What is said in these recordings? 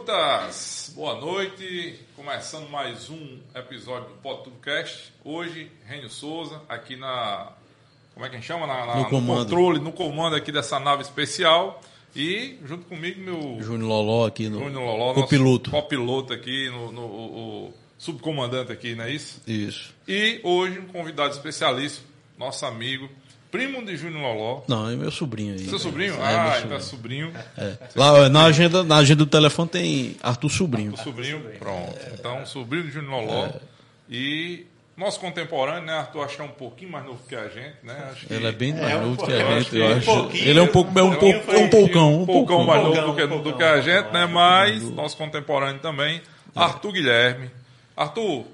aí, recrutas! Boa noite. Começando mais um episódio do Pod Tudocast. Hoje, Rênio Souza, aqui na. Como é que a gente chama? Na, na- No comando. controle, no comando aqui dessa nave especial. E junto comigo, meu Júnior Loló aqui no Júnior Loló, copiloto. copiloto aqui, no, no- o, o subcomandante aqui, não é isso? Isso. E hoje um convidado especialíssimo, nosso amigo, primo de Júnior Loló. Não, é meu sobrinho aí. Seu sobrinho? É, meu ah, sobrinho. então é sobrinho. É. Lá na agenda, na agenda do telefone tem Arthur Sobrinho. O sobrinho, pronto. Então, sobrinho de Júnior Loló. É. E nosso contemporâneo, né? Arthur acho que é um pouquinho mais novo que a gente, né? Acho que Ele é bem mais É, um novo que a gente, eu um acho. pouquinho, Ele é um pouco, é um, um pouco, pouquinho é um poucão, um um poucão mais novo do que, do que a gente, né? Mas nosso contemporâneo também, É. Arthur Guilherme. Arthur,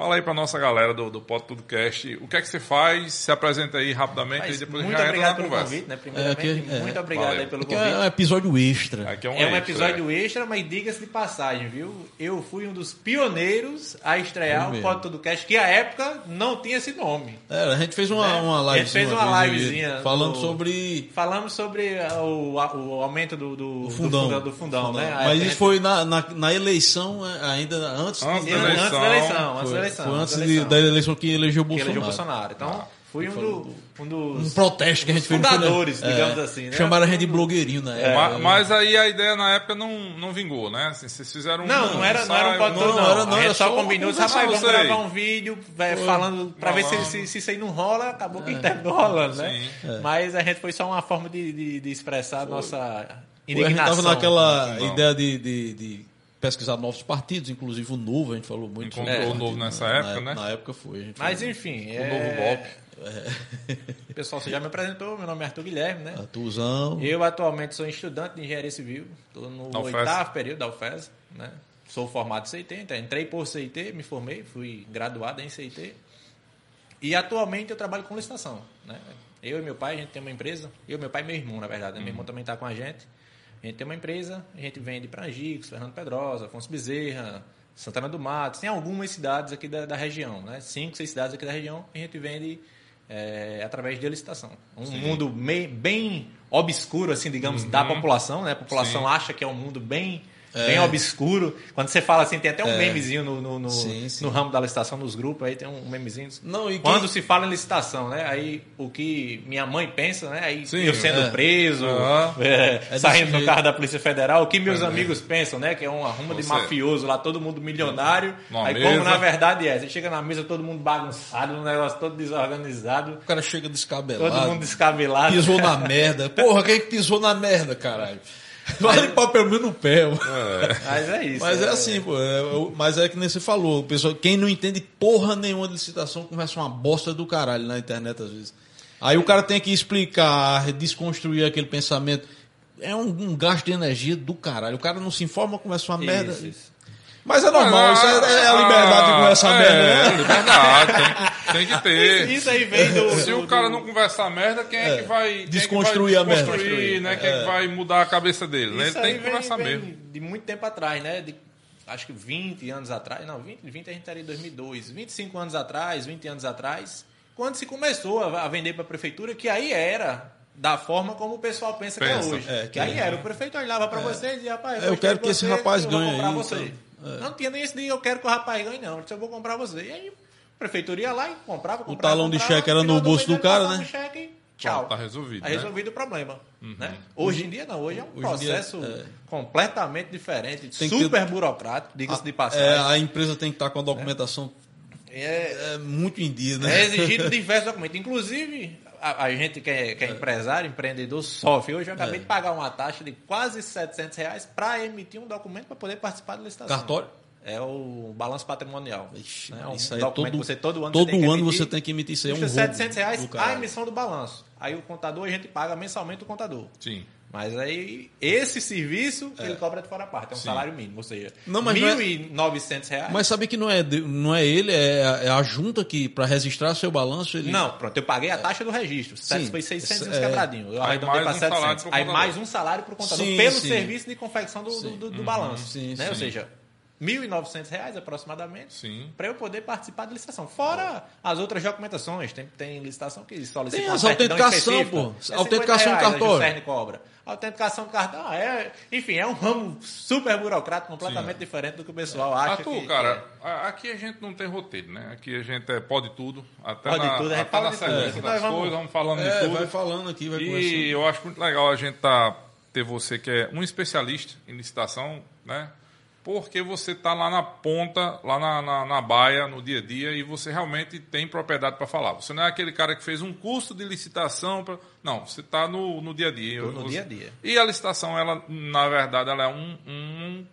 fala aí pra nossa galera do, do Pod Tudocast. O que é que você faz? Se apresenta aí rapidamente Mas e depois muito já entra na obrigado pelo conversa. convite, né? É, Primeiramente, aqui- é. muito obrigado Valeu. aí pelo Porque convite. é um episódio extra. Aqui é um, É um extra, episódio extra, mas diga-se de passagem, viu? Eu fui um dos pioneiros a estrear o. Pod Todo Cast, que à época não tinha esse nome. É, a gente fez uma, Né? uma A gente live. fez uma livezinha Falando do- sobre Falamos sobre o, o aumento do, do, do fundão. fundão, do fundão, né? Mas gente- isso foi na, na, na eleição é, ainda antes, Antes da antes eleição. da eleição, antes da eleição. Foi antes da de- eleição. da eleição que elegeu o que elegeu Bolsonaro. o Bolsonaro. Então, fui um, do, um dos Um protesto que a gente fez. não foi, né? fundadores, digamos assim, né? Chamaram a gente de blogueirinho na época. Ma- Mas, aí a ideia na época não, não vingou, né? Assim, vocês fizeram um. Não, não era, não era um todo, não, não. era- não, a era só só combinou, disse, rapaz, vamos eu sei. gravar um vídeo vai, falando pra ver se, se, se isso aí não rola, acabou que terminou rolando, né? Sim. Mas a gente foi só uma forma de, de, de expressar a nossa Pô, a gente indignação. tava naquela Não. ideia de, de, de pesquisar novos partidos, inclusive o Novo, a gente falou muito Encontrou sobre o Novo nessa na- época, na, né? Na época foi. A gente Mas falou. enfim, O é... novo golpe. Pessoal, você já me apresentou, meu nome é Arthur Guilherme, né? Arthurzão. Eu atualmente sou estudante de engenharia civil, estou no oitavo período da UFES, né? Sou formado em CIT, então entrei por CIT, me formei, fui graduado em CIT. E atualmente eu trabalho com licitação, né? Eu e meu pai, a gente tem uma empresa, eu, meu pai e meu irmão, na verdade, né? meu irmão também está com a gente. A gente tem uma empresa, a gente vende para Angicos, Fernando Pedrosa, Afonso Bezerra, Santana do Mato, tem algumas cidades aqui da, da região, né? Cinco, seis cidades aqui da região, a gente vende é, através de licitação. Um mundo mei- bem obscuro, assim, digamos, da população, né? A população Uhum. Sim. acha que é um mundo bem, bem obscuro. Quando você fala assim, tem até um memezinho no, no, no, É. Sim, sim. no ramo da licitação, nos grupos, aí tem um memezinho. Não, e Quando se fala em licitação, né? Aí o que minha mãe pensa, né? Aí Sim, eu sendo é. preso, é, É saindo no carro da Polícia Federal, o que meus amigos pensam, né? Que é uma ruma de mafioso lá, todo mundo milionário. Numa aí mesa. como na verdade é, você chega na mesa, todo mundo bagunçado, um negócio todo desorganizado, O cara chega descabelado. todo mundo descabelado. Pisou na merda. Porra, quem que pisou na merda, caralho? Vai limpar pelo menos no pé. mano. Mas é isso. Mas é assim, pô. é, mas é que nem você falou. O pessoal, quem não entende porra nenhuma de licitação começa uma bosta do caralho na internet às vezes. Aí o cara tem que explicar, desconstruir aquele pensamento. É um, um gasto de energia do caralho. O cara não se informa, começa uma merda. Isso, isso. Mas é normal, isso é, é a liberdade de conversar é, merda. É, né? liberdade, tem, tem que ter. Isso aí vem do. Se do- o cara do- não conversar merda, quem é, que vai quem é que Desconstruir vai a merda. desconstruir, né? Quem é que vai mudar a cabeça dele? né? Ele tem aí que vem, conversar vem mesmo. de muito tempo atrás, né? De, acho que 20 anos atrás. Não, 20, 20 a gente estaria em 2002. 25 anos atrás, 20 anos atrás. Quando se começou a, a vender para a prefeitura, que aí era da forma como o pessoal pensa, que Pensa. é hoje. É, que, que aí é. era. O prefeito olhava para você e dizia, rapaz, É, eu gostei quero que esse rapaz eu vou ganhe comprar aí, você. então. É. Não tinha nem esse dia, eu quero que o rapaz ganhe, não. Eu disse, eu vou comprar você. E aí a prefeitura ia lá e comprava, comprava talão de comprava, cheque era no bolso do cara, né? o cheque tchau. Tá resolvido, Tá né? resolvido o problema. Né? Hoje em dia não, hoje é um Hoje em dia, processo é. completamente diferente, Tem super burocrático, diga-se de passagem. É, a empresa tem que estar com a documentação É, é, muito em dia, é né? exigido diversos documentos. Inclusive, a, a gente que é, que é empresário, empreendedor, sofre. Hoje eu acabei É. de pagar uma taxa de quase 700 reais para emitir um documento para poder participar da licitação. Cartório? É o balanço patrimonial. Ixi, né? Um isso aí é documento todo, que você todo ano todo você tem ano emitir. você tem que emitir isso. É um Custa roubo 700 reais a emissão do balanço. Aí o contador a gente paga mensalmente o contador. Sim. Mas aí, esse serviço ele cobra de fora a parte, é um Sim. salário mínimo, ou seja, Não, mas R$ não é- 1.900 reais. Mas sabe que não é, não é ele, é a, é a junta que, para registrar seu balanço, ele. Não, pronto, eu paguei a taxa do registro. Sim. Foi 600 e uns É. quebradinho. Eu Aí arredondei mais para um salário 700. pro Aí mais um salário para o contador Sim, pelo sim. serviço de confecção do, do, do- do balanço. Sim, né? Ou seja, 1.900 reais aproximadamente Sim. para eu poder participar da licitação. Fora as outras documentações, tem, tem licitação que solicita Tem as autenticação, pô. É 50 Autenticação reais, cartório. Cobra. Autenticação do cartão, ah, é, enfim, é um ramo super burocrático, completamente diferente do que o pessoal acha. Arthur, que, cara, é. aqui a gente não tem roteiro, né? Aqui a gente é pode tudo. Até Pode na, tudo, a gente até fala na de tudo. sequência das vamos- coisas, vamos falando de É, tudo. vai falando aqui, vai E conversando. eu acho muito legal a gente tá, ter você que é um especialista em licitação, né? Porque você tá lá na ponta, lá na, na, na baia, no dia a dia, e você realmente tem propriedade para falar. Você não é aquele cara que fez um curso de licitação. Pra... Não, você tá no, no dia a dia. Tô no Você- dia a dia. E a licitação, ela, na verdade, ela é um, um,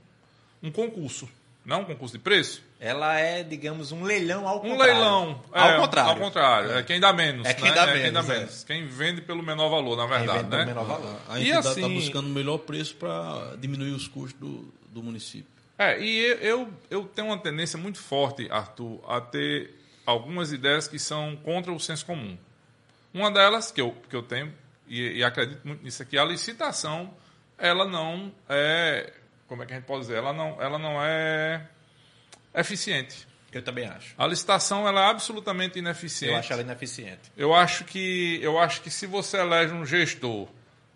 um concurso. Não é um concurso de preço? Ela é, digamos, um leilão ao Um contrário. leilão. Ao é, contrário. Ao contrário. É quem dá menos. É quem né? dá é quem dá menos, é. menos. Quem vende pelo menor valor, na Quem verdade. vende pelo né? menor valor. A E entidade está assim- buscando o melhor preço para diminuir os custos do, do município. É, e eu, eu, eu tenho uma tendência muito forte, Arthur, a ter algumas ideias que são contra o senso comum. Uma delas, que eu, que eu tenho, e, e acredito muito nisso aqui, a licitação, ela não é. Como é que a gente pode dizer? Ela não, ela não é eficiente. Eu também acho. A licitação ela é absolutamente ineficiente. Eu acho ela ineficiente. Eu acho que eu acho que se você elege um gestor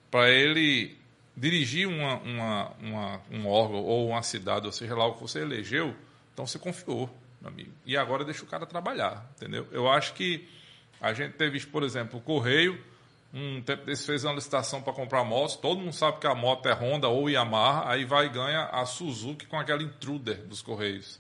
para ele dirigir uma, uma, uma- um órgão ou uma cidade, ou seja lá o que você elegeu, então você confiou, meu amigo. E agora deixa o cara trabalhar, entendeu? Eu acho que a gente teve, por exemplo, o Correio, um tempo desse fez uma licitação para comprar motos, todo mundo sabe que a moto é Honda ou Yamaha, aí vai e ganha a Suzuki com aquela Intruder dos Correios.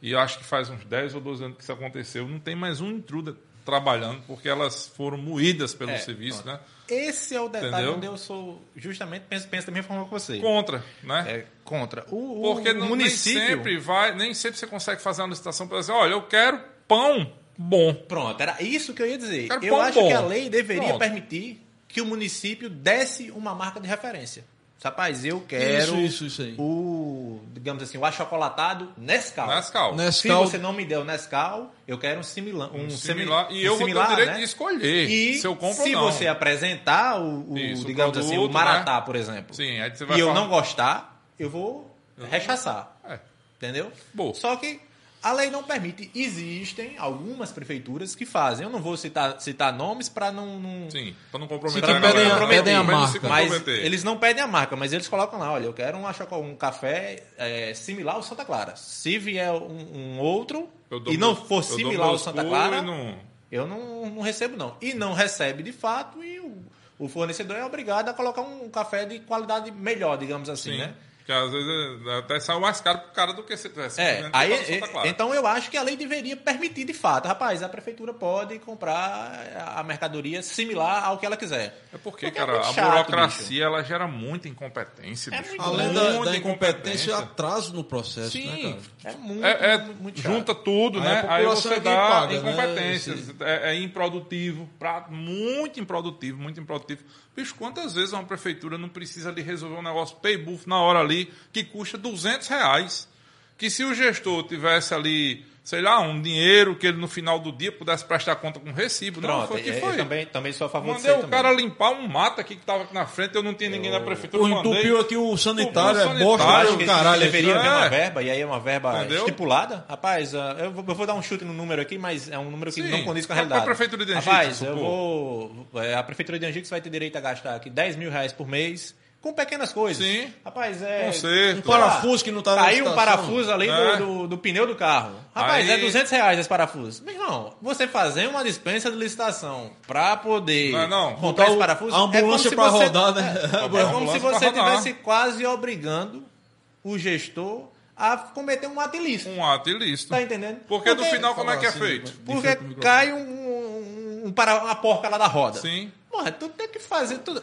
E acho que faz uns 10 ou 12 anos que isso aconteceu. Não tem mais um intruder trabalhando, porque elas foram moídas pelo É, serviço, né? Esse é o detalhe Entendeu? onde eu sou justamente penso, penso da mesma forma que você. Contra, né? É contra. O, o- porque o não, município. nem sempre vai, nem sempre você consegue fazer uma licitação para dizer, olha, eu quero pão bom. Pronto, era isso que eu ia dizer. Quero Eu pão acho bom. que a lei deveria Pronto. permitir que o município desse uma marca de referência. Rapaz, eu quero Isso, isso, isso o, digamos assim, o achocolatado Nescau. Nescau. Nes- Se Nescau- você não me der o Nescau, eu quero um similar. Um, Um simi- similar. E um eu vou ter similar, o direito né? de escolher E se eu compro se ou não. você apresentar o, o, Isso, o digamos assim, o produto, Maratá, né? por exemplo, Sim, aí você vai e eu falar- não gostar, eu vou rechaçar. É. Entendeu? Boa. Só que a lei não permite. Existem algumas prefeituras que fazem. Eu não vou citar, citar nomes para não, não- Sim, para não comprometer que a pedem a- pedem a marca. Mas eles não pedem a marca, mas eles colocam lá, olha, eu quero um, um café é, similar ao Santa Clara. Se vier um, um outro e não meus- for similar ao Santa Clara, não- eu não, não recebo não. E não recebe de fato e o, o fornecedor é obrigado a colocar um café de qualidade melhor, digamos assim, Sim. né? Porque às vezes é- até sai mais caro pro cara do que se tivesse É, aí, comprado Santa é, Clara. então eu acho que a lei deveria permitir de fato. Rapaz, a prefeitura pode comprar a mercadoria similar ao que ela quiser. É porque, Porque é cara, muito a chato, burocracia ela gera muita incompetência. É bicho. muito Além da, Muita da incompetência, atraso no processo, Sim, né, cara? é muito, É, é- muito, muito chato. junta tudo, Aí né? a Aí você é dá paga, né? incompetências. Esse- É, é improdutivo, pra, muito improdutivo, muito improdutivo. Bicho, quantas vezes uma prefeitura não precisa de resolver um negócio pay buff na hora ali que custa 200 reais? Que se o gestor tivesse ali, sei lá, um dinheiro que ele no final do dia pudesse prestar conta com recibo. não, Pronto, foi o que é, foi. eu também, também sou a favor Mandei o aí cara também. limpar um mato aqui que tava aqui na frente, eu não tinha ninguém na prefeitura. Mandei. entupiu aqui o sanitário, o é bosta, sanitário, acho o que caralho. deveria haver uma É. verba, e aí é uma verba Entendeu? estipulada. Rapaz, ah, eu vou, eu vou dar um chute no número aqui, mas é um número que Sim. não condiz com a pra realidade. prefeitura de Angicos, Rapaz, eu vou... é, A prefeitura de Angicos vai ter direito a gastar aqui 10 mil reais por mês com pequenas coisas. Sim. Rapaz, é... Conserto. Um parafuso que não tá na Caiu um parafuso ali É. do, do, do pneu do carro. Rapaz, Aí- é 200 reais esse parafuso. Meu irmão, você fazer uma dispensa de licitação pra poder Não é não? comprar esse o- parafuso... a ambulância é pra como se você- rodar, né? É, é como se pra você estivesse quase obrigando o gestor a cometer um ato ilícito. Um ato ilícito. Tá entendendo? Porque no final, como é que é assim, feito? Porque cai um, um, para, uma porca lá da roda. Sim. Porra, tu tem que fazer tudo.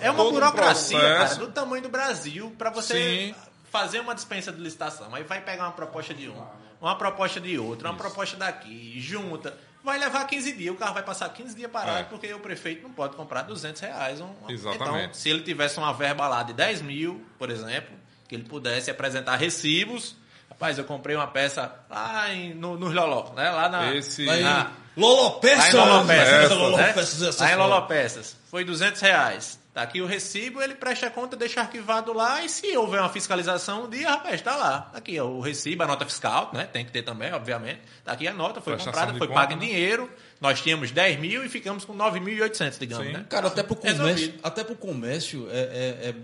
É uma Todo um burocracia, cara, do tamanho do Brasil, pra você Sim. fazer uma dispensa de licitação. Aí vai pegar uma proposta de um, uma proposta de outro, uma proposta daqui, junta. Vai levar 15 dias, o carro vai passar 15 dias parado, É. porque o prefeito não pode comprar 200 reais. Um, Exatamente. Então, se ele tivesse uma verba lá de 10 mil, por exemplo, que ele pudesse apresentar recibos. Rapaz, eu comprei uma peça lá em, no, no Loló, né? Lá na. Esse- na- Lolopeças. Lá em Lolopeças, Peças, né? Lolopeças, essas Lá em coisas. Lolopeças. Foi 200 reais. Tá aqui o recibo, ele presta conta, deixa arquivado lá, e se houver uma fiscalização um dia, rapaz, tá lá. Aqui, ó, o recibo, a nota fiscal, né? Tem que ter também, obviamente. Tá aqui a nota, foi Prestação comprada, foi paga em né? dinheiro. Nós tínhamos 10 mil e ficamos com 9.800, digamos, Sim. né? Cara, até pro comércio, Resolvido. até pro comércio é, é, é,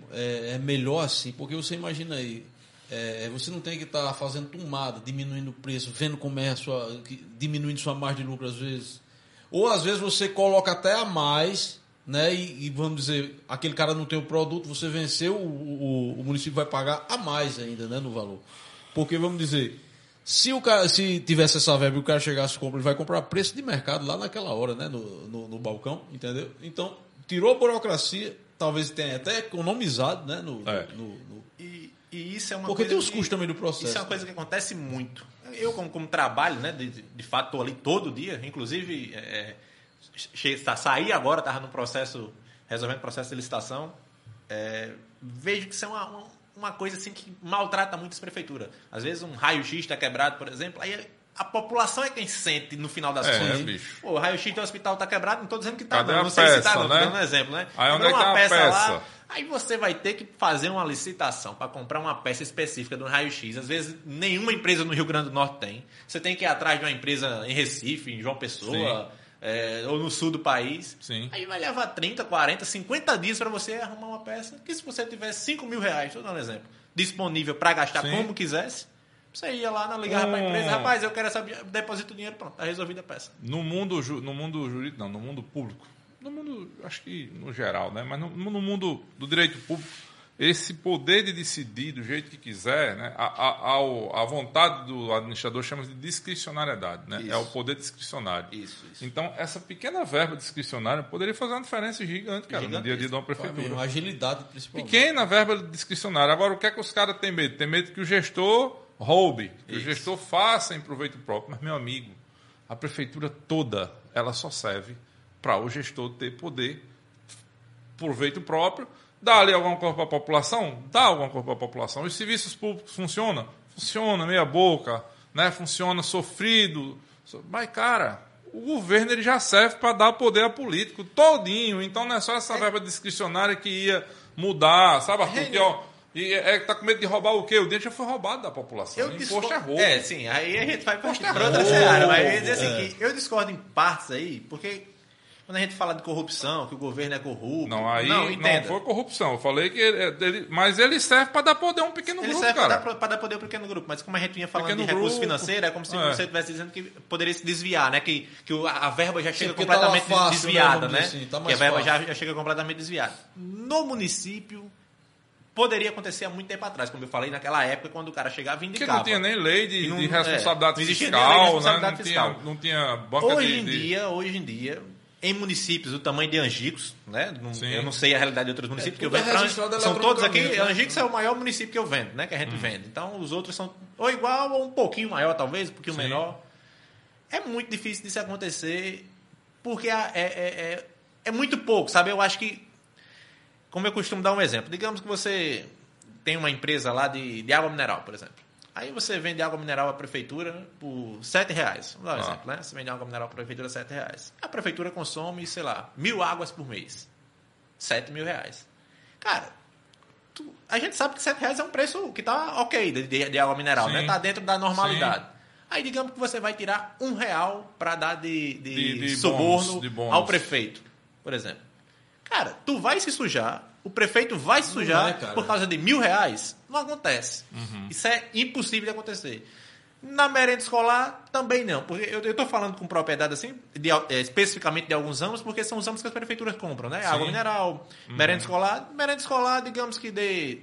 é- é melhor assim, porque você imagina aí, é, você não tem que estar fazendo tomada, diminuindo o preço, vendo como é a sua. que- diminuindo sua margem de lucro às vezes. Ou às vezes você coloca até a mais, né? E, e vamos dizer, aquele cara não tem o produto, você venceu, o, o, o município vai pagar a mais ainda, né, no valor. Porque vamos dizer. Se o cara, se tivesse essa verba e o cara chegasse e compra, ele vai comprar preço de mercado lá naquela hora, né? No, no, no balcão, entendeu? Então, tirou a burocracia, talvez tenha até economizado, né? No, É. no- no- E, e isso é uma Porque coisa tem os que- custos também do processo. Isso é uma coisa que acontece muito. Eu, como, como trabalho, né, de, de fato, estou ali todo dia, inclusive, é, che- sa- saí agora, estava no processo, resolvendo o processo de licitação, é, vejo que isso é uma, uma, uma coisa assim que maltrata muito as prefeituras. Às vezes um raio-x está quebrado, por exemplo, aí a população é quem sente no final das É, contas. bicho. Pô, o raio-x do hospital está quebrado, não estou dizendo que está, não. Não sei se peça, está, né? dando um exemplo, né? Aí onde é que uma tá peça peça? lá, Aí você vai ter que fazer uma licitação para comprar uma peça específica do raio-x. Às vezes nenhuma empresa no Rio Grande do Norte tem. Você tem que ir atrás de uma empresa em Recife, em João Pessoa, é, ou no sul do país. Sim. Aí vai levar 30, 40, 50 dias para você arrumar uma peça. Que se você tivesse 5 mil reais, estou dando um exemplo, disponível para gastar Sim. como quisesse, você ia lá, ligava para a Hum. empresa, rapaz, eu quero essa, deposita o dinheiro, pronto, tá resolvida a peça. No mundo, ju- no mundo jurídico, não, no mundo público. No mundo, acho que no geral, né? Mas no, no mundo do direito público, esse poder de decidir do jeito que quiser, né? A, a, ao- a vontade do administrador chama de discricionariedade, né? Isso. É o poder discricionário. Isso, isso. Então, essa pequena verba discricionária poderia fazer uma diferença gigante, cara, no dia a dia de uma prefeitura. agilidade principalmente. Pequena verba discricionária. Agora, o que é que os caras têm medo? Tem medo que o gestor roube, que o Isso. gestor faça em proveito próprio. Mas, meu amigo, a prefeitura toda, ela só serve para o gestor ter poder, proveito próprio, dá ali alguma coisa para a população? Dá alguma coisa para a população. Os serviços públicos funcionam? Funciona, meia boca, né? funciona sofrido. So- Mas, cara, o governo ele já serve para dar poder a político todinho. Então não é só essa verba discricionária que ia mudar, sabe, Arthur? Que, ó, e é, é que tá com medo de roubar o quê? O dinheiro já foi roubado da população. O imposto é roubo. É, sim, aí a gente vai para é outra seara. Mas eu ia dizer assim, é. que eu discordo em partes aí, porque quando a gente fala de corrupção, que o governo é corrupto. Não, aí não, entenda. foi corrupção. Eu falei que ele, ele- mas ele serve para dar poder a um pequeno Ele grupo, serve cara. para dar, poder ao pequeno grupo, mas como a gente vinha falando Pequeno de recurso grupo. financeiro, é como se É. você estivesse dizendo que poderia se desviar, né? Que, que a verba já chega porque tá completamente fácil, né? desviada, né? assim, tá que a verba já, já chega completamente desviada. No município, poderia acontecer há muito tempo atrás, como eu falei, naquela época, quando o cara chegava e Porque indicava. não tinha nem lei de, não- de é, responsabilidade não existia nem lei de fiscal, né? responsabilidade não, fiscal. Tinha, não tinha banca Hoje de, em de- dia, hoje em dia, em municípios do tamanho de Angicos, né? Não- eu não sei a realidade de outros municípios, que eu é vendo. registrado são todos aqui. né? Angicos é o maior município que eu vendo, né? Que a gente vende. Então, os outros são ou igual ou um pouquinho maior, talvez, um pouquinho Sim. menor. É muito difícil disso acontecer, porque é, é, é, é muito pouco, sabe? Eu acho que. Como eu costumo dar um exemplo, digamos que você tem uma empresa lá de, de água mineral, por exemplo. Aí você vende água mineral à prefeitura por 7 reais. Vamos dar um Ah. exemplo, né? Você vende água mineral à prefeitura 7 reais. A prefeitura consome, sei lá, mil águas por mês. 7 mil reais. Cara, tu- a gente sabe que 7 reais é um preço que tá ok de, de- de água mineral, Sim. né? Tá dentro da normalidade. Aí digamos que você vai tirar um real para dar de, de, De- de suborno bônus, de bônus. ao prefeito, por exemplo. Cara, tu vai se sujar, o prefeito vai se sujar é, por causa de mil reais. Não acontece. Uhum. Isso é impossível de acontecer. Na merenda escolar, também não. Porque eu estou falando com propriedade assim, de, é, especificamente de alguns ramos, porque são os ramos que as prefeituras compram, né? Água mineral, Uhum. merenda escolar. Merenda escolar, digamos que dê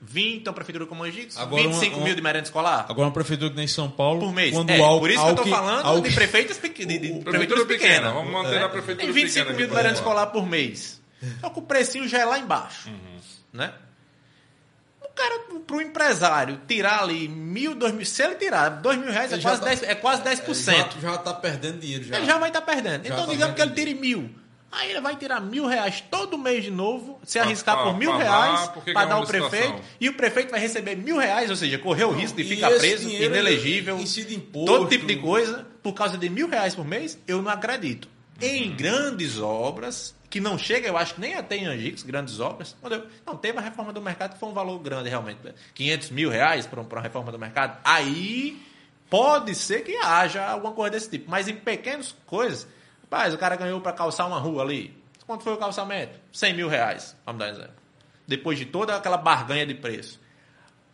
20, então a prefeitura como Agora, 25 uma- mil de merenda escolar Agora uma prefeitura que nem São Paulo. por mês. Quando É, algo, por isso que eu estou falando de prefeitos de, de prefeituras pequenas. Vamos manter a prefeitura Tem 25 pequena mil de merenda escolar por mês. Só que o precinho já é lá embaixo. Uhum. Né? O cara, pro empresário, tirar ali mil, dois mil, se ele tirar dois mil reais, é Ele quase, tá- 10, é quase 10%. Já, já tá perdendo dinheiro. Já. Ele já vai estar perdendo. Já então, tá digamos que ele tire mil. Aí ele vai tirar mil reais todo mês de novo, se arriscar pra- por mil reais para dar ao prefeito. E o prefeito vai receber mil reais, ou seja, correr o risco de ficar preso, inelegível, imposto. todo tipo de coisa, por causa de mil reais por mês, eu não acredito. Em grandes obras, que não chega, eu acho que nem até em Angicos, grandes obras. Eu- não, teve a reforma do mercado que foi um valor grande realmente. né? 500 mil reais para uma reforma do mercado. Aí pode ser que haja alguma coisa desse tipo. Mas em pequenas coisas, rapaz, o cara ganhou para calçar uma rua ali. Quanto foi o calçamento? 100 mil reais, vamos dar um exemplo. Depois de toda aquela barganha de preço.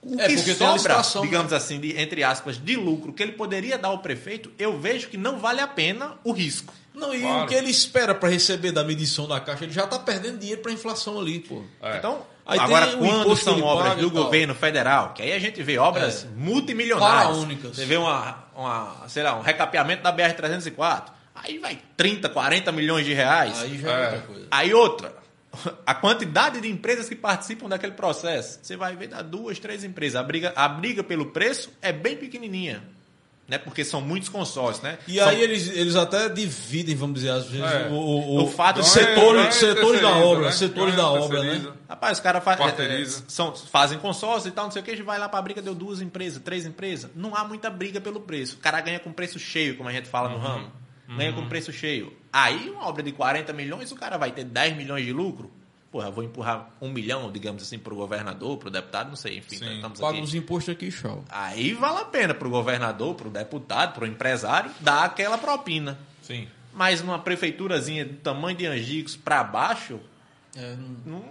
O É, que sobra, licitação, digamos assim, de, entre aspas, de lucro que ele poderia dar ao prefeito, eu vejo que não vale a pena o risco. Não, e Claro. o que ele espera para receber da medição da caixa, ele já tá perdendo dinheiro para inflação ali, pô. É. Então, Aí agora quando são obras do governo federal, que aí a gente vê obras É. multimilionárias. Faraônicas. Você vê uma, uma, sei lá, um recapeamento da BR-304, aí vai 30, 40 milhões de reais. Aí já é, É. outra coisa. Aí outra, a quantidade de empresas que participam daquele processo, você vai ver dar duas, três empresas. A briga, a briga pelo preço é bem pequenininha, né? Porque são muitos consórcios, né? E São- aí eles, eles até dividem, vamos dizer, vezes, É. o, o, O fato de setores, Ganha, setores da terceiriza, obra, né? setores da obra, né? Rapaz, os caras fa Quarteiriza. é, são- fazem consórcio e tal, não sei o que, a gente vai lá pra briga, deu duas empresas, três empresas. Não há muita briga pelo preço. O cara ganha com preço cheio, como a gente fala no Uhum. ramo. Ganha com preço cheio. Aí, uma obra de 40 milhões, o cara vai ter 10 milhões de lucro. Porra, vou empurrar um milhão, digamos assim, pro governador, pro deputado, não sei, enfim, Sim. estamos Paga aqui. os impostos aqui, show. Aí vale a pena pro governador, pro deputado, pro empresário, dar aquela propina. Sim. Mas numa prefeiturazinha do tamanho de Angicos pra baixo, É, não- não,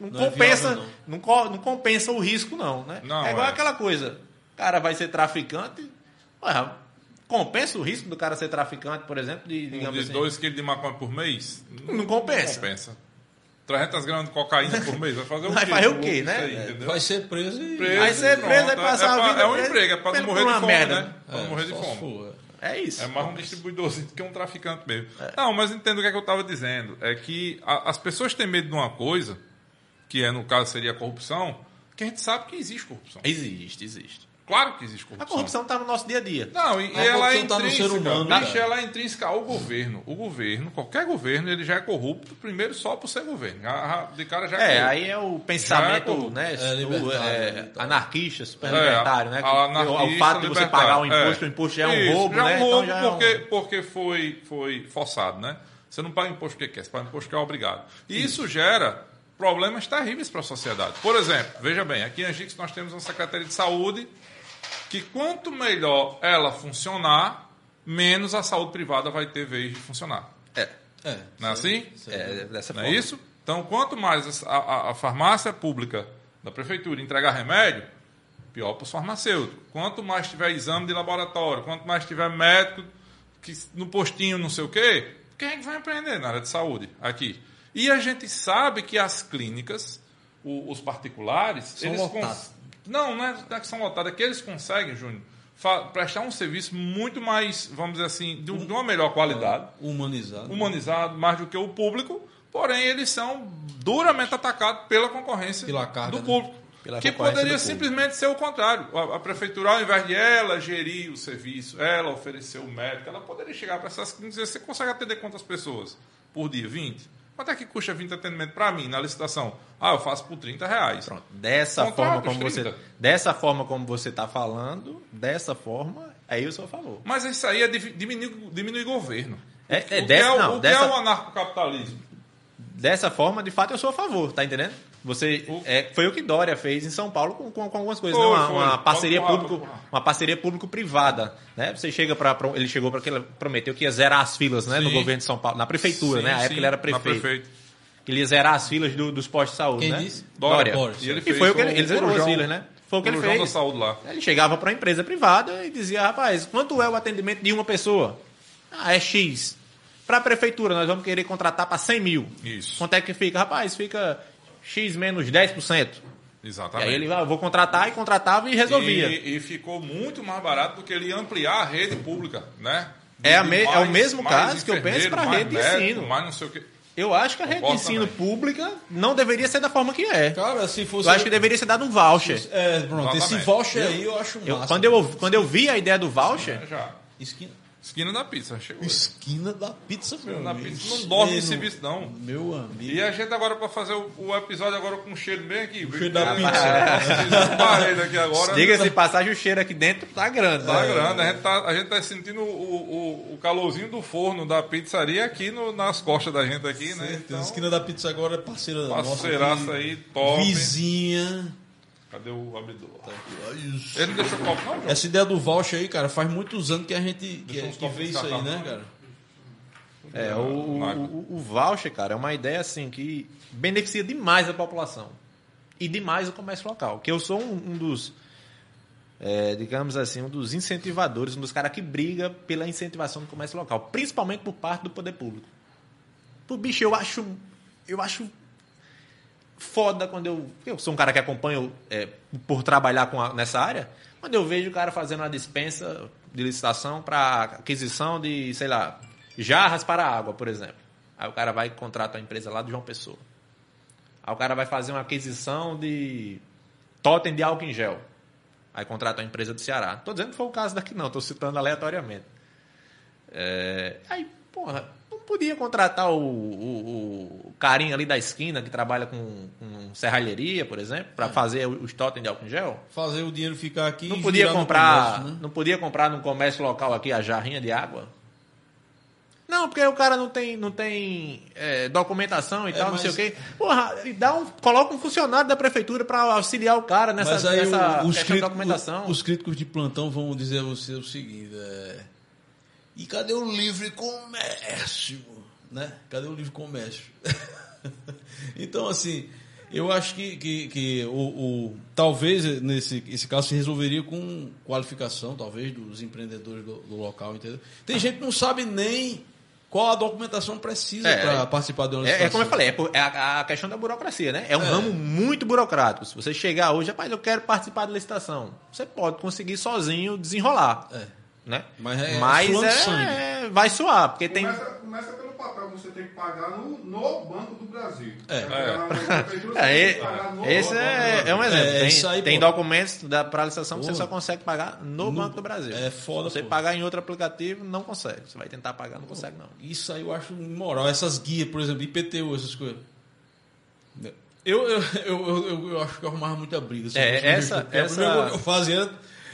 não Não é compensa, viável, não. co- não compensa o risco, não, né? Não, é igual é. aquela coisa. O cara vai ser traficante. ué, compensa o risco do cara ser traficante, por exemplo, de, Um digamos de assim. 2 quilos de maconha por mês? Não compensa. Não compensa. 300 gramas de cocaína por mês. Vai fazer o Vai quê? fazer o quê, né? aí, É, vai ser preso e. Preso, Vai ser preso, vai passar é, a vida É um preso, emprego, é pra não morrer de fome, merda, né? Pra não morrer de fome. for. É isso. É mais um distribuidorzinho do que um traficante mesmo. Não, mas entendo o que, é que eu estava dizendo. É que a- as pessoas têm medo de uma coisa, que é, no caso, seria a corrupção, que a gente sabe que existe corrupção. Existe, existe. Claro que existe A corrupção. corrupção está no nosso dia a dia. Não, e, e A ela é corrupção tá no intrínseca. ser humano, bicho, ela é intrínseca ao governo. O governo, qualquer governo, ele já é corrupto, primeiro só por ser governo. A- a- De cara já é, É, aí é o pensamento corrupto. né, É, é, anarquista, super É, libertário, né? o, fato de você pagar o imposto, é. o imposto já é um Isso, roubo, já é né? um roubo então já é um- porque, porque foi, foi forçado, né? Você não paga imposto porque quer, você paga imposto que é obrigado. E isso gera problemas terríveis para a sociedade. Por exemplo, veja bem, aqui em Angix nós temos uma Secretaria de Saúde que quanto melhor ela funcionar, menos a saúde privada vai ter vez de funcionar. É, É. Não é assim? é dessa Não forma. é isso? Então, quanto mais a, a- a farmácia pública da prefeitura entregar remédio, pior para os farmacêuticos. Quanto mais tiver exame de laboratório, quanto mais tiver médico que, no postinho, não sei o quê, quem é que vai empreender na área de saúde aqui? E a gente sabe que as clínicas, o- os particulares, São eles cons-. Não, não é, é que são lotados, é que eles conseguem, Júnior, prestar um serviço muito mais, vamos dizer assim, de, um- de uma melhor qualidade Humanizado. humanizado mais do que o público, porém eles são duramente atacados pela concorrência Pela carga, do né? público. Pela que poderia simplesmente ser o contrário. A, a prefeitura, ao invés de ela gerir o serviço, ela oferecer o médico, ela poderia chegar para essas e dizer: você consegue atender quantas pessoas por dia? 20? Quanto é que custa 20 atendimento para mim na licitação? Ah, eu faço por 30 reais. Pronto. Dessa forma como você, 30. dessa forma como você está falando, dessa forma, aí eu sou a favor. Mas isso aí é diminuir, diminuir governo. É- o, é que dessa- é, o- não, o que dessa- é o anarcocapitalismo? Dessa forma, de fato, eu sou a favor, tá entendendo? Você O- é, foi o que Dória fez em São Paulo com, com, com algumas coisas, Foi, né? uma, foi. uma parceria público, uma parceria público-privada, né? Você chega para ele chegou para aquele prometeu que ia zerar as filas, né, no Sim. governo de São Paulo, na prefeitura, Sim, né? A época ele era na prefeito. Que ele ia zerar as filas do- dos postos de saúde, Quem né? disse? Dória. Dória. E, ele E foi o que ele, ele zerou as filas, né? Foi o que ele fez. da saúde lá. Ele chegava para uma empresa privada e dizia, rapaz, quanto é o atendimento de uma pessoa? Ah, é X. Para a prefeitura, nós vamos querer contratar para 100 mil. Isso. Quanto é que fica? Rapaz, fica X menos 10%. E Exatamente. aí ele, ah, eu vou contratar e contratava e resolvia. E, e ficou muito mais barato do que ele ia ampliar a rede pública, né? É a De me- é o mesmo mais caso que eu penso pra mais rede de médico, ensino. Mais não sei o quê. Eu acho que a rede de ensino também. pública não deveria ser da forma que é. Cara, se fosse. Eu acho que deveria ser dado um voucher. É, pronto, esse Exatamente. voucher aí eu acho Eu- massa. quando, eu, quando eu vi a ideia do voucher, Já. Esquina. Esquina da pizza, chegou. Esquina da pizza, meu da amigo. pizza. Não dorme esse serviço, não. Meu amigo. E a gente agora, pra fazer o, o episódio agora com um cheiro bem aqui. O cheiro da Porque- pizza. É, aqui agora. Diga-se de passagem, o cheiro aqui dentro tá grande. Tá né? grande, a gente tá, a gente tá sentindo o, o, o calorzinho do forno da pizzaria aqui no- nas costas da gente aqui, né? Certeza. Então, Esquina da pizza agora é parceira parceiraça nossa. aí, top. Vizinha. Cadê o abridor? Tá Ele não deixou copo, não, João? Essa ideia do voucher aí, cara, faz muitos anos que a gente que, que vê isso aí, né, cara? É, o, o, o voucher, cara, é uma ideia assim que beneficia demais a população e demais o comércio local. Que eu sou um, um dos, é, digamos assim, um dos incentivadores, um dos caras que briga pela incentivação do comércio local, principalmente por parte do poder público. Por bicho, eu acho, eu acho foda quando eu, eu sou um cara que acompanho é, por trabalhar com a- nessa área, quando eu vejo o cara fazendo uma dispensa de licitação para aquisição de, sei lá, jarras para água, por exemplo. Aí o cara vai e contrata uma empresa lá do João Pessoa. Aí o cara vai fazer uma aquisição de totem de álcool em gel. Aí contrata uma empresa do Ceará. Tô dizendo que foi o caso daqui não, tô citando aleatoriamente. É, aí, porra, não podia contratar o, o, o carinha ali da esquina que trabalha com, com serralheria, por exemplo, para fazer os totem de álcool em gel? Fazer o dinheiro ficar aqui Não e podia no comprar, comércio, né? não podia comprar num comércio local aqui a jarrinha de água? Não, porque o cara não tem, não tem é, documentação e É, tal, não mas- sei o quê. Porra, dá um, coloca um funcionário da prefeitura para auxiliar o cara nessa, nessa o- os, críticos, documentação. os críticos de plantão vão dizer a você o seguinte: é, e cadê o livre comércio? Né? Cadê o livre comércio? então, assim, eu acho que, que, que o, o- talvez nesse esse caso se resolveria com qualificação, talvez, dos empreendedores do, do local, entendeu? Tem gente que não sabe nem qual a documentação precisa É, para participar de uma É, é licitação. como eu falei, é, é a, a questão da burocracia, né? É um É. ramo muito burocrático. Se você chegar hoje, rapaz, eu quero participar da licitação. Você pode conseguir sozinho desenrolar. É. Né? Mas é Mas suando é- é- vai suar, porque tem. Começa, começa pelo papel que você tem que pagar no, no Banco do Brasil. É. É, tem no esse é, é um exemplo. É, tem isso aí, tem pô. documentos para licitação que você Pô. só consegue pagar no, No- Banco do Brasil. é foda, Se você pô. pagar em outro aplicativo, não consegue. Você vai tentar pagar, não consegue, não. Isso aí eu acho imoral. Essas guias, por exemplo, IPTU, essas coisas. Eu, eu, eu, eu, eu- acho que eu arrumava muita briga. eu É, essa- essa- eu fazia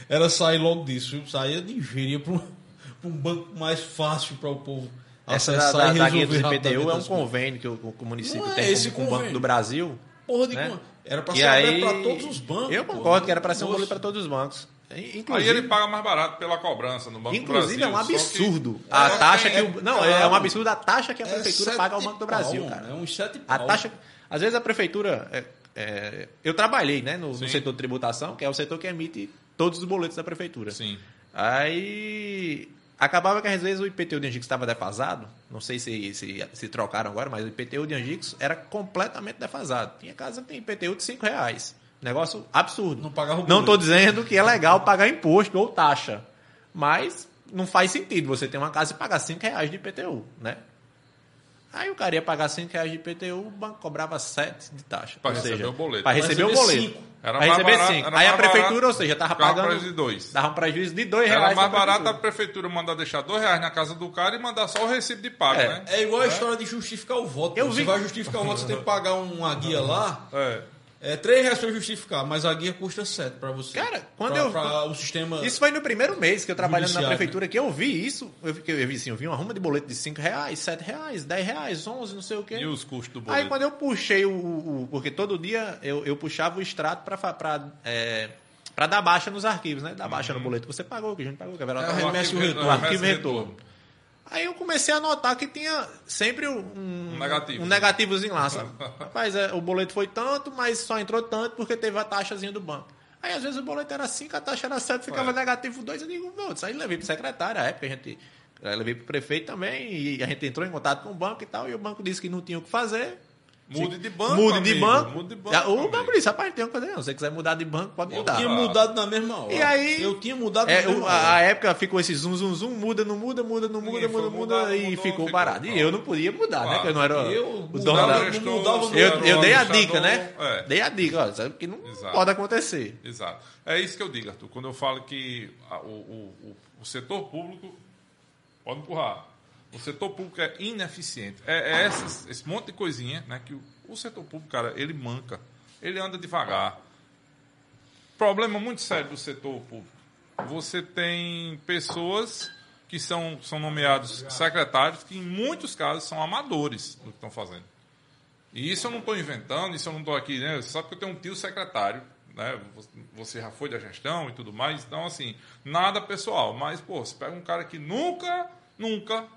era sair logo disso. Eu saía de engenharia para um, um banco mais fácil para o povo Essa da, acessar da, e da resolver dos IPTU é um convênio que o, o município é tem esse com, com o Banco do Brasil. Porra de né? Era para E ser aí, para todos os bancos. Eu concordo que era para ser um boleto para todos os bancos. Aí Inclusive, ele paga mais barato pela cobrança no Banco inclusive do é Brasil. um só que- absurdo. só a que taxa é- que o, não, é um absurdo a taxa que a É prefeitura paga ao Banco do Brasil, pau, cara. É uns sete A taxa. Às vezes a prefeitura. é, é, eu trabalhei né, no, no setor de tributação, que é o setor que emite todos os boletos da prefeitura. Sim. Aí. Acabava que às vezes o IPTU de Angix estava defasado. Não sei se, se, se trocaram agora, mas o IPTU de Angix era completamente defasado. Tinha casa que tem IPTU de 5 reais. Negócio absurdo. Não pagava o Não estou dizendo que é legal pagar imposto ou taxa. Mas não faz sentido você ter uma casa e pagar 5 reais de IPTU, né? Aí o cara ia pagar 5 reais de IPTU, o banco cobrava 7 de taxa. Ou receber seja, o boleto. Para receber o cinco. Era Pra mais receber barato- 5. era Aí a mais prefeitura, barato, ou seja, estava pagando. prejuízo de dois. Dava um prejuízo de 2 Era reais. mais pra barato a prefeitura. mandar deixar dois reais na casa do cara e mandar só o recibo de pago, É. né? É igual a história de justificar o voto. Eu. Você vi- vai justificar o voto, você tem que pagar uma guia lá. É. É 3 reais para justificar, mas a guia custa 7 para você. Cara, quando Pra- eu- pra o sistema. Isso foi no primeiro mês que eu trabalhando na Judiciário, prefeitura que eu vi isso. Eu vi, eu vi assim, eu vi uma ruma de boleto de 5 reais, 7 reais, 10 reais, 11, não sei o quê. E os custos do Aí boleto? quando eu puxei o. o- porque todo dia eu, eu puxava o extrato pra, pra, é, pra dar baixa nos arquivos, né? Dar baixa no boleto que você pagou, que a gente pagou, que a Vera É, tá- remessa o retorno. o arquivo remessa retorno. Aí eu comecei a notar que tinha sempre um, Um negativo. um negativozinho lá, sabe? Rapaz, é, o boleto foi tanto, mas só entrou tanto porque teve a taxazinha do banco. Aí às vezes o boleto era 5, a taxa era 7, ficava É. negativo 2. Eu digo, não, isso aí levei pro secretário, a época a gente. levei pro prefeito também, e a gente entrou em contato com o banco e tal, e o banco disse que não tinha o que fazer. Mude de banco, Mude de amigo, banco. mude de banco, Já- o disse, rapaz, não tem que fazer não. Se você quiser mudar de banco, pode Eu mudar. tinha mudado na mesma hora. E aí- Eu tinha mudado É, na mesma a, a hora. época ficou esse zum, zum, zum, muda, não muda, muda, não muda, muda, foi muda, mudar, e mudou, ficou ficou, parado. E eu não podia mudar, né? Claro. Porque eu não era Eu o mudava, dono da... gestor, mudava Eu, eu ano, dei a dica, né? é. Dei a dica, ó, sabe que não Exato. pode acontecer. Exato. É isso que eu digo, Arthur. Quando eu falo que a- o, o, o- o setor público Pode empurrar. O setor público é ineficiente. É, é essas- esse monte de coisinha, né? Que o, o setor público, cara, ele manca. Ele anda devagar. Problema muito sério do setor público. Você tem pessoas que são, são nomeados secretários que, em muitos casos, são amadores do que estão fazendo. E isso eu não estou inventando, isso eu não estou aqui, né? Você sabe que eu tenho um tio secretário, né? Você já foi da gestão e tudo mais, então assim, nada pessoal. Mas, pô, você pega um cara que nunca, nunca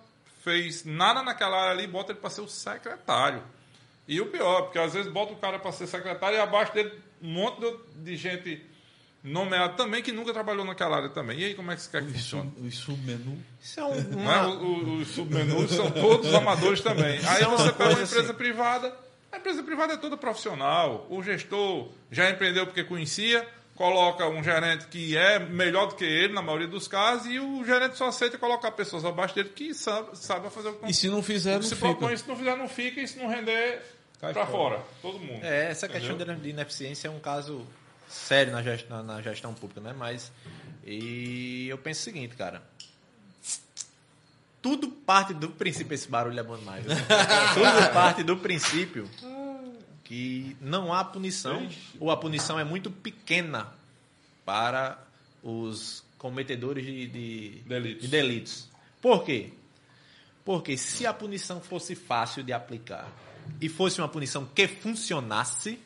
fez nada naquela área ali bota ele para ser o secretário. E o pior, porque às vezes bota o cara para ser secretário e abaixo dele um monte de- de gente nomeada também que nunca trabalhou naquela área também. E aí como é que você quer que funcione? Os submenu. Isso é um, Né? uma, O- o- Os submenus são todos amadores também. Aí é você pega uma empresa assim. privada, a empresa privada é toda profissional. O gestor já empreendeu porque conhecia, coloca um gerente que é melhor do que ele, na maioria dos casos, e o gerente só aceita colocar pessoas abaixo dele que sabe, sabe fazer o que E se não fizer, não se fica. propõe, se não fizer, não fica, e se não render, Cai pra fora. Todo mundo. É, essa Entendeu? questão de ineficiência é um caso sério na gestão, na gestão pública, né? Mas e eu penso o seguinte, cara. Tudo parte do princípio, esse barulho é bom demais. viu? Tudo parte do princípio que não há punição, ou a punição é muito pequena para os cometedores de, de, Delitos. de delitos. Por quê? Porque se a punição fosse fácil de aplicar e fosse uma punição que funcionasse,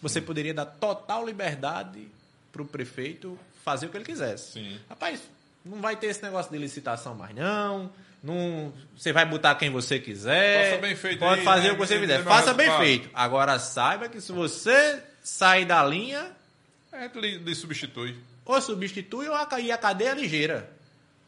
você poderia dar total liberdade para o prefeito fazer o que ele quisesse. Sim. Rapaz, não vai ter esse negócio de licitação mais não. Não você vai botar quem você quiser. Faça bem feito Pode aí, fazer né? o que você quiser. Faça bem feito. Agora saiba que se você sair da linha, É, lhe, lhe substitui. ou substitui ou a, e a cadeia é ligeira.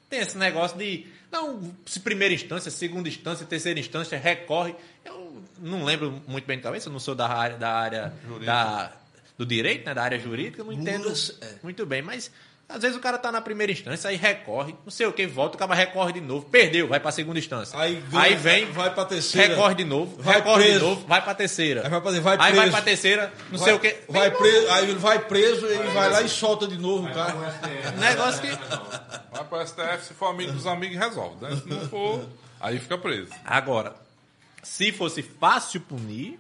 Tem esse negócio de. Não, se primeira instância, segunda instância, terceira instância, recorre. Eu não lembro muito bem de cabeça, eu não sou da área, da área da, do direito, né, da área jurídica, eu não entendo Luras, é. muito bem, mas às vezes o cara tá na primeira instância, aí recorre, não sei o que, volta, o cara recorre de novo, perdeu, vai pra segunda instância. Aí ganha, vem, vai pra terceira. recorre de novo, Vai recorre de preso. novo, vai pra terceira. Aí vai pra- vai Aí vai pra terceira, não vai, sei o que. Vai preso, aí ele vai preso, ele vai lá e solta de novo o cara. Negócio que. Vai para o STF, se for amigo dos amigos, resolve. Né? Se não for, aí fica preso. Agora, se fosse fácil punir,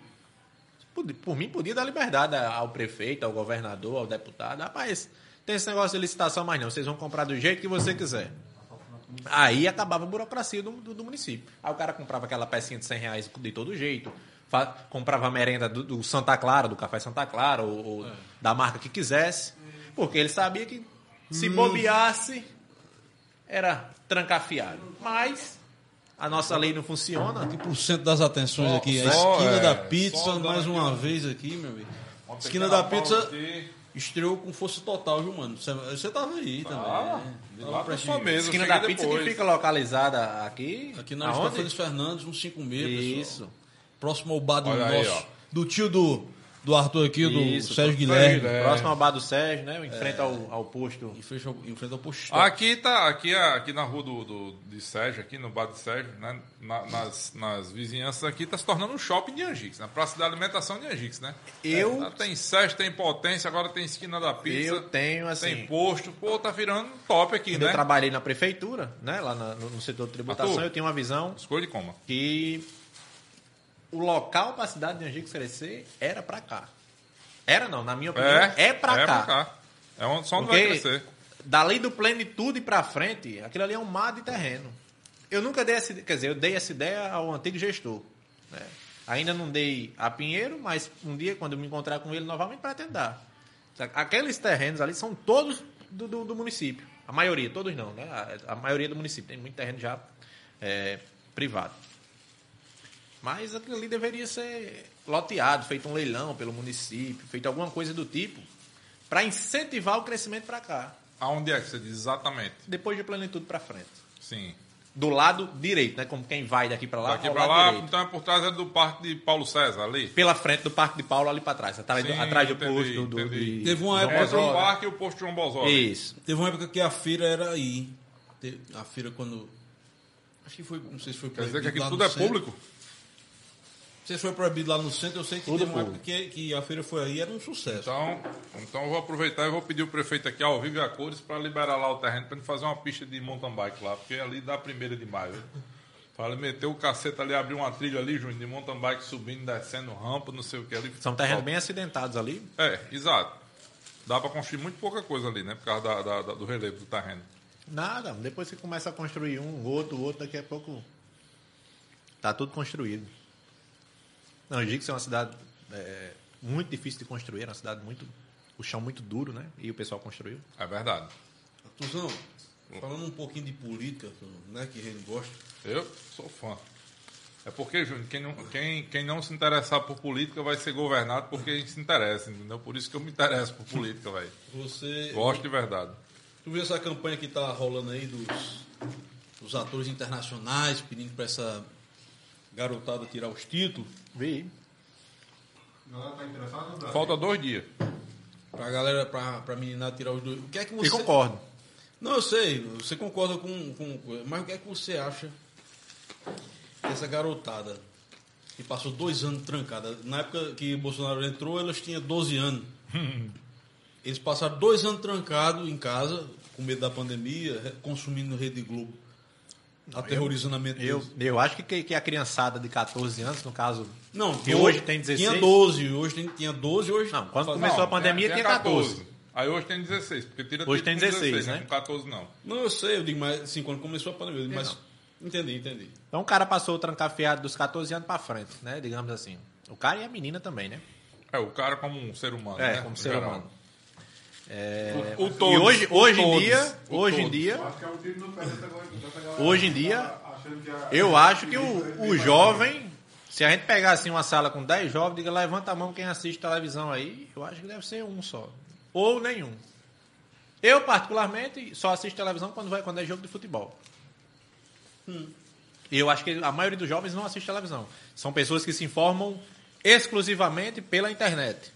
por, mim podia dar liberdade ao prefeito, ao governador, ao deputado. Rapaz, tem esse negócio de licitação mais não. Vocês vão comprar do jeito que você quiser. Aí acabava a burocracia do, do, do município. Aí o cara comprava aquela pecinha de 100 reais de todo jeito, fa- comprava a merenda do, do Santa Clara, do Café Santa Clara, ou, ou da marca que quisesse, porque ele sabia que se bobeasse, era trancafiado. Mas a nossa lei não funciona. Por cento das atenções Só- aqui. A só, esquina é, da pizza, mais uma vez aqui, meu amigo. Esquina da pizza aqui. Estreou com força total, viu, mano? Você, você tava aí também. Ah, né? lá pra sua mesa. Esquina da pizza que fica localizada aqui. Aqui na Aonde? Estafanes Fernandes, 156, pessoal. Isso. Próximo ao bar do Olha aí, nosso. ó. do tio do, do Arthur aqui, do Isso, Sérgio do Guilherme. Guilherme. Próximo ao bar do Sérgio, né? Em frente ao, ao posto. Enfrenta o posto. Aqui tá, aqui, aqui na rua do, do, de Sérgio, aqui no bar de Sérgio, né? Na- nas, nas vizinhanças aqui, tá se tornando um shopping de Angix, né? Praça da alimentação de Angix, né? Eu- É, tem Sérgio, tem Potência, agora tem esquina da pizza. Eu tenho, assim. Tem posto, pô, tá virando top aqui, né? eu trabalhei na prefeitura, né? Lá na- no, no setor de tributação, Arthur. eu tenho uma visão Escolha de coma. que o local para a cidade de Angicos crescer era para cá. Era não, na minha opinião, É, é, para é cá. cá. É onde só onde vai Porque crescer. dali do plenitude para frente, aquilo ali é um mar de terreno. Eu nunca dei essa, quer dizer, eu dei essa ideia ao antigo gestor. né? Ainda não dei a Pinheiro, mas um dia, quando eu me encontrar com ele novamente, pretendo dar. Aqueles terrenos ali são todos do, do- do município. A maioria, todos não, né? A, a maioria do município. Tem muito terreno já é, privado. Mas aquilo ali deveria ser loteado, feito um leilão pelo município, feito alguma coisa do tipo, para incentivar o crescimento para cá. Aonde é que você diz exatamente? Depois de plenitude para frente. Sim. Do lado direito, né? Como quem vai daqui para lá, Daqui lado lá, direito. então é por trás é do parque de Paulo César ali. Pela frente do Parque de Paulo, ali para trás. Atrás, do- Sim, atrás do entendi, posto do, entendi. de Teve uma época- Entre o parque e o posto João. Isso. Teve uma época que a feira era aí. A feira quando. Acho que foi. Não sei se foi Quer dizer que aqui tudo é centro. público? Você foi proibido lá no centro, eu sei que Tudo teve uma época que, que a feira foi aí era um sucesso. Então, então eu vou aproveitar e vou pedir o prefeito aqui ao vivo e a cores para liberar lá o terreno para gente fazer uma pista de mountain bike lá, porque ali dá a primeira de maio. Para meter o cacete ali, abrir uma trilha ali, Júnior, de mountain bike subindo, descendo, rampa, não sei o que ali. São terrenos bem acidentados ali. É, exato. Dá para construir muito pouca coisa ali, né? Por causa da- da- da- do relevo do terreno. Nada, depois você começa a construir um, outro, outro, daqui a pouco tá tudo construído. Não, eu digo que é uma cidade é, muito difícil de construir, é uma cidade muito. o chão muito duro, né? E o pessoal construiu. É verdade. Tuzão, falando um pouquinho de política, né, que a gente gosta. Eu sou fã. É porque, Júnior, quem não, quem, quem não se interessar por política vai ser governado porque a gente se interessa, entendeu? Por isso que eu me interesso por política, velho. Você. Gosto de verdade. Tu viu essa campanha que tá rolando aí dos, dos atores internacionais pedindo pra essa garotada tirar os títulos? Vi. A galera tá Brasil? Falta dois dias. Pra galera, pra, pra meninada tirar os dois. O que é que você. E concordo. Não, eu sei, você concorda com, com. Mas o que é que você acha dessa garotada que passou dois anos trancada? Na época que Bolsonaro entrou, elas tinham 12 anos. Eles passaram dois anos trancados em casa, com medo da pandemia, consumindo Rede Globo. Aterrorizando a mente Eu, eu acho que, que a criançada de 14 anos, no caso. Não, que do- hoje tem 16. Tinha 12, hoje tem, tinha 12, hoje. Não, quando Faz- começou a pandemia tinha 14. Aí hoje tem 16, porque tira Hoje tem com 16, né? Com 14 não. Não, eu sei, eu digo, mas assim, quando começou a pandemia, eu digo, mas. Entendi, entendi. Então o cara passou o trancafiado dos 14 anos pra frente, né? Digamos assim. O cara e a menina também, né? É, o cara como um ser humano, É, né? como ser geral. humano. O, o todos, e hoje, hoje em dia, o hoje em dia, é Hoje em dia, eu acho que o, o jovem, se a gente pegar assim uma sala com 10 jovens, diga levanta a mão quem assiste televisão aí, eu acho que deve ser um só. Ou nenhum. Eu, particularmente, só assisto televisão quando, vai, quando é jogo de futebol. E eu acho que a maioria dos jovens não assiste televisão. São pessoas que se informam exclusivamente pela internet.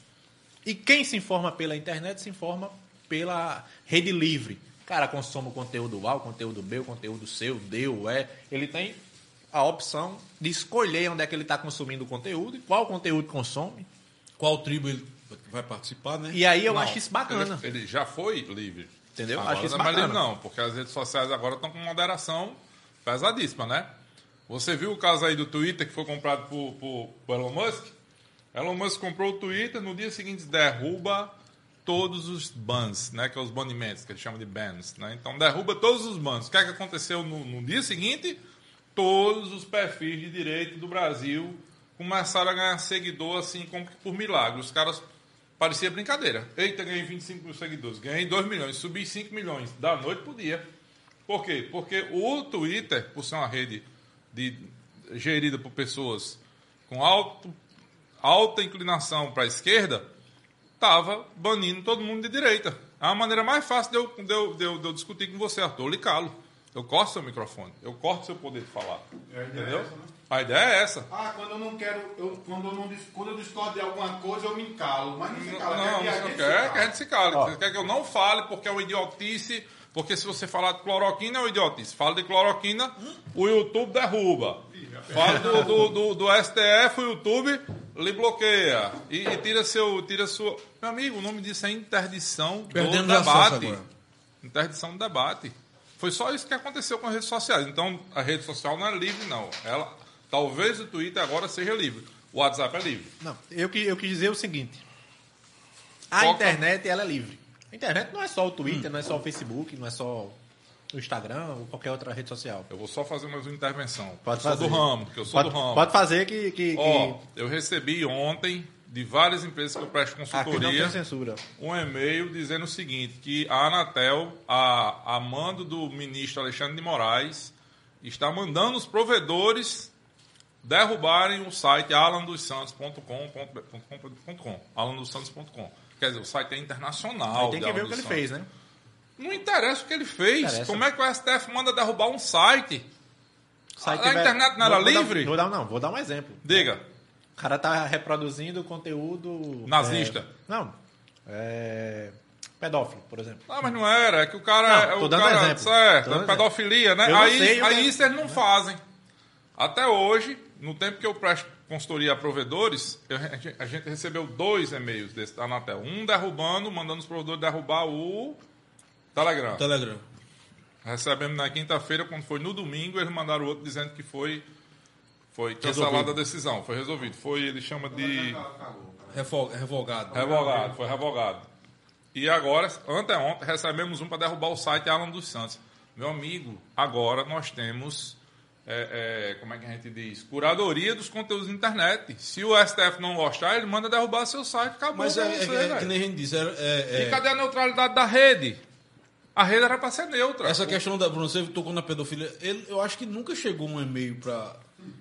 E quem se informa pela internet se informa pela rede livre. O cara consome o conteúdo A, o conteúdo B, o conteúdo C, o D, o E. Ele tem a opção de escolher onde é que ele está consumindo o conteúdo e qual conteúdo consome. Qual tribo ele vai participar, né? E aí eu Não, acho isso bacana. Ele, ele já foi livre. Entendeu? Agora Acho isso não é mais livre, bacana. não, porque as redes sociais agora estão com moderação pesadíssima, né? Você viu o caso aí do Twitter que foi comprado por, por, por Elon Musk? Elon Musk comprou o Twitter, no dia seguinte derruba todos os bans, né? Que é os banimentos, que eles chamam de bans, né? Então derruba todos os bans. O que é que aconteceu no, no dia seguinte? Todos os perfis de direito do Brasil começaram a ganhar seguidor assim como que por milagre. Os caras parecia brincadeira. Eita, ganhei 25 mil seguidores, ganhei 2 milhões, subi 5 milhões da noite pro dia. Por quê? Porque o Twitter, por ser uma rede de, gerida por pessoas com alto, alta inclinação para a esquerda, estava banindo todo mundo de direita. É a maneira mais fácil de eu, de eu, de eu, de eu discutir com você, Arthur. Eu lhe calo. Eu corto seu microfone. Eu corto seu poder de falar. É, é Entendeu? essa, né? A ideia é essa. Ah, quando eu não quero, eu, quando, eu não, quando eu discordo de alguma coisa, eu me calo. Mas não se Não, cala, não, a você não quer que a gente se cale. Ó. Você quer que eu não fale porque é uma idiotice. Porque se você falar de cloroquina é uma idiotice. Fala de cloroquina, o YouTube derruba. Fala do, do, do, do STF, o YouTube lhe bloqueia. E, e tira seu. Tira sua. Meu amigo, o nome disso é interdição Perdemos do debate. Interdição do debate. Foi só isso que aconteceu com as redes sociais. Então, a rede social não é livre, não. Ela, talvez o Twitter agora seja livre. O WhatsApp é livre. Não, eu, que- eu quis dizer o seguinte. A Foca- internet, ela é livre. A internet não é só o Twitter, não é só o Facebook, não é só o Instagram ou qualquer outra rede social. Eu vou só fazer mais uma intervenção. Pode eu fazer. do ramo, porque eu sou Pode, do ramo. pode fazer que... que, Ó, que eu recebi ontem de várias empresas que eu presto não consultoria um e-mail dizendo o seguinte, que a Anatel, a, a mando do ministro Alexandre de Moraes, está mandando os provedores derrubarem o site alandossantos.com.com alandossantos.com Quer dizer, o site é internacional. Aí tem que ver o que ele fez, né? Não interessa o que ele fez. Interessa. Como é que o STF manda derrubar um site? Site A tiver- internet não era Vou- vou dar- livre? Vou dar, não, vou dar um exemplo. Diga. O cara tá reproduzindo conteúdo... Nazista. é, não, é... Pedófilo, por exemplo. Ah, mas não era, é que o cara Não, é tô dando cara, exemplo. certo, dando é pedofilia, né? Eu Aí, sei aí isso eles não fazem. Até hoje, no tempo que eu presto consultoria a provedores, eu- a gente, a gente recebeu dois e-mails desse da Anatel. Um derrubando, mandando os provedores derrubar o Telegram. Telegram. Recebemos na quinta-feira, quando foi no domingo, eles mandaram outro dizendo que foi, foi cancelada a decisão, foi resolvido. Foi, ele chama de Revogado. revogado, foi revogado. E agora, anteontem, recebemos um para derrubar o site Alan dos Santos. Meu amigo, agora nós temos, é, é, como é que a gente diz? Curadoria dos conteúdos da internet. Se o STF não gostar, ele manda derrubar seu site, acabou Mas pra é, você, é- é que nem a gente diz, é- é- E é- cadê a neutralidade da rede? A rede era para ser neutra. essa questão da Bruno, você tocou na pedofilia. Ele, eu acho que nunca chegou um e-mail pra,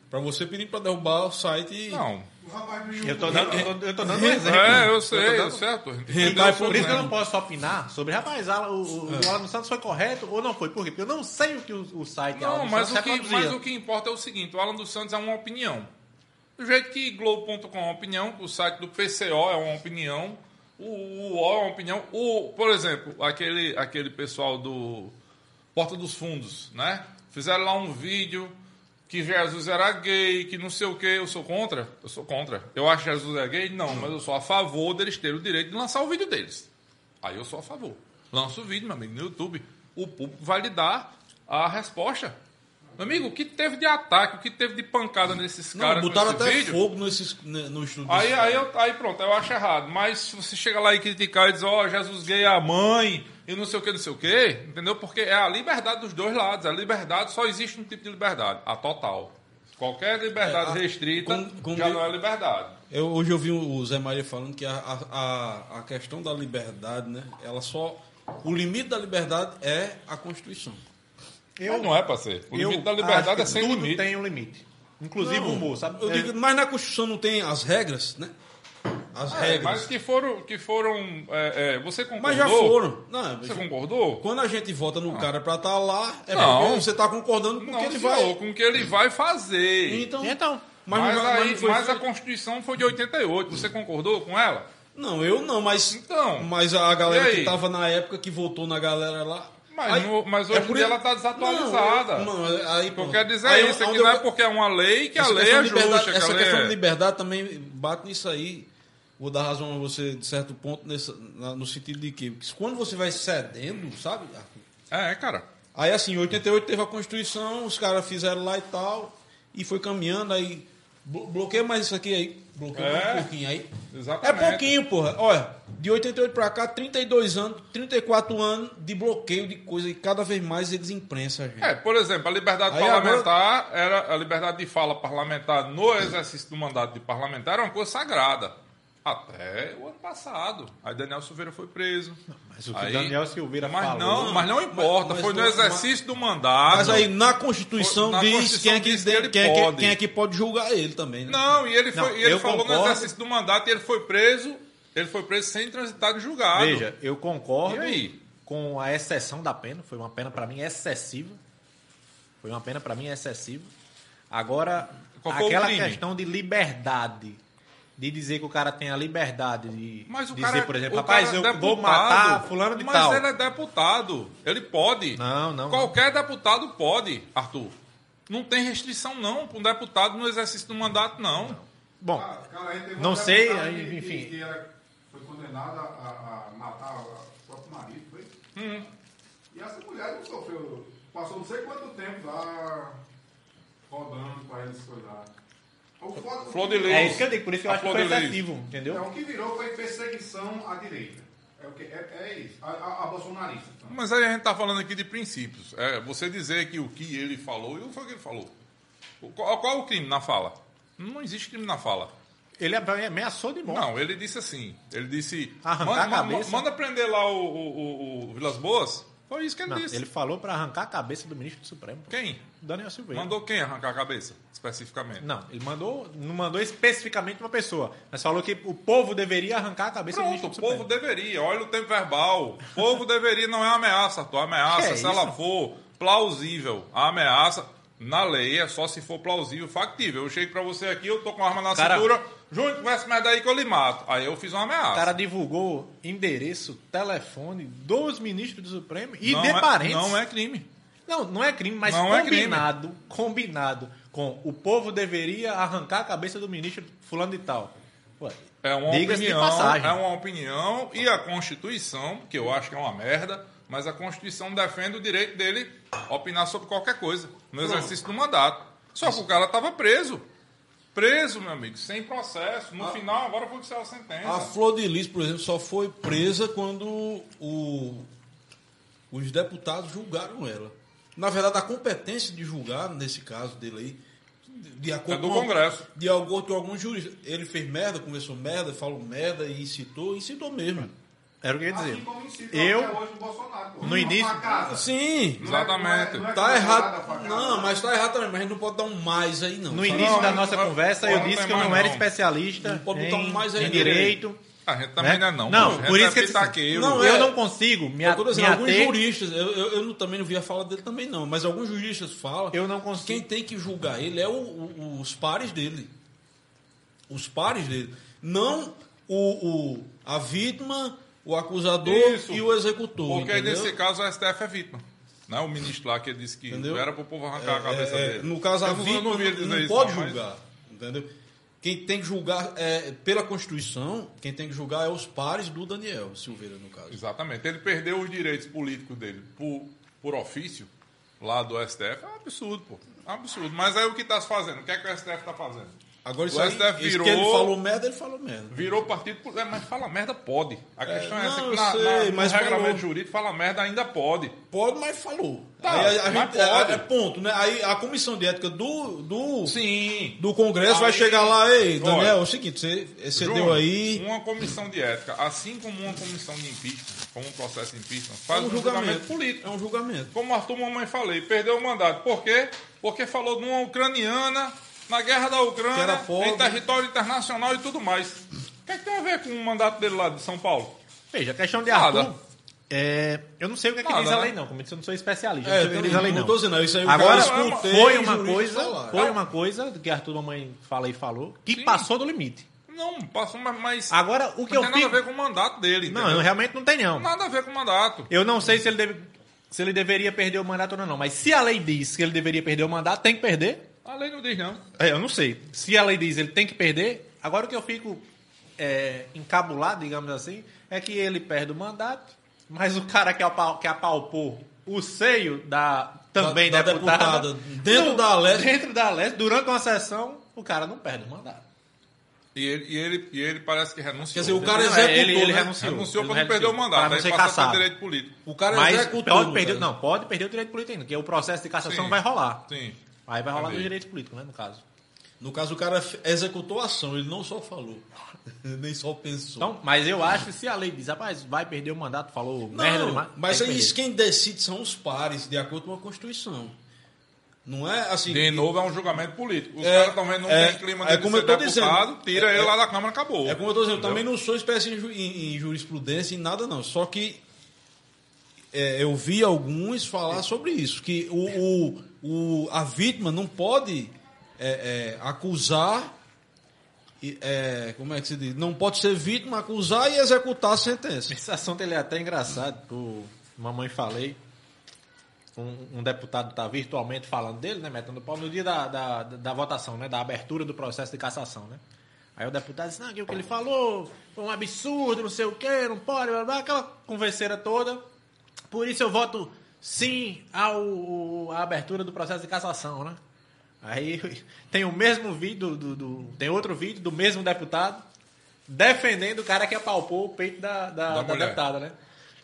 pra você pedir pra derrubar o site. e- Não. O rapaz do Eu tô dando, eu tô, eu tô dando um exemplo. É, eu sei, dando- certo. Hentai Por isso que eu né? não posso opinar sobre, rapaz, Alan, o, o, o Alan dos Santos foi correto ou não foi. Por quê? Porque eu não sei o que o, o site Alan Não, dos mas Santos o, que, reproduzia. mas o que importa é o seguinte: o Alan dos Santos é uma opinião. Do jeito que Globo.com é uma opinião, o site do PCO é uma opinião, o, UOL é uma opinião. O, por exemplo, aquele, aquele pessoal do Porta dos Fundos, né? Fizeram lá um vídeo que Jesus era gay, que não sei o que, eu sou contra. Eu sou contra. Eu acho que Jesus é gay? Não, mas eu sou a favor deles terem o direito de lançar o vídeo deles. Aí eu sou a favor. Lança o vídeo, meu amigo, no YouTube. O público vai lhe dar a resposta. Meu amigo, o que teve de ataque, o que teve de pancada nesses Não, caras botaram nesse até vídeo? fogo nesses, né, no estúdio. Aí, aí, eu, aí pronto, eu acho errado. Mas se você chega lá e criticar e dizer, ó, Jesus gay é a mãe e não sei o que, não sei o que, entendeu? Porque é a liberdade dos dois lados. A liberdade, só existe um tipo de liberdade, a total. Qualquer liberdade É, a- restrita como- como já diz- não é liberdade. Eu, hoje eu vi o Zé Maria falando que a, a, a questão da liberdade, né? Ela só. O limite da liberdade é a Constituição. Mas não é pra ser. O Eu limite da liberdade acho é sem tudo limite. tem um limite. Inclusive o humor, sabe? Eu É, digo, mas na Constituição não tem as regras, né? As É, regras. mas Mas, que foram. Que foram é, é, você concordou? já foram. Não, Você concordou? quando a gente vota no cara pra estar lá, é Não. porque você tá concordando com o Não, que ele vai. com o que ele vai fazer. Então, Então, mas, Mas, não vai- mas aí, não foi mas a. Constituição foi de 88. Você concordou com ela? Não, eu não, mas. Então, Mas a galera que tava na época que votou na galera lá. Mas aí- no- mas é hoje em por dia ela tá desatualizada. Não, não, aí, que pô. eu quero dizer Aí é isso, é que não eu- é porque é uma lei que a essa lei questão é justa. que a essa lei questão é- de liberdade também bate nisso aí. Vou dar razão a você, de certo ponto, nessa, na- no sentido de que quando você vai cedendo, sabe? É, cara. Aí assim, em 88 teve a Constituição, os caras fizeram lá e tal, e foi caminhando, aí blo- bloqueia mais isso aqui aí, bloqueia É. um pouquinho aí. É Exatamente. pouquinho, porra. Olha, de 88 pra cá, 32 anos, 34 anos de bloqueio de coisa, e cada vez mais eles imprensam a gente. É, por exemplo, a liberdade Aí parlamentar era a liberdade de fala parlamentar no exercício do mandato de parlamentar era uma coisa sagrada. Até o ano passado. Aí Daniel Silveira foi preso. mas o que Aí- Daniel Silveira Mas falou... não, mas não importa. mas foi no exercício do mandato. Mas aí na Constituição diz Constituição quem é que, diz que de- ele quem, é que, pode. quem é que pode julgar ele também, né? Não, e ele, Não, foi, e ele falou no concordo. exercício do mandato e ele foi preso. Ele foi preso sem transitar de julgado. Veja, eu concordo E com a exceção da pena. Foi uma pena para mim excessiva. Foi uma pena para mim excessiva. Agora, Qual aquela questão de liberdade, de dizer que o cara tem a liberdade de Mas o dizer, cara, por exemplo, rapaz, cara eu é vou deputado, matar fulano de mas tal. ele é deputado. Ele pode. Não, não, Qualquer deputado pode, Arthur. Não tem restrição, não, para um deputado no exercício do mandato, não. Bom, Cara, cara, Não sei, aí, que- enfim. Que, foi condenada a, a matar o próprio marido, foi? Hum. E essa mulher não sofreu. Passou não sei quanto tempo lá rodando pra eles cuidar. O foda- Flor de lis. é isso que eu digo, por isso que eu A acho excessivo, É, entendeu? o que virou foi perseguição à direita. É, o que, é, é isso. A, a, a bolsonarista. então. Mas aí a gente está falando aqui de princípios. É, você dizer que o que ele falou, e o que foi que ele falou? O- Qual, qual é o crime na fala? Não existe crime na fala. Ele ameaçou de morte. Não, ele disse assim. Ele disse. Arrancar manda, a cabeça. manda prender lá o, o, o- o Vilas Boas. Foi isso que ele Não, disse. ele falou para arrancar a cabeça do ministro do Supremo. Quem? Daniel Silveira. Mandou quem arrancar a cabeça, especificamente? Não, ele mandou, não mandou especificamente uma pessoa, mas falou que o povo deveria arrancar a cabeça do Pronto, ministro o do povo Supremo. deveria. Olha o tempo verbal. O povo deveria, não é uma ameaça, Arthur. Ameaça, Que é se ela isso? for plausível, a ameaça, na lei, é só se for plausível, factível. Eu chego pra você aqui, eu tô com a arma na Cara- cintura, Júnior, conversa mais daí que eu lhe mato. Aí eu fiz uma ameaça. O cara divulgou endereço, telefone dos ministros do Supremo e não de é, parentes. Não é crime. Não, não é crime, mas Não é crime. combinado, combinado com o povo deveria arrancar a cabeça do ministro fulano de tal. Ué, É uma opinião, é uma opinião e a Constituição, que eu acho que é uma merda, mas a Constituição defende o direito dele opinar sobre qualquer coisa no exercício do mandato. Só que o cara estava preso. Preso, meu amigo, sem processo. No final, agora foi a sentença. A Flor de Lis, por exemplo, só foi presa quando o- os deputados julgaram ela. Na verdade, a competência de julgar, nesse caso dele aí, de- de acordo É do com Congresso. De acordo com alguns juristas. Ele fez merda, conversou merda, falou merda e incitou, incitou mesmo. Era o que eu ia dizer. Assim como incita Eu- até hoje o Bolsonaro. pô. no início-. Sim, Não é- Exatamente. não é- não é tá errado. Não, mas tá errado também. Mas a gente não pode dar um mais aí, não. No sabe? início Não, da nossa não, conversa, eu disse que eu não era não. especialista Não pode botar um em, mais aí, em não. direito. A gente também né? não é não. Por isso que acredita eu- aquilo. Não, eu é. não consigo me, Eu tô me dizendo, alguns ater... juristas, eu, eu, eu também não vi a fala dele também não, mas alguns juristas falam Eu não que consigo. quem tem que julgar ele é o- o- os pares dele. Os pares dele. Não o, o- a vítima, o acusador Isso. e o executor. Porque aí, entendeu? nesse caso, a STF é vítima. Né? O ministro lá que disse que Entendeu? era para o povo arrancar a É, cabeça é, dele. No caso, a não- vítima não não, não isso, pode não, mas- julgar. Entendeu? Quem tem que julgar, é, pela Constituição, quem tem que julgar é os pares do Daniel Silveira, no caso. Exatamente. Ele perdeu os direitos políticos dele por, por ofício lá do STF. É um absurdo, pô. É um absurdo. Mas aí o que está se fazendo? O que é que o STF está fazendo? Agora, isso O STF virou- que ele falou merda, ele falou merda. Virou partido. É, mas fala merda, pode. A questão é, não, essa eu que na, sei, na, no mas regulamento falou. jurídico fala merda ainda pode. Pode, mas falou. Tá, aí a, a gente, pode. é, é ponto, né? Aí a comissão de ética do, do, Sim. do Congresso vai Aí- chegar lá, ei, Daniel, Olha, é o seguinte, você excedeu Júnior, aí. Uma comissão de ética, assim como uma comissão de impeachment, como um processo de impeachment, faz é um, julgamento. político. É um julgamento. Como Arthur Mamãe falei, perdeu o mandato. Por quê? Porque falou de uma ucraniana na guerra da Ucrânia, em território internacional e tudo mais. O que, é que tem a ver com o mandato dele lá de São Paulo? Veja, a questão de Nada. Arthur. é, eu não sei o que, é que Nada, diz a né? lei, não. Como eu disse, eu não sou especialista. É, não sei o que diz a lei, não não. isso aí Agora, escutei foi uma coisa, falar. foi uma coisa que Arthur Mamãe fala e falou, que Sim. passou do limite. Não, passou, mas, mas Agora, o que eu não tem nada a ver com o mandato dele. Não, entendeu? eu realmente não tem, não. Nada a ver com o mandato. Eu não sei se ele, deve- se ele deveria perder o mandato ou não, mas se a lei diz que ele deveria perder o mandato, tem que perder. A lei não diz não. É, eu não sei. Se a lei diz ele tem que perder, agora o que eu fico é, encabulado, digamos assim, é que ele perde o mandato, mas o cara que, apal- que apalpou o seio da também Da- da deputada, deputada dentro da Alesp. dentro da Alesp, durante uma sessão, o cara não perde o mandato. E ele, e ele, e ele parece que renunciou. Quer dizer, o cara Não, executou, ele, ele né? renunciou. renunciou Ele para não perder o mandato. pra não Aí ser passa caçado. para direito político. O cara Mas executou. pode no perder, caso. não, pode perder o direito político ainda, porque o processo de cassação Sim. vai rolar. Sim. Aí vai rolar Entendi. dos direitos políticos, né, no caso. No caso, o cara executou a ação, ele não só falou. Nem só pensou. Então, mas eu acho que se a lei diz, rapaz, vai perder o mandato, falou não, merda demais. mas aí que isso perder. quem decide são os pares, de acordo com a Constituição. Não é assim. De novo, é um julgamento político. Os É, caras também não é, tem clima é de como ser eu tô deputado, dizendo. tira É, ele é- lá da Câmara, acabou. É como eu tô dizendo, eu Entendeu? também não sou espécie em- em jurisprudência, em nada não. Só que é, eu vi alguns falar sobre isso, que o, o, o- a vítima não pode é, é, acusar, é, como é que se diz? Não pode ser vítima, acusar e executar a sentença. Esse assunto ele é até engraçado, o mamãe falei. Um, um deputado está virtualmente falando dele, né, metendo pau no dia da, da, da votação, né, da abertura do processo de cassação, né. Aí o deputado disse, não, que o que ele falou foi um absurdo, não sei o quê, não pode, blá, blá, aquela converseira toda. Por isso eu voto sim ao, à abertura do processo de cassação, né. Aí tem o mesmo vídeo, do, do- tem outro vídeo do mesmo deputado defendendo o cara que apalpou o peito da, da, Da da deputada, né?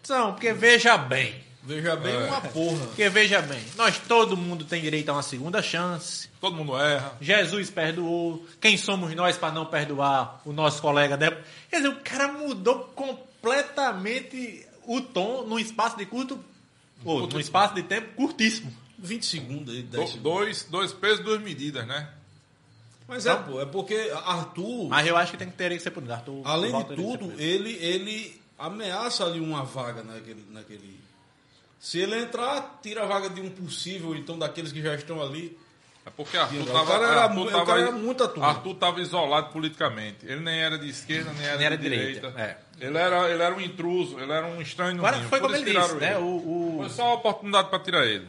Não, porque veja bem, Veja bem, uma porra. porque veja bem, nós todo mundo tem direito a uma segunda chance. Todo mundo erra. Jesus perdoou. Quem somos nós para não perdoar o nosso colega? Dep... Quer dizer, o cara mudou completamente o tom num espaço de curto, ou num espaço de tempo curtíssimo. 20 segundos aí, 10 Do- segundos. dois, dois pesos, duas medidas, né? Mas é, pô, é porque Arthur, Mas eu acho que tem que ter que ser punido. Arthur, além de tudo, ele, ele ameaça ali uma vaga naquele, naquele. Se ele entrar, tira a vaga de um possível, então daqueles que já estão ali. É porque Arthur estava cara era mu- o cara era muito atuante. Arthur estava isolado politicamente. Ele nem era de esquerda, nem era, Nem era de direita. direita, é. Ele, era, ele era um intruso, ele era um estranho no Agora ninho. foi Por como isso ele disse, né? ele. O, o, Foi só uma oportunidade para tirar ele.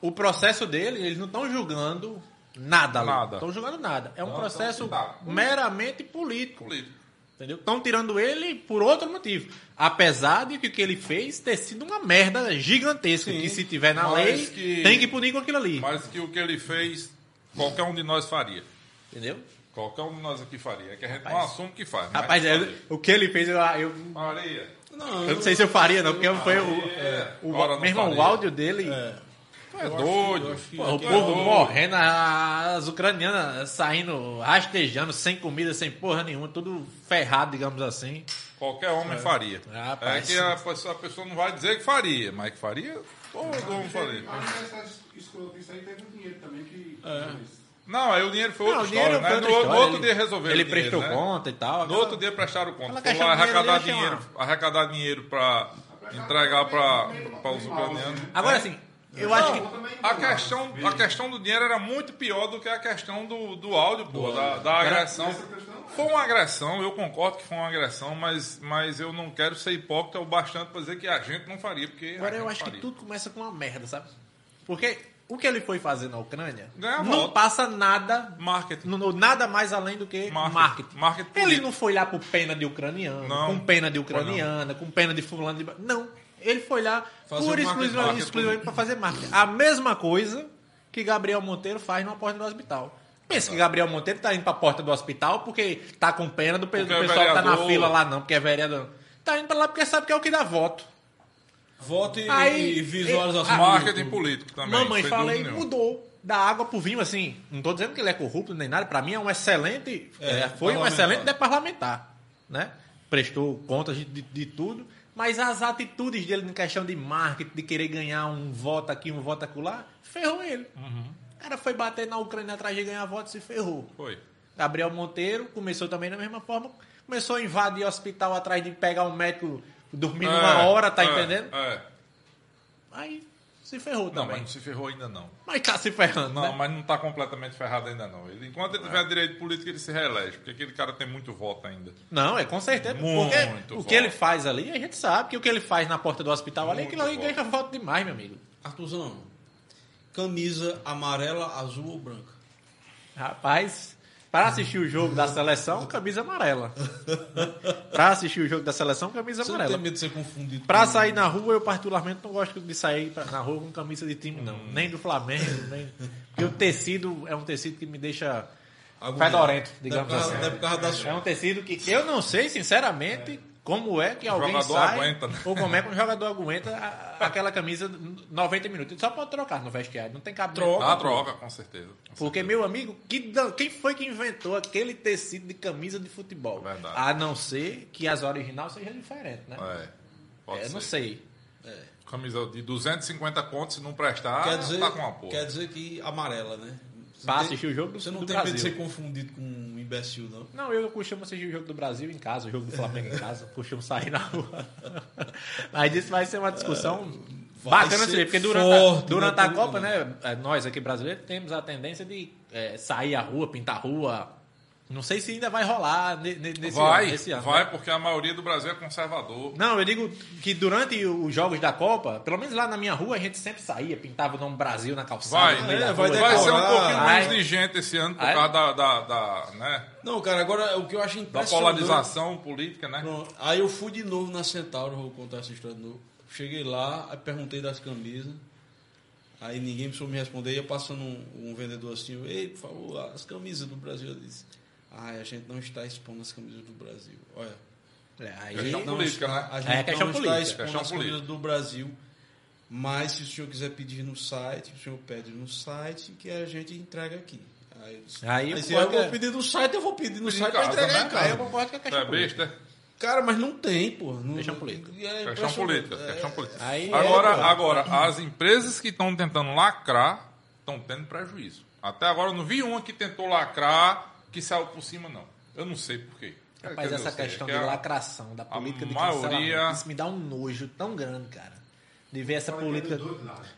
o processo dele, eles não estão julgando nada. Nada. Estão jogando nada. É um Não, processo então, tá. meramente político. Político. Entendeu? Estão tirando ele por outro motivo. Apesar de que o que ele fez ter sido uma merda gigantesca. Que se tiver na lei, que- tem que punir com aquilo ali. Mas que o que ele fez, qualquer um de nós faria. Entendeu? Qualquer um de nós aqui faria. É que a gente não Rapaz. assume que faz. mas Rapaz, é, faria. o que ele fez, eu, eu, Faria. Não, eu não sei se eu faria, não, porque foi o. É. o, não meu irmão, o faria. áudio dele. Tu é doido. acho Pô, o é povo morrendo, as ucranianas saindo, rastejando, sem comida, sem porra nenhuma, tudo ferrado, digamos assim. Qualquer homem faria. Ah. É que a pessoa, a pessoa não vai dizer que faria, mas que faria, todo homem faria. Mas essa escroto, isso aí teve um dinheiro também que. que Não, aí o dinheiro foi outra história, né? foi outra No, história, outro ele- dia resolveram Ele dinheiro, prestou né? conta e tal. No aquela- outro dia prestaram conta. Foram arrecadar dinheiro, arrecadar dinheiro para entregar para os ucranianos. Agora, assim, eu acho que. A questão, a questão do dinheiro era muito pior do que a questão do, do áudio, pô, da, da agressão. Foi uma agressão, eu concordo que foi uma agressão, mas, mas eu não quero ser hipócrita o bastante para dizer que a gente não faria, porque Agora eu acho que faria. tudo começa com uma merda, sabe? Porque o que ele foi fazer na Ucrânia não passa nada, Marketing. no- nada mais além do que Marketing. marketing. Marketing ele não foi lá por pena de ucraniano, Não. com pena de ucraniana, com pena de fulano de... Não, ele foi lá Fazer pura e marketing, exclusivamente, marketing exclusivamente para fazer marketing. A mesma coisa que Gabriel Monteiro faz na porta do hospital. Pensa que Gabriel Monteiro tá indo pra porta do hospital porque tá com pena do, é pessoal que tá na fila lá, não, porque é vereador. Tá indo pra lá porque sabe que é o que dá voto. Voto e, Aí- e visualização. Marketing do- político também. Mamãe, falei, mudou da água pro vinho, assim. Não tô dizendo que ele é corrupto nem nada. Pra mim é um excelente. É, é, foi um excelente de parlamentar. Né? Prestou contas de, de, de tudo. Mas as atitudes dele em questão de marketing, de querer ganhar um voto aqui, um voto acolá, ferrou ele. Uhum. O cara foi bater na Ucrânia atrás de ganhar votos e ferrou. Foi. Gabriel Monteiro começou também da mesma forma. Começou a invadir hospital atrás de pegar um médico dormindo uma É, hora, tá é, entendendo? É. Aí se ferrou Não, também. mas não se ferrou ainda não. Mas tá se ferrando, Não, né? mas não está completamente ferrado ainda não. Ele, enquanto ele tiver direito político, ele se reelege, porque aquele cara tem muito voto ainda. Não, é com certeza. Muito porque o voto. que ele faz ali, a gente sabe que o que ele faz na porta do hospital ali, Muito aquilo ali voto. ganha voto demais, meu amigo. Arthurzão, camisa amarela, azul ou branca? Rapaz, para assistir o jogo da seleção, camisa amarela. para assistir o jogo da seleção, camisa Você não tem amarela. medo de ser confundido com- sair na rua, eu particularmente não gosto de sair na rua com camisa de time, não. Hum. Nem do Flamengo, nem. Porque o tecido é um tecido que me deixa Agulha. fedorento, digamos causa- assim. sua. É um tecido que eu não sei, sinceramente, como é que alguém jogador sai aguenta, né? ou como é que um jogador aguenta a- aquela camisa 90 minutos. Ele só pode trocar no vestiário, não tem cabimento. Dá troca, com certeza. com Porque, certeza. meu amigo, que quem foi que inventou aquele tecido de camisa de futebol? Verdade. A não ser que as original sejam diferentes, né? É, pode É, ser. não sei. Camisa de 250 contos, se não prestar, Quer dizer, tá com uma porra. quer dizer que amarela, né? Pra tem- assistir o jogo do, Você não do tem Brasil. medo de ser confundido com um imbecil, não? Não, eu costumo assistir o jogo do Brasil em casa, o jogo do Flamengo em casa, costumo sair na rua. Mas isso vai ser uma discussão Vai bacana, ser porque durante, forte, a, durante né, a tudo, Copa, né, é, nós aqui brasileiros temos a tendência de é, sair à rua, pintar a rua. Não sei se ainda vai rolar ne- ne- nesse vai, ano. Nesse ano vai, né? porque a maioria do Brasil é conservador. Não, eu digo que durante os jogos da Copa, pelo menos lá na minha rua, a gente sempre saía, pintava o nome Brasil na calçada. Vai, da é, vai rua. Vai ser um pouquinho Vai. menos de gente esse ano por Vai. causa da, da, da, né, Não, cara, agora o que eu acho da impressionante... polarização política, né? Pronto, Aí eu fui de novo na Centauro, vou contar essa história de novo. Cheguei lá, aí perguntei das camisas. Aí ninguém soube me responder. Ia passando um, um vendedor assim, ei, por favor, as camisas do Brasil. Eu disse, ai, a gente não está expondo as camisas do Brasil. Olha, É, aí, Questão não política, está, né? a gente É questão não política, está expondo questão as camisas política. do Brasil. Mas se o senhor quiser pedir no site, o senhor pede no site que a gente entrega aqui. Aí, Aí eu se eu vou pedir no site, eu vou pedir no site para entregar né? em casa. aí eu concordo que é questão é política. besta? Cara, mas não tem, pô. Não, Questão política. É Questão política, É. questão política. Aí agora, é, agora, as empresas que estão tentando lacrar estão tendo prejuízo. Até agora eu não vi uma que tentou lacrar que saiu por cima, não. Eu não sei por quê. Rapaz, Quer dizer, essa questão é de que a- lacração, da política de maioria- cancelamento, isso me dá um nojo tão grande, cara. De ver essa política...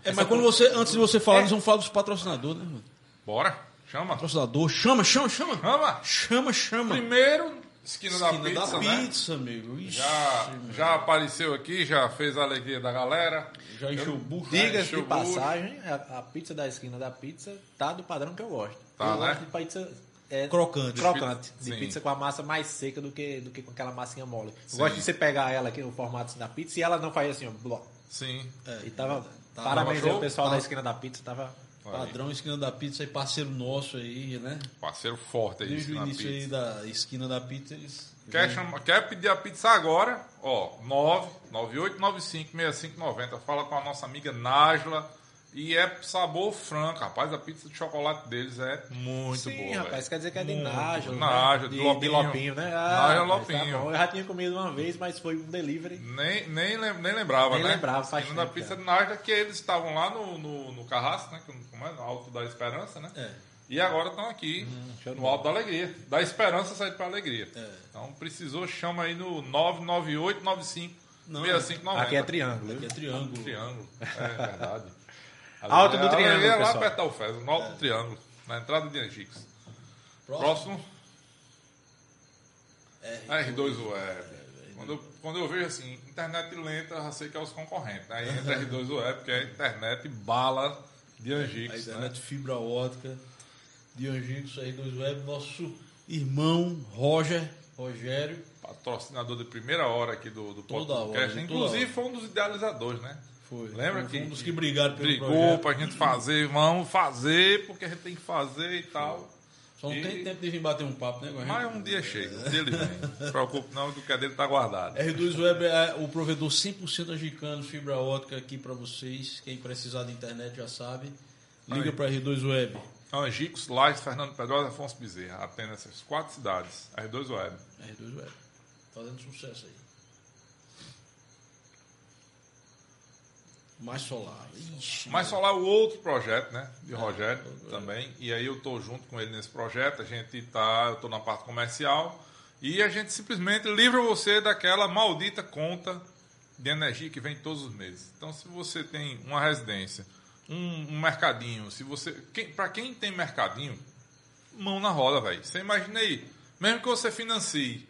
É, mas quando você, antes de você falar, eles vão falar dos patrocinadores, né, mano? Bora, chama. Patrocinador, chama, chama, chama. Chama. Chama, chama. Primeiro, Esquina, da Esquina pizza, da né? pizza, amigo. Ixi, Já, meu. já apareceu aqui, já fez a alegria da galera. já encheu o bucho. Diga-se encheu de bucho. passagem, a, a pizza da esquina da pizza tá do padrão que eu gosto. Tá, eu né? gosto de pizza é, Crocante. crocante. De pi- pizza sim. com a massa mais seca do que, do que com aquela massinha mole. Eu Sim. gosto de você pegar ela aqui no formato assim da pizza e ela não faz assim, ó, bló. Sim. E tava. Tava parabéns ao pessoal Tava- da esquina da pizza, tava. Padrão Esquina da Pizza aí, parceiro nosso aí, né? Parceiro forte aí. Desde o Esquina da início aí pizza. da Esquina da Pizza, eles... Quer, chama- quer pedir a pizza agora? Ó, 998956590. Fala com a nossa amiga Nájila. E é sabor franco, rapaz. A pizza de chocolate deles é muito Sim, boa. rapaz, velho. quer dizer que é de boa. Nájila, né? de Lopinho. de Lopinho, né? Rapaz, tá Lopinho. bom. Eu já tinha comido uma vez, mas foi um delivery. Nem, nem, nem lembrava, Nem né? lembrava, faz Esquina da tempo, pizza de Nájila, que eles estavam lá no, no, no Carrasco, né? Como é? No Alto da Esperança, né? É. E agora estão aqui, Hum, no Alto da Alegria. Da Esperança sair para Alegria. É. Então precisou, chama aí no 99895 6590. Aqui é triângulo. Viu? é triângulo. Triângulo, é verdade. Alto do A Triângulo, é lá pessoal. perto da UFES, no Alto do Triângulo, na entrada de Angicos. Próximo. Próximo. R2 Web. Quando eu, quando eu vejo assim, internet lenta, eu já sei que é os concorrentes. Né? Aí entra R2 Web, que é a internet bala de A Angicos. Né? internet fibra ótica de Angicos R2 Web, nosso irmão Roger, Rogério. Patrocinador de primeira hora aqui do, do Toda podcast. hora, Inclusive toda foi um dos idealizadores, né? Foi. Lembra foi que- um dos que brigaram pelo Brigou projeto. pra gente fazer, vamos fazer, porque a gente tem que fazer e tal. Só não E- tem tempo de vir bater um papo, né, gente? Mas um dia chega, um dia ele vem. Não se preocupe não, que o que é dele tá guardado. R2 Web é o provedor 100% angicano, fibra ótica aqui para vocês. Quem precisar de internet já sabe. Liga para R2 Web. Angicos, Lages, Fernando Pedrosa, Afonso Bezerra. Apenas essas quatro cidades. R2 Web. R2 Web. Fazendo sucesso aí. Mais solar. Ixi, Mas só lá o outro projeto, né? De Rogério também. E aí eu tô junto com ele nesse projeto. A gente tá, eu tô na parte comercial. E a gente simplesmente livra você daquela maldita conta de energia que vem todos os meses. Então, se você tem uma residência, um, um mercadinho, se você. Quem, para quem tem mercadinho, mão na roda, velho. Você imagina aí, mesmo que você financie,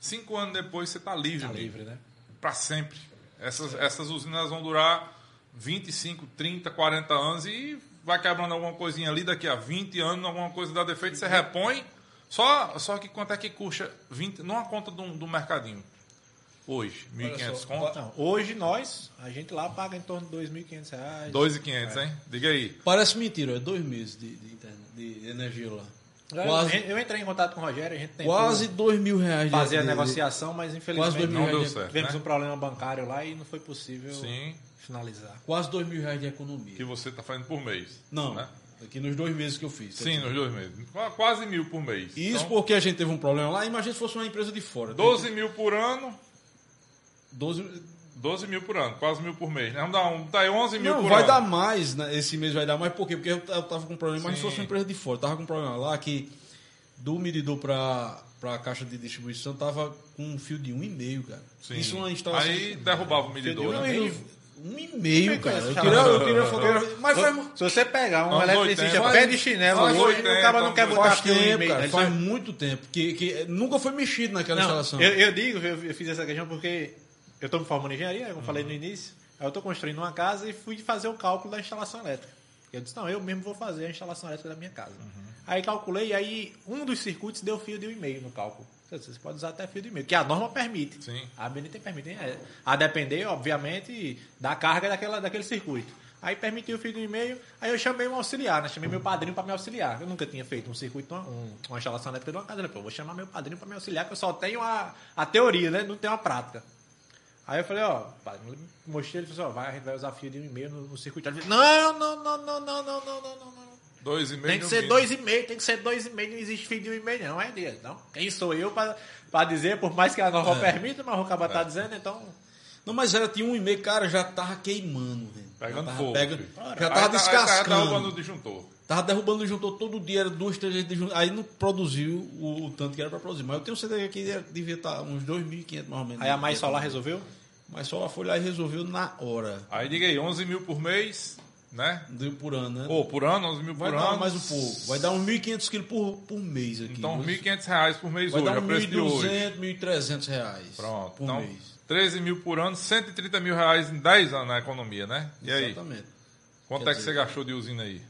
cinco anos depois você tá livre, Tá livre, né? para sempre. Essas, essas usinas vão durar 25, 30, 40 anos e vai quebrando alguma coisinha ali, daqui a 20 anos, alguma coisa dá defeito, você repõe. Só, só que quanto é que custa 20, numa conta do, do mercadinho? Hoje, 1.500 só, conto? Não, hoje nós, a gente lá paga em torno de 2.500 reais. 2.500, hein? Diga aí. Parece mentira, é dois meses de, de, de energia lá. Eu, Quase, eu entrei em contato com o Rogério, a gente tentou quase dois mil reais de fazer a negociação, mas infelizmente Quase dois mil Não reais deu de- certo, tivemos né? um problema bancário lá e não foi possível Sim, finalizar. Quase dois mil reais de economia. que você está fazendo por mês. Não, Né? aqui nos dois meses que eu fiz. Sim, nos dois meses. Qu- Quase mil por mês. Isso Então, porque a gente teve um problema lá. Imagina se fosse uma empresa de fora. 12 mil por ano, 12 12 mil por ano, quase mil por mês. né? Vamos dar um, tá aí 11 mil Não, por vai ano. dar mais, né? esse mês vai dar mais, por quê? Porque eu, tava com um problema, mas se Sim. fosse uma empresa de fora, eu tava com um problema lá que do medidor para a caixa de distribuição tava com um fio de 1,5, cara. Sim. Isso é uma instalação. Aí derrubava o medidor, Não, né? Eu- um e meio, cara. Eu essa tirei, eu tirei a fotografia. Mas faz, Se você pegar um eletricista 80, pé de chinelo faz hoje, 80, o cara não quer botar faz e tempo, meio. cara. Ele Faz muito tempo. Que, que nunca foi mexido naquela Não, instalação. eu, eu digo, eu, eu fiz essa questão porque eu estou me formando em engenharia, como eu falei Uhum. no início. Aí eu estou construindo uma casa e fui fazer o cálculo da instalação elétrica. Eu disse, não, eu mesmo vou fazer a instalação elétrica da minha casa. Uhum. Aí calculei, e aí um dos circuitos deu fio de 1,5 no cálculo. Você pode usar até fio de meio, que a norma permite. Sim. A BNT permite. né? A depender, obviamente, da carga daquela, daquele circuito. Aí permitiu o fio de e-mail, aí eu chamei um auxiliar, né? Chamei meu padrinho para me auxiliar. Eu nunca tinha feito um circuito, uma, um- uma instalação elétrica de uma casa. né? Pô, vou chamar meu padrinho para me auxiliar, que eu só tenho a, a teoria, né? Não tenho a prática. Aí eu falei, ó, mostrei, ele falou assim, ó, vai, a gente vai usar fio de 1,5 no, no circuito. Ele falou, não, não, não, não, não, não, não, não, não, não. Dois e meio Tem que ser mínimo. 2,5, tem que ser 2,5, não existe fio de 1,5 não, é dia. Então, quem sou eu para dizer, por mais que a norma permita, mas o cara tá dizendo, então... Não, mas era, tinha um e meio, cara, já tava queimando, velho. Pegando já tava fogo. pega- já Aí tava tá- aí descascando. Tava derrubando o disjuntor. Tava derrubando o disjuntor todo dia, era duas, três vezes disjuntor. Aí não produziu o, o tanto que era pra produzir. Mas eu tenho certeza que ia- devia estar uns 2.500 mais ou menos. Aí a Mais Solar resolveu? Mas só lá foi lá e resolveu na hora. Aí diga aí, 11 mil por mês, né? Deu por ano, né? Ou por ano, 11 mil vai por dar ano. mais um pouco. Vai dar uns 1.500 quilos por, por mês aqui. Então, Vai- 1.500 reais por mês Vai hoje, dar a uns preço de hoje. 1.200, 1.300 reais Pronto. por então, mês. 13 mil por ano, 130 mil reais em 10 anos na economia, né? E aí? Exatamente. Quanto Quer é que dizer- você gastou de usina aí?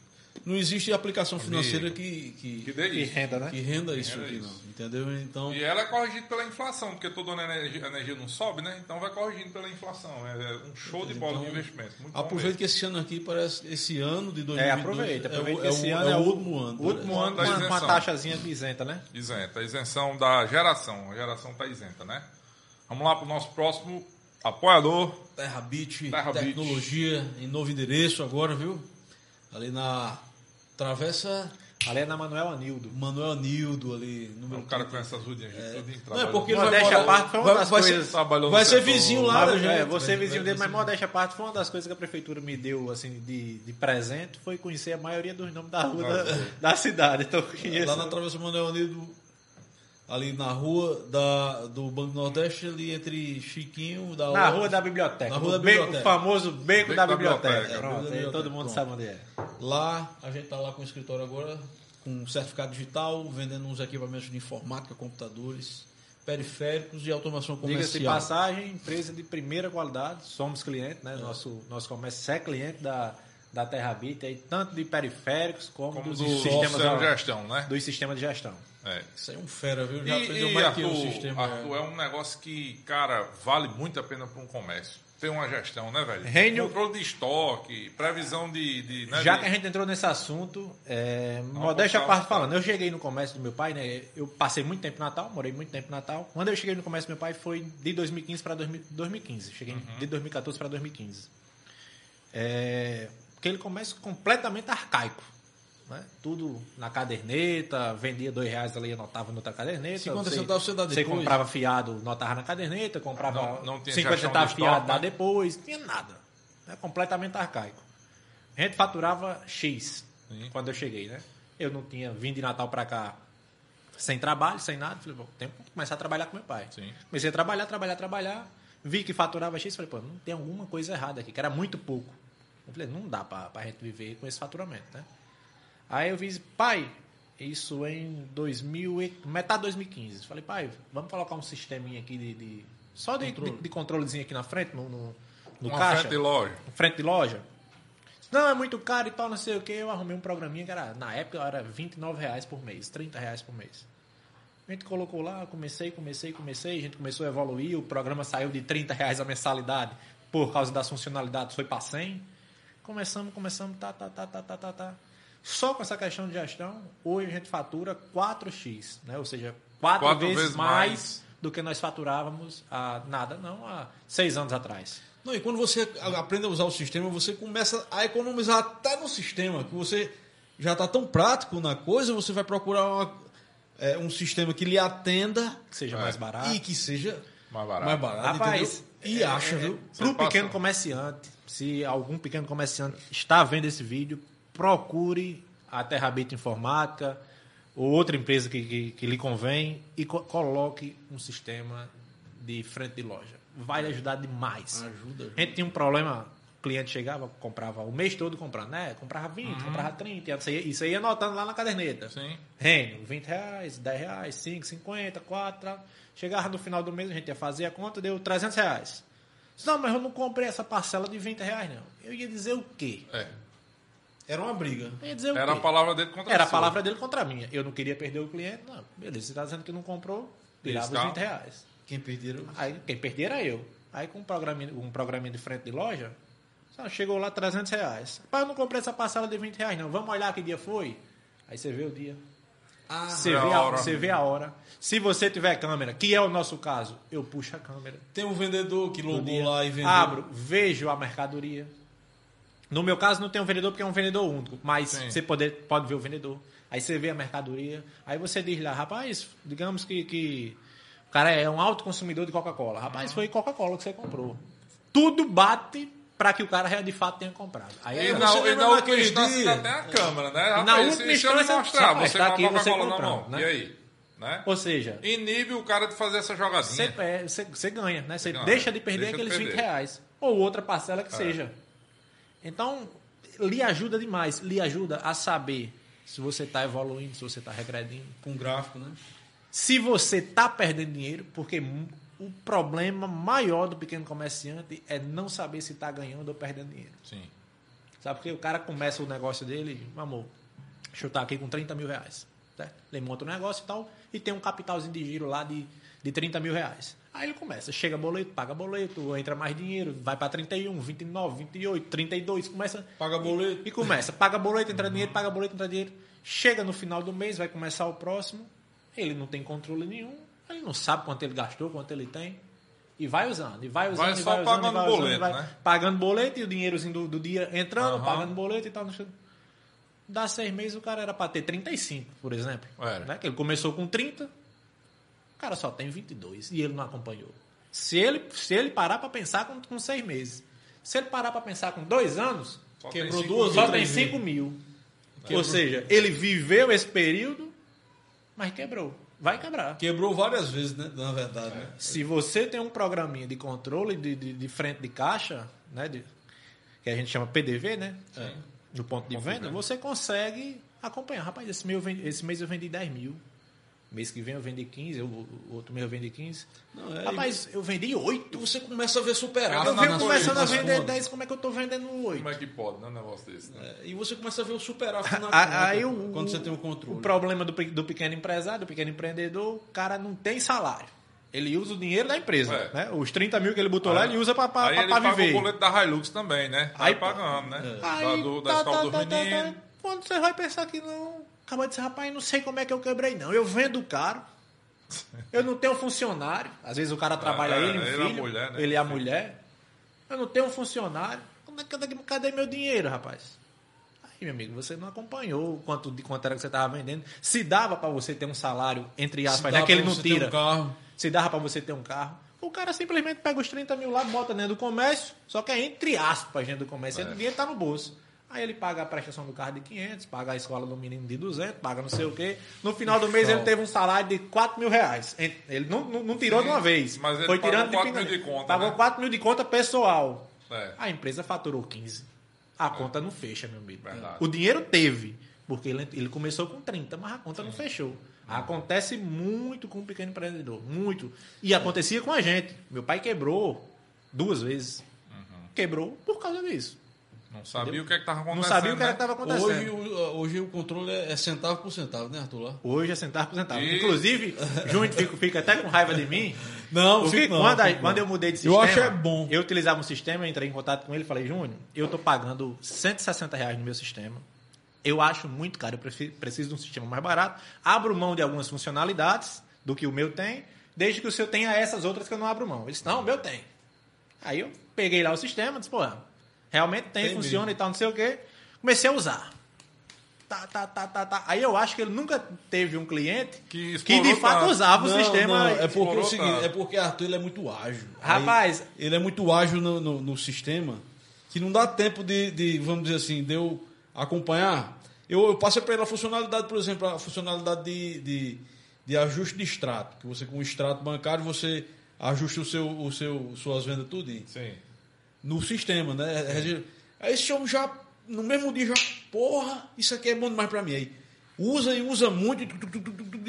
Não existe aplicação financeira que, Que que, dê E isso. renda, né? que renda isso renda aqui, isso. não. Entendeu? Então, E ela é corrigida pela inflação, porque toda a energia, a energia não sobe, né? Então vai corrigindo pela inflação. É um show de bola de Então, investimento. Muito bom aproveita que esse ano aqui parece esse ano de 2022 É, aproveita. Aproveita é, que esse é o- ano é é o último ano. O último ano da com uma, taxazinha isenta, né? Isenta. A isenção da geração. A geração está isenta, né? Vamos lá para o nosso próximo apoiador. Terra Beach, Terra Beach. tecnologia em novo endereço agora, viu? Ali na Travessa Ali é na Manuel Anildo. Manuel Nildo ali, número O cara 30. conhece as rudinhas de tudo em Não é porque ele vai Modéstia à parte, foi uma vai, das vai coisas- ser, vai ser vizinho lá da gente. é, você Vai- vizinho vai dele, mas modéstia à parte, foi uma das coisas que a prefeitura me deu assim de, de presente, foi conhecer a maioria dos nomes da rua da, da cidade. Então eu conheço. Lá na Travessa Manuel Nildo, ali na rua da, do Banco do Nordeste, ali entre Chiquinho, da Na rua da biblioteca. Na o rua da beco- biblioteca. O famoso beco, Beco da, da biblioteca. biblioteca. Pronto, Beco da biblioteca, todo mundo pronto. sabe onde é. Lá, a gente tá lá com o escritório agora, com certificado digital, vendendo uns equipamentos de informática, computadores, periféricos e automação Diga-se de comercial. passagem, empresa de primeira qualidade, somos clientes, né? Nosso, nosso comércio é cliente da, da Terra Bit, aí, tanto de periféricos como, Como dos, do sistemas, sistema de gestão, né? dos sistemas de gestão. É. Isso aí é um fera, viu? E, Já aprendeu e mais que Arthur, o sistema. Arthur, é um negócio que, cara, vale muito a pena para um comércio. Tem uma gestão, né, velho? Reino- Controle de estoque, previsão de. de, né, Já de- que a gente entrou nesse assunto, é, Não, modéstia falar, parte falando, eu cheguei no comércio do meu pai, né? Eu passei muito tempo em Natal, morei muito tempo em Natal. Quando eu cheguei no comércio do meu pai foi de 2015 para 2015. Cheguei Uhum. de 2014 para 2015. É, aquele comércio completamente arcaico. Né? Tudo na caderneta, vendia dois reais ali, anotava noutra caderneta. 50 centavos você dá Você depois? comprava fiado, notava na caderneta, comprava Não- não tinha 50 gestão centavos de fiado, dá né? depois, não tinha nada. É completamente arcaico. A gente faturava X Sim. quando eu cheguei, né? Eu não tinha vindo de Natal pra cá sem trabalho, sem nada. Falei, bom, tem que começar a trabalhar com meu pai. Sim. Comecei a trabalhar, trabalhar, trabalhar. Vi que faturava X. Falei, pô, não tem alguma coisa errada aqui, que era muito pouco. Eu falei, não dá pra, pra gente viver com esse faturamento, né? Aí eu vi, pai, isso em 2000, e- metade de 2015. Falei, pai, vamos colocar um sisteminha aqui de. de- só de, de, de controlezinho aqui na frente, no, no, no uma caixa frente de loja. frente de loja. Não, é muito caro e tal, não sei o que. Eu arrumei um programinha que era, na época era 29 reais por mês, 30 reais por mês. A gente colocou lá, comecei, comecei, comecei, a gente começou a evoluir, o programa saiu de 30 reais a mensalidade por causa das funcionalidades, foi para 100. Começamos, começamos, tá, tá, tá, tá, tá, tá, tá. Só com essa questão de gestão, hoje a gente fatura 4x, né? Ou seja, quatro, Quatro vezes, vezes mais, mais. do que nós faturávamos há nada, não, há seis anos atrás. Não, e quando você aprende a usar o sistema, você começa a economizar até no sistema, que você já está tão prático na coisa, você vai procurar uma- é, um sistema que lhe atenda Que seja É. mais barato. e que seja Mais barato. mais barato, Rapaz, entendeu? E acha, viu? Você Para o passa- pequeno comerciante, se algum pequeno comerciante está vendo esse vídeo, procure a Terrabit Informática ou outra empresa que, que, que lhe convém e co- coloque um sistema de frente de loja. Vai lhe ajudar demais. Ajuda. A gente tinha um problema, o cliente chegava, comprava o mês todo comprando, né? Comprava 20, comprava 30, isso aí, isso aí anotando lá na caderneta. Sim. Renio, 20 reais, 10 reais, 5, 50, 4. Chegava no final do mês, a gente ia fazer a conta, deu 300 reais. Não, mas eu não comprei essa parcela de 20 reais, não. Eu ia dizer o quê? É. Era uma briga. Era a palavra dele contra Era a sua. palavra dele contra a minha. Eu não queria perder o cliente, não. Beleza, você está dizendo que não comprou, tirava os tá. 20 reais. Quem perderam? Aí quem perdia era eu. Aí com um programinha, um programinha de frente de loja, só chegou lá 300 reais. Pai, eu não comprei essa parcela de 20 reais, não. Vamos olhar que dia foi? Aí você vê o dia. Ah, Você É vê, a a, hora. você vê a hora. Se você tiver câmera, que é o nosso caso, eu puxo a câmera. tem um vendedor que logou lá e vendeu. Abro, vejo a mercadoria. No meu caso não tem um vendedor porque é um vendedor único, mas Sim. você pode, pode ver o vendedor. Aí você vê a mercadoria, aí você diz lá, rapaz, digamos que, que o cara é um alto consumidor de Coca-Cola. Rapaz, foi Coca-Cola que você comprou. Tudo bate para que o cara de fato tenha comprado. Aí E na, e na última instância dia? ainda tem a câmera, né? Rapaz, Na última instância, mostrar, rapaz, você tá com a aqui, você Coca-Cola na comprando, mão. né? E aí? Né? Ou seja, Inibe o cara de fazer essa jogadinha. Você, é, você, você ganha, né? Você ganha, deixa de perder deixa de aqueles 20 perder. reais. Ou outra parcela que É. seja. Então, lhe ajuda demais. Lhe ajuda a saber se você está evoluindo, se você está regredindo. Com gráfico, né? Se você está perdendo dinheiro, porque o problema maior do pequeno comerciante é não saber se está ganhando ou perdendo dinheiro. Sim. Sabe porque o cara começa o negócio dele, amor, deixa eu estar aqui com 30 mil reais. Certo? Ele monta o negócio e tal, e tem um capitalzinho de giro lá de, de 30 mil reais. Aí ele começa, chega boleto, paga boleto, entra mais dinheiro, vai para 31, 29, 28, 32, começa. Paga boleto. E começa, paga boleto, entra dinheiro, paga boleto, entra dinheiro. Chega no final do mês, vai começar o próximo, ele não tem controle nenhum, ele não sabe quanto ele gastou, quanto ele tem. E vai usando, e vai usando, Vai e só vai usando, pagando e vai usando, boleto, e vai né? Pagando boleto e o dinheirozinho do, do dia entrando, Aham. pagando boleto e tal. não Dá seis meses, o cara era para ter 35, por exemplo. Era. Né? Que ele começou com 30, o cara só tem 22 e ele não acompanhou. Se ele, se ele parar para pensar com, com seis meses, se ele parar para pensar com dois anos, Só Quebrou duas só tem 5 mil. Ou seja, ele viveu esse período, mas quebrou. Vai quebrar. Quebrou várias vezes, né? Na verdade, né? Se você tem um programinha de controle de, de, de frente de caixa, né, de- que a gente chama PDV, né? No ponto de venda, você consegue acompanhar. Rapaz, esse mês, eu vendi, esse mês eu vendi 10 mil. Mês que vem eu vendi 15, o o outro mês eu vendi 15. Não, é, Rapaz, eu vendi 8. Você começa a ver superar. Eu venho começando a vender contas. 10, como é que eu tô vendendo 8? Como é que pode, né? Um negócio desse, né? É, E você começa a ver o superávit na A- conta, Aí o, quando você tem o controle. O problema do, do pequeno empresário, do pequeno empreendedor, o cara não tem salário. Ele usa o dinheiro da empresa. É. Né? Os 30 mil que ele botou lá, ele usa para Aí ele paga viver. o boleto da Hilux também, né? Aí, Aí- pagando, né? Aí, Da, do, da tá, escola tá, dos tá, tá, tá. Quando você vai pensar que não, acaba de dizer, rapaz, não sei como é que eu quebrei, não. Eu vendo caro. Eu não tenho funcionário. Às vezes o cara trabalha é, ele, um ele é a filho, mulher, né? ele é a mulher. Eu não tenho um funcionário. Cadê, cadê, cadê meu dinheiro, rapaz? Aí, meu amigo, você não acompanhou quanto, de quanto era que você estava vendendo. Se dava para você ter um salário, entre aspas, né, que ele não tira. um. Se dava para você ter um carro. O cara simplesmente pega os 30 mil lá, bota dentro do comércio, só que é entre aspas dentro do comércio, o dinheiro tá no bolso. Aí ele paga a prestação do carro de 500, paga a escola do menino de 200, paga não sei o quê. No final do mês ele teve um salário de 4 mil reais. Ele não, não, não tirou de uma vez. mas ele Foi pagou tirando 4 fina- mil de conta, Pagou né? 4 mil de conta pessoal. É. A empresa faturou 15. A conta não fecha, meu amigo. Verdade. O dinheiro teve, porque ele, ele começou com 30, mas a conta não fechou. Acontece muito com o pequeno empreendedor, muito. E acontecia com a gente. Meu pai quebrou duas vezes. Uhum. Quebrou por causa disso. Não sabia o que é que tava acontecendo. Não sabia o que era né? que estava acontecendo. Hoje, o- hoje o controle é centavo por centavo, né, Arthur? Hoje é centavo por centavo. E- Inclusive, Júnior fica, fica até com raiva de mim. Não, porque fico não, quando, fico quando eu mudei de Eu sistema, acho é bom. eu utilizava um sistema, eu entrei em contato com ele e falei, Júnior, eu tô pagando 160 reais no meu sistema. Eu acho muito caro, eu preciso de um sistema mais barato. Abro mão de algumas funcionalidades do que o meu tem, desde que o seu tenha essas outras que eu não abro mão. Ele disse, não, o meu tem. Aí eu peguei lá o sistema, disse, pô, realmente tem, Tem funciona mesmo. e tal, não sei o quê. Comecei a usar. Tá, tá, tá, tá, tá. Aí eu acho que ele nunca teve um cliente Que que, de fato tanto. usava o Não, sistema. não, é porque explorou o seguinte, tanto. é porque Arthur ele é muito ágil. Rapaz. Aí, ele é muito ágil no, no, no sistema que não dá tempo de, de, vamos dizer assim, de eu acompanhar. Eu, eu passei para ele a funcionalidade, por exemplo, a funcionalidade de, de, de ajuste de extrato, que você com o extrato bancário você ajusta o seu, o seu, suas vendas tudo Sim. No sistema, né? Aí esse homem já, no mesmo dia, já, porra, isso aqui é bom demais pra mim. Aí usa e usa muito, e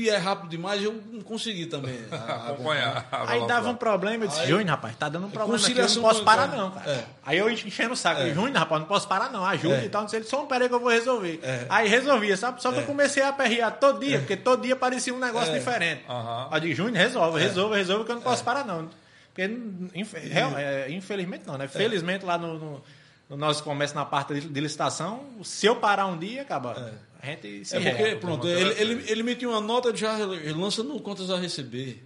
e é rápido demais, eu não consegui também a- a- Acompanhar. a Aí dava um problema, eu disse, Júnior, rapaz, tá dando um problema aqui, eu não posso parar não, cara. É. Aí eu enchendo o saco, É. Júnior, rapaz, não posso parar não, ajuda É. e tal, não sei, ele só um peraí que eu vou resolver. É. Aí resolvia, sabe? Só que eu comecei a aperrear todo dia, porque todo dia parecia um negócio diferente. Aí eu digo, Júnior, resolve, resolve, resolve, que eu não posso parar não. Porque, é, infelizmente não, né? Felizmente lá no, no, no nosso comércio, na parte de, licitação, se eu parar um dia, acaba. A gente se É porque, pronto, ele, ele, ele emitiu uma nota, já lança no contas a receber.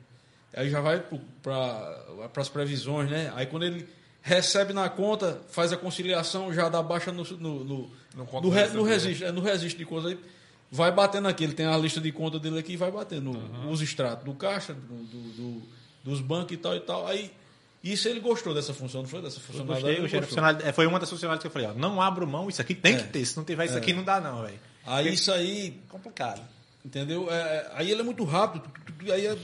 Aí já vai para as previsões, né? Aí quando ele recebe na conta, faz a conciliação, já dá baixa no, no, no, No no, re- no registro, é, no registro de contas. Aí vai batendo aqui, ele tem a lista de conta dele aqui e vai batendo os extratos do caixa, do, do- do- dos bancos e tal e tal. Aí isso ele gostou dessa função, não foi? Dessa Eu funcionalidade. Gostei, ele gostei funcionalidade. É, Foi uma das funcionalidades que eu falei, ó, não abro mão, isso aqui tem É. que ter. Se não tiver isso aqui, não dá não, velho. Aí isso aí Complicado. Entendeu? É, é, aí ele é muito rápido. tu, tu, tu, Aí é...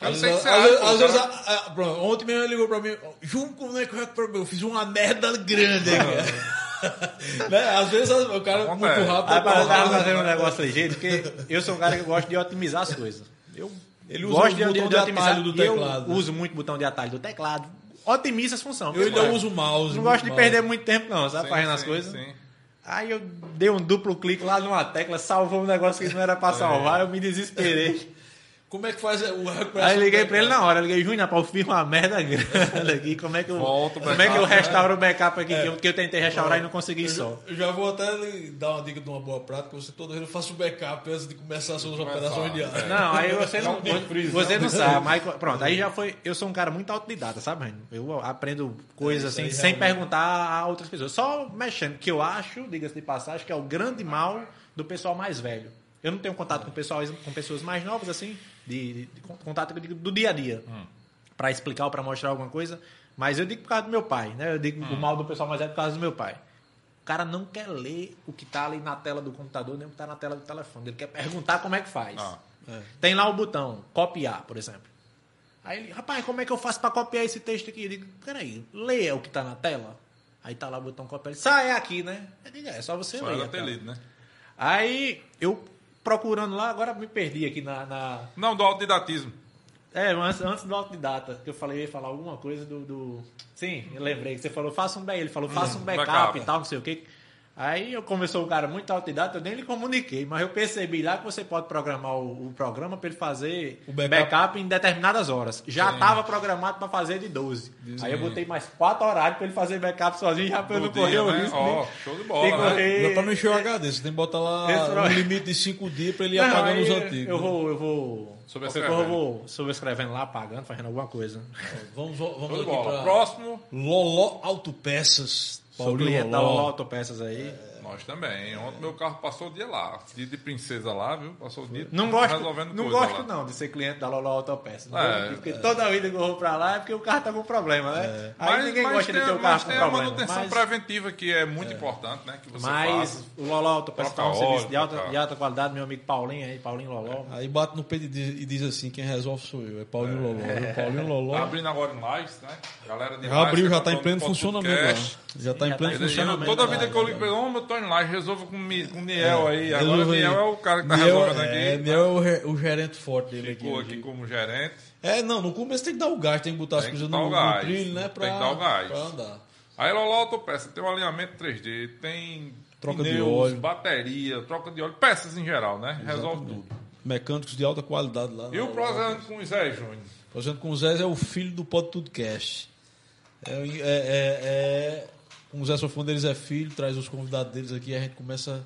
Eu Às sei que vezes, você às vezes, pô, às vezes, cara. a- a- pronto, ontem mesmo ele ligou pra mim, Júnior, como é que meu? Eu fiz uma merda grande aqui. né? Às vezes o cara muito Acontece. rápido. Rapaz, eu tava fazendo um negócio ligeiro, porque eu sou um cara que gosta de otimizar as coisas. Eu Ele usa gosto o de, botão de, de otimizar. do e eu teclado, né? uso muito botão de atalho do teclado. Otimiza as funções. Eu ainda uso o mouse. Não gosto de mouse. perder muito tempo, não, sabe? Sim, Fazendo as sim, coisas. sim. Aí eu dei um duplo clique lá numa tecla, salvou um negócio que não era É. pra salvar, eu me desesperei. Como é que faz o Aí eu liguei pra ele na hora, eu liguei, Júnior, eu fiz uma merda grande aqui, como é que eu, Volta o como é que eu restauro o backup aqui, que, eu, que eu tentei restaurar e não consegui só. Eu já vou até lhe dar uma dica de uma boa prática. Você toda vez faça um backup antes de começar as suas operações diárias. Não, aí você não, você não. não sabe, mas pronto, aí já foi, eu sou um cara muito autodidata, sabe, Reni? Eu aprendo coisas É, assim, aí sem realmente. perguntar a outras pessoas, só mexendo, que eu acho, diga-se de passagem, que é o grande mal do pessoal mais velho. Eu não tenho contato com, pessoal, com pessoas mais novas, assim, de, de- de contato digo, do dia a dia, Hum. Pra explicar ou pra mostrar alguma coisa, mas eu digo por causa do meu pai, né? Eu digo Hum. o mal do pessoal mais velho por causa do meu pai. O cara não quer ler o que tá ali na tela do computador, nem o que tá na tela do telefone. Ele quer perguntar como é que faz. Ah. Tem lá o botão copiar, por exemplo. Aí ele, rapaz, como é que eu faço pra copiar esse texto aqui? Eu digo, peraí, leia o que tá na tela. Aí tá lá o botão copiar. Ele, sai é aqui, né? Eu digo, é, é só você Só ler. era ter cara." lido, né? Aí eu procurando lá, agora me perdi aqui na. na- Não, do autodidatismo. É, antes, antes do autodidata, que eu falei, eu ia falar alguma coisa do. do... Sim, eu lembrei que você falou, faça um backup. Ele falou, faça um backup, backup. e tal, não sei o quê. Aí eu começou um cara muito autodidata, eu nem lhe comuniquei, mas eu percebi lá que você pode programar o, o programa para ele fazer O o backup. backup. em determinadas horas. Já estava programado para fazer de 12. Aí eu botei mais 4 horários para ele fazer backup sozinho, já para eu não correr o né? risco. Ó, show de bola, né? correr- Não é pra não encher o HD, você tem que botar lá Esse um limite de 5 dias pra ele ir Não, apagando os antigos. Eu né? vou, eu vou. Coisa Eu vou sobrescrevendo lá, apagando, fazendo alguma coisa. Vamos, vamos aqui pra Próximo, Loló Autopeças. Sou cliente da Loló. Autopeças aí. nós também. Ontem meu carro passou o dia lá. Dia de princesa lá, viu? Passou o dia Não gosto, resolvendo não gosto lá. não de ser cliente da Loló Autopeças. É, porque toda vida que eu vou pra lá é porque o carro tá com problema, né? Aí Mas, ninguém mas gosta tem, de ter o mas carro com tem a problema. manutenção Mas, preventiva que é muito importante, né? Que você mas faça. o Loló Autopeças tá um serviço óleo, de alta, de alta qualidade, meu amigo Paulinho aí, Paulinho Loló. Aí bate no peito e diz, e diz assim: quem resolve sou eu. É Paulinho Loló. Paulinho Loló. Tá abrindo agora em Lages, né? Galera de Já abriu, já tá tá em pleno funcionamento lá. Já tá em pleno tá Ele- funcionamento. toda lá, vida que eu ligo pra ele, ô, eu tô em Lages, resolva com, com o Niel aí. Agora o Niel é o cara que tá Niel- resolvendo é, aqui. Niel é o, o gerente forte dele aqui. Ficou aqui como gerente. É, não, no começo tem que dar o gás, tem que botar as Tem que coisas no, no gás, trilho, né? tem Pra, que dar o gás. pra andar. Aí Loló Autopeça tem um alinhamento 3D, tem Troca de pneus, óleo. bateria, troca de óleo, peças em geral, né? Resolve tudo. Mecânicos de alta qualidade lá. E o projeto com o Zé Júnior? Exemplo, com o Zé é o filho do Pod Tudcast. É, é, é, é- com o Zé Sofundo eles é filho, traz os convidados deles aqui e a gente começa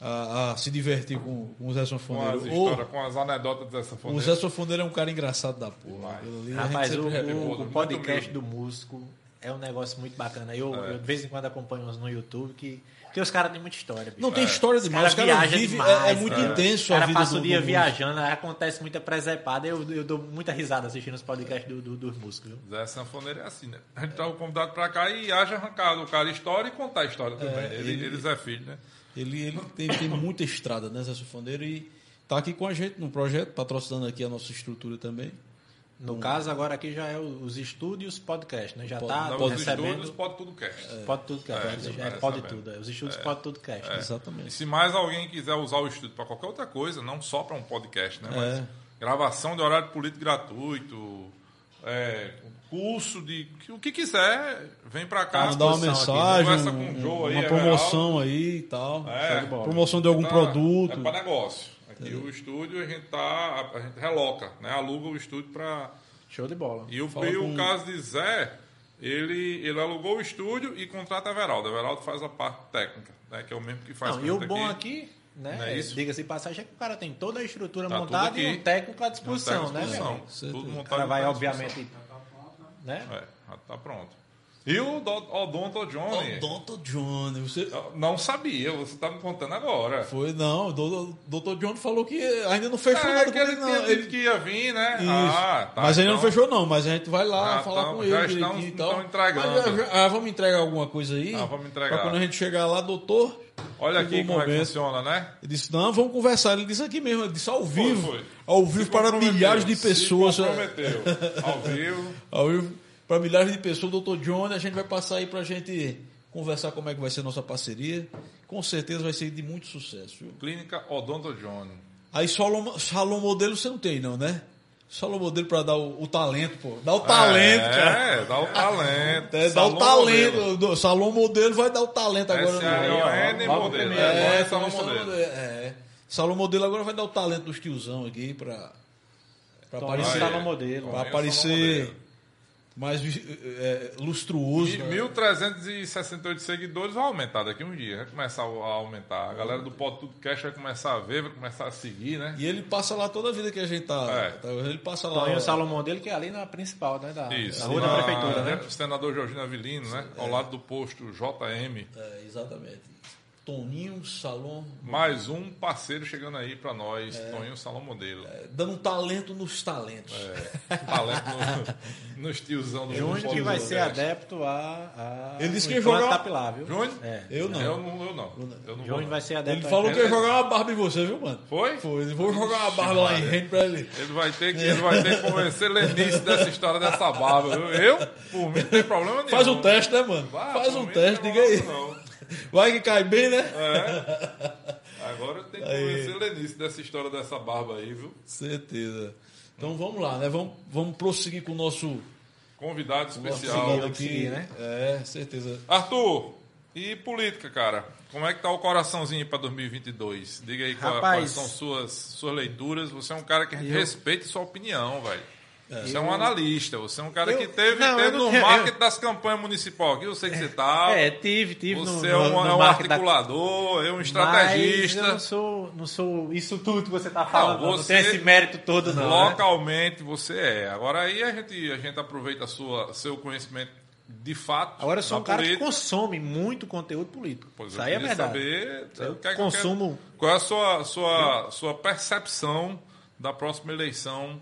a, a se divertir com, com o Zé Com Sofuneiro. as O, histórias, com as anedotas dessa o fonte. Zé Sofuneiro é um cara engraçado da porra. Ali Rapaz, o, o- o podcast do músico é um negócio muito bacana. Eu, É. eu, de vez em quando acompanho uns no YouTube que. Porque os caras têm muita história. bicho. Não tem história Os demais, os caras caras viajam vivem. demais, é, é muito cara. intenso O a cara vida passa o dia viajando, aí acontece muita presepada. Eu, eu dou muita risada assistindo os podcasts do, do- dos músicos. Viu? Zé Sanfoneiro é assim, né? A gente tá convidado pra cá e haja arrancado o cara história e contar a história também. É, ele, ele- Eles é filho, né? Ele, ele tem, tem muita estrada, né, Zé Sofoneiro? E tá aqui com a gente no projeto, patrocinando aqui a nossa estrutura também. No caso, agora aqui já é os estúdios podcast, né? Já tá Não, pode- os recebendo. estúdios pode tudo cast. Pode tudo, cara. É, É, já vai pode recebendo. tudo. é. Os estúdios pode tudo cast. né? E Exatamente. se mais alguém quiser usar o estúdio para qualquer outra coisa, não só para um podcast, né? Mas É. gravação de horário político gratuito, é, curso de. O que quiser, vem para cá. Mandar uma disposição aqui, mensagem, Conversa com um- o Joe aí, uma é promoção aí e tal. É. Promoção de algum Tá- produto. É para negócio. Aqui o estúdio a gente tá. A gente reloca, né? Aluga o estúdio para. Show de bola. E o, e o com- caso de Zé, ele, ele alugou o estúdio e contrata a Everaldo. A Everaldo faz a parte técnica, né? Que é o mesmo que faz Não, e o bom aqui, né? Não é? Diga-se passagem, é que o cara tem toda a estrutura Tá montada e aqui. um técnico à disposição, Não tá à né? disposição. amigo? Certeza. Tudo O montado cara vai, obviamente, né? É, já tá pronto. E o Do- Odonto Johnny? Odonto Johnny. Você... Eu Não sabia, você tá me contando agora. Foi, não. O doutor Johnny falou que ainda não fechou É, nada que ele não. Ele... que ia vir, né? Isso. Ah, tá. mas ainda então- não fechou, não. Mas a gente vai lá Já falar tão- com já ele estão- tal. estão entregando. Já- já- ah, vamos entregar alguma coisa aí? Ah, vamos entregar. Pra quando a gente chegar lá, doutor. Olha aqui como é que funciona, né? Ele disse, não, vamos conversar. Ele disse aqui mesmo, ele disse ao vivo. foi. Ao vivo Se para milhares de se pessoas. comprometeu. Ao vivo. Ao vivo para milhares de pessoas, doutor Johnny, a gente vai passar aí pra gente conversar como é que vai ser a nossa parceria. Com certeza vai ser de muito sucesso. Viu? Clínica Odonto Johnny. Aí salão, salão modelo você não tem, não, né? Salão modelo para dar o, o talento, pô. Dá o talento, cara. É, dá o talento. É, dá o Salão talento. modelo. Do- Salão modelo vai dar o talento agora. S-A-L-O-N Logo modelo. primeiro. Agora É, é salão salão modelo. modelo. É. Salão modelo agora vai dar o talento dos tiozão aqui pra, pra Então, aparecer. no modelo. É aparecer salão mais é, lustruoso. E né? 1.368 seguidores vai aumentar daqui a um dia. Vai começar a aumentar. A galera do Pod Tudo Cash vai começar a ver, vai começar a seguir, né? E ele passa lá toda a vida que a gente tá. É. tá- ele passa lá. Toninho Salomão dele, que é ali na principal, né? Da, Isso. da rua da Na- prefeitura, né? O senador Jorginho Avelino, né? Ao lado do posto JM. É, exatamente. Toninho Salom. Mais um parceiro chegando aí pra nós, Toninho Salão Modelo. é, dando um talento nos talentos. É, talento no, nos tiozão do Júnior que do vai ser adepto a. a Ele disse o que ia jogar- capilar, viu? Júnior? É. Eu não. Eu não, eu não. Eu não Júnior vai ser adepto Ele falou que ia jogar uma barba em você, viu, mano? Foi? Foi. Ele vou jogar uma barba lá em Rende pra ele. Ele vai ter que, ele vai ter que convencer Lenice dessa história dessa barba. viu? Eu, por mim, não tem problema nenhum. Faz um teste, né, mano? Vai, Faz um teste, diga aí. não. Vai que cai bem, né? Agora eu tenho que Aí. convencer Lenice dessa história dessa barba aí, viu? Certeza. Então vamos lá, né? Vamos, vamos prosseguir com o nosso Convidado nosso especial. vamos seguir, né? É, certeza. Arthur, e política, cara? Como é que tá o coraçãozinho para 2022? Diga aí Rapaz. quais são suas, suas leituras. Você é um cara que a gente Eu- respeita sua opinião, velho. Você é um analista, você é um cara Eu- que teve, não, teve não no tenho- marketing eu- das campanhas municipais aqui, eu sei que você tá. É, tive, tive no, você no, é um, no é um marketing da- articulador, é um Mas estrategista. eu não sou, não sou isso tudo que você está falando. Não, não, você- tem esse mérito todo, não. né? Localmente você é. Agora aí a gente, a gente aproveita a sua, seu conhecimento de fato. Agora eu sou um cara que consome muito conteúdo político. Pois Isso aí é verdade. saber Eu o que é que- consumo- Qual é a sua, sua, sua percepção da próxima eleição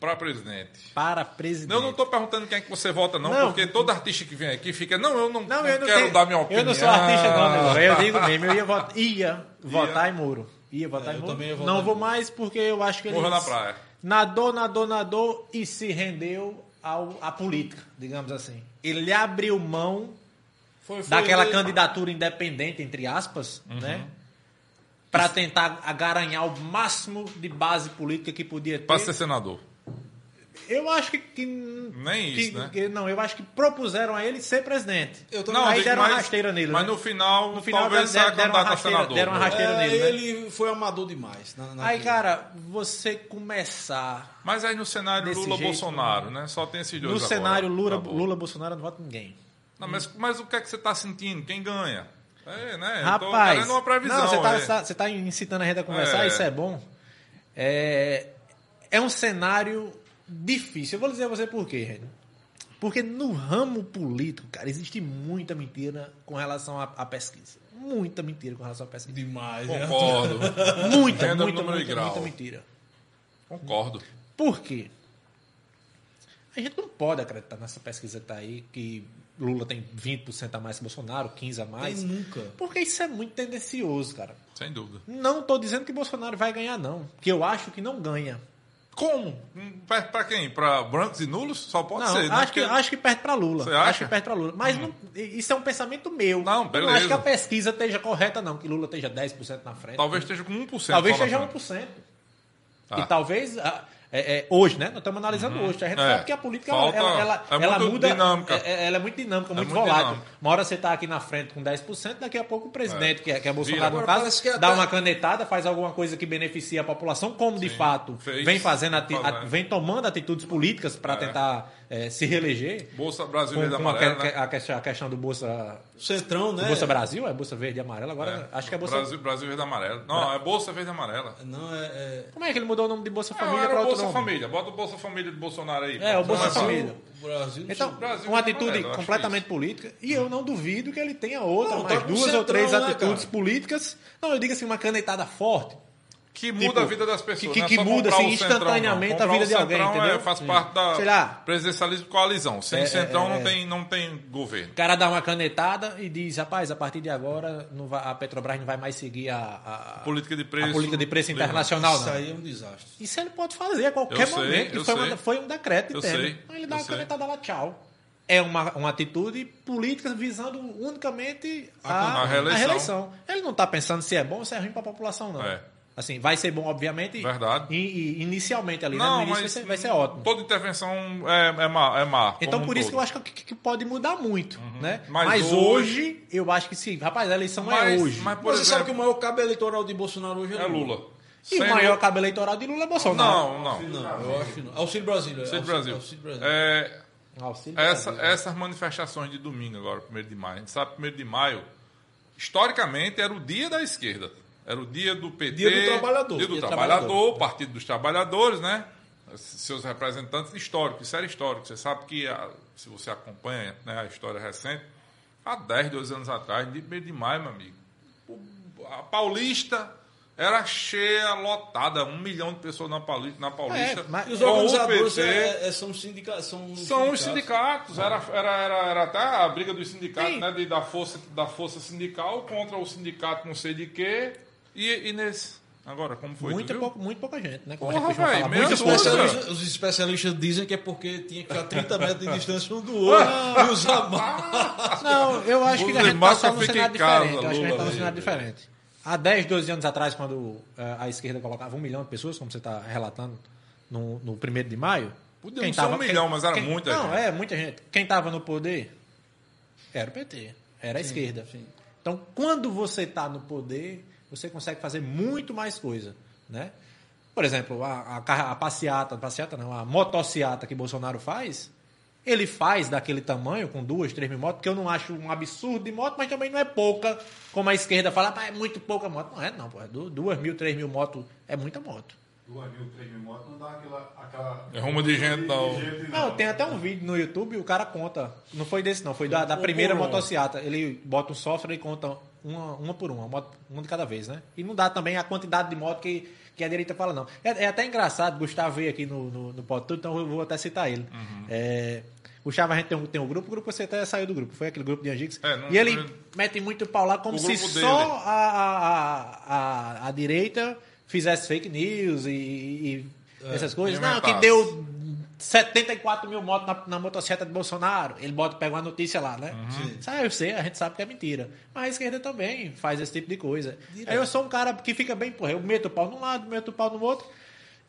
para presidente? Para presidente. Eu não estou perguntando quem é que você vota, não, Não. porque todo artista que vem aqui fica, não, eu não, Não, não eu não quero tenho- dar minha opinião. Eu não sou artista, não, meu. Eu digo mesmo, eu ia, votar, ia votar em Moro. Ia votar É, em eu Moro. também ia votar Não em vou Moro. mais porque eu acho que ele Morreu na praia. nadou, nadou, nadou e se rendeu ao, à política, digamos assim. Ele abriu mão Foi, foi daquela ele- candidatura independente, entre aspas, Uhum. né? Para tentar agaranhar o máximo de base política que podia ter. Para ser senador. Eu acho que. que Nem que- isso, né? que- não, eu acho que propuseram a ele ser presidente. Eu também- Aí digo, deram uma mas- rasteira nele. Mas né? no final, No final talvez deram- uma candidato a rasteira- senador. deram uma né? rasteira É, nele, né? ele foi amador demais. na- na- Aí, cara, você começar. Mas aí no cenário Lula-Bolsonaro, né? Só tem esses dois No agora. cenário Lula, Acabou. Lula não voto em ninguém. Não, mas, mas o que é que você está sentindo? Quem ganha? É, né? eu tô Rapaz, uma previsão. não, você tá, é. você tá- você tá incitando a gente a conversar, É. isso é bom. É, é um cenário difícil. Eu vou dizer a você por quê, gente. Porque no ramo político, cara, existe muita mentira com relação à, à pesquisa. Muita mentira com relação à pesquisa. Demais, né? Concordo. Muita, o muita, e muita, grau. muita mentira. Concordo. Por quê? A gente não pode acreditar nessa pesquisa que tá aí, que Lula tem 20% a mais que Bolsonaro, 15% a mais. Tem nunca. Porque isso é muito tendencioso, cara. Sem dúvida. Não tô dizendo que Bolsonaro vai ganhar, não. Que eu acho que não ganha. Como? Hum, Pra, pra quem? Pra brancos e nulos? Só pode não, ser, né? acho, que, acho que perde pra Lula. Você Acho acha? que perde pra Lula. Mas não- isso é um pensamento meu. Não, Eu não beleza. acho que a pesquisa esteja correta, não. Que Lula esteja 10% na frente. Talvez esteja com 1%. Talvez esteja frente. 1%. Tá. E talvez. É, é, hoje, né? Nós estamos analisando hoje. A gente É. sabe que a política Falta- ela, ela, é ela muito muda. dinâmica. é- é- ela é muito dinâmica, muito muito volátil. dinâmica. Uma hora você está aqui na frente com 10%, daqui a pouco o presidente, que, é, que é Bolsonaro, Vira. no caso, que dá até- uma canetada, faz alguma coisa que beneficia a população, como de fato fez. vem fazendo, ati- a- vem tomando atitudes políticas para tentar eh, se reeleger. Bolsa Brasil Com, Verde com a, né? a questão, a questão do Bolsa, Centrão, né? Bolsa Brasil, é Bolsa Verde e Amarela, agora acho que é Bolsa. Brasil, Brasil Verde e Amarelo. Não, é Bolsa Verde e Amarela. Não, é. é... Como é que ele mudou o nome de Bolsa Não, Família era para outro Bolsa nome? Família. Bota o Bolsa Família de Bolsonaro aí. É, o Não Bolsa fácil. Família. Brasil. Então, Brasil uma é atitude completamente política. E eu não duvido que ele tenha outra, Não, mais tá duas ou centrão, três né, atitudes cara? políticas. Não, eu digo assim, uma canetada forte. Que muda Tipo, a vida das pessoas. que- é que só muda, comprar assim, Centrão, instantaneamente a vida o de alguém, é- entendeu? faz Hum. parte da Sei lá. presidencialismo de coalizão. Sem É, Centrão é, não, é. tem, não tem governo. O cara dá uma canetada e diz, rapaz, a partir de agora não vai- a Petrobras não vai mais seguir a, a- Política de preço. a política de preço internacional, Isso não. aí é um desastre. Isso ele pode fazer a qualquer Eu sei, momento. eu foi, sei. uma- foi um decreto sei, Aí ele dá uma sei. canetada lá, tchau. é uma, uma atitude política visando unicamente a, A a reeleição. reeleição. Ele não está pensando se é bom ou se é ruim para a população, não. É. Assim, vai ser bom, obviamente. Verdade. E, e inicialmente ali, né? Não, no início vai ser, vai ser ótimo. Toda intervenção é, é má. É má Então, como um por isso que todo. eu acho que, que pode mudar muito, né? Mas Mas, hoje- hoje, eu acho que sim. Rapaz, a eleição Mas- é hoje. mas, por Você sabe que o exemplo, maior cabo eleitoral de Bolsonaro hoje é é Lula. E o Sendo- maior cabo eleitoral de Lula é Bolsonaro. Não, não. Não, eu acho que não. Auxílio Brasil. é. Auxílio Brasil. Auxílio Brasil. É, Auxílio essa, Brasil. essas manifestações de domingo agora, 1 de maio. A gente sabe que 1 de maio, historicamente, era o dia da esquerda. Era o dia do PT. Dia do trabalhador. Dia do Dia do trabalhador, trabalhador. Partido dos Trabalhadores, né? Seus representantes históricos. Isso era histórico. Você sabe que, a- se você acompanha né, a história recente, há 10, 12 anos atrás, de 1 de maio, meu amigo, a Paulista era cheia, lotada, um milhão de pessoas na Paulista. Na Paulista É, mas- os organizadores PT. é- é- são, sindica são, São os sindicatos, era, era, era, era até a briga dos sindicatos, Sim. né? de- da, força, da força sindical contra o sindicato não sei de quê. E, e nesse. Agora, como foi? Muito, pouco, muito pouca gente, né? Como Porra, véi, falar, meia muito Os especialistas, os especialistas dizem que é porque tinha que ficar 30 metros de distância um do outro e usar máscara. Não, eu acho que a gente está num cenário diferente. Eu acho que a gente está num velho. cenário diferente. Há 10, 12 anos atrás, quando eh, a esquerda colocava um milhão de pessoas, como você está relatando, no, no 1 de maio. Podia quem não ser um tava- milhão, mas era quem- muita Não, gente. é, muita gente. Quem estava no poder era o PT, era a esquerda. Então, quando você está no poder, você consegue fazer muito mais coisa, né? Por exemplo, a, a, a passeata, passeata não, a motociata que Bolsonaro faz, ele faz daquele tamanho, com duas, três mil motos, que eu não acho um absurdo de moto, mas também não é pouca, como a esquerda fala, "Ah, é muito pouca moto. Não é, não, pô. é du- Duas mil, três mil motos é muita moto. Duas mil, três mil motos não dá aquela. aquela É rumo de gente, não. gente, Não, tem até um vídeo no YouTube, o cara conta. Não foi desse, não, foi da, da primeira motociata. Ele bota um software e conta uma, uma por uma, uma, moto- uma de cada vez, né? E não dá também a quantidade de moto que, que a direita fala, não. É, é até engraçado, Gustavo veio aqui no, no, no Pod Tudo, então eu vou até citar ele. Uhum. É, Gustavo, a gente tem um, tem um grupo, o grupo você até saiu do grupo, foi aquele grupo de Angix. É, não- e ele não- mete muito pau lá como se só a, a, a, a direita fizesse fake news e, e- e essas coisas. Não, que deu 74 mil motos na, na motocicleta de Bolsonaro. Ele bota, pega uma notícia lá, né? Sabe, eu sei, a gente sabe que é mentira. Mas a esquerda também faz esse tipo de coisa. Aí eu sou um cara que fica bem, porra, eu meto o pau num lado, meto o pau no outro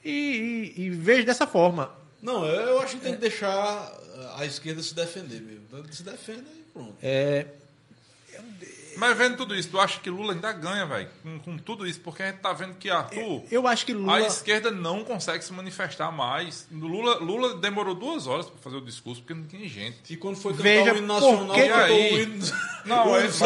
e, e- e vejo dessa forma. Não, eu eu acho que tem que deixar a esquerda se defender mesmo. Se defende e pronto. É, Mas vendo tudo isso, tu acha que Lula ainda ganha, velho? Com, com tudo isso, porque a gente tá vendo que Arthur. eu acho que Lula. A esquerda não consegue se manifestar mais. Lula, Lula demorou duas horas para fazer o discurso, porque não tinha gente. E quando foi cantar Veja o hino nacional, que aí- o hino... Não, é, mas,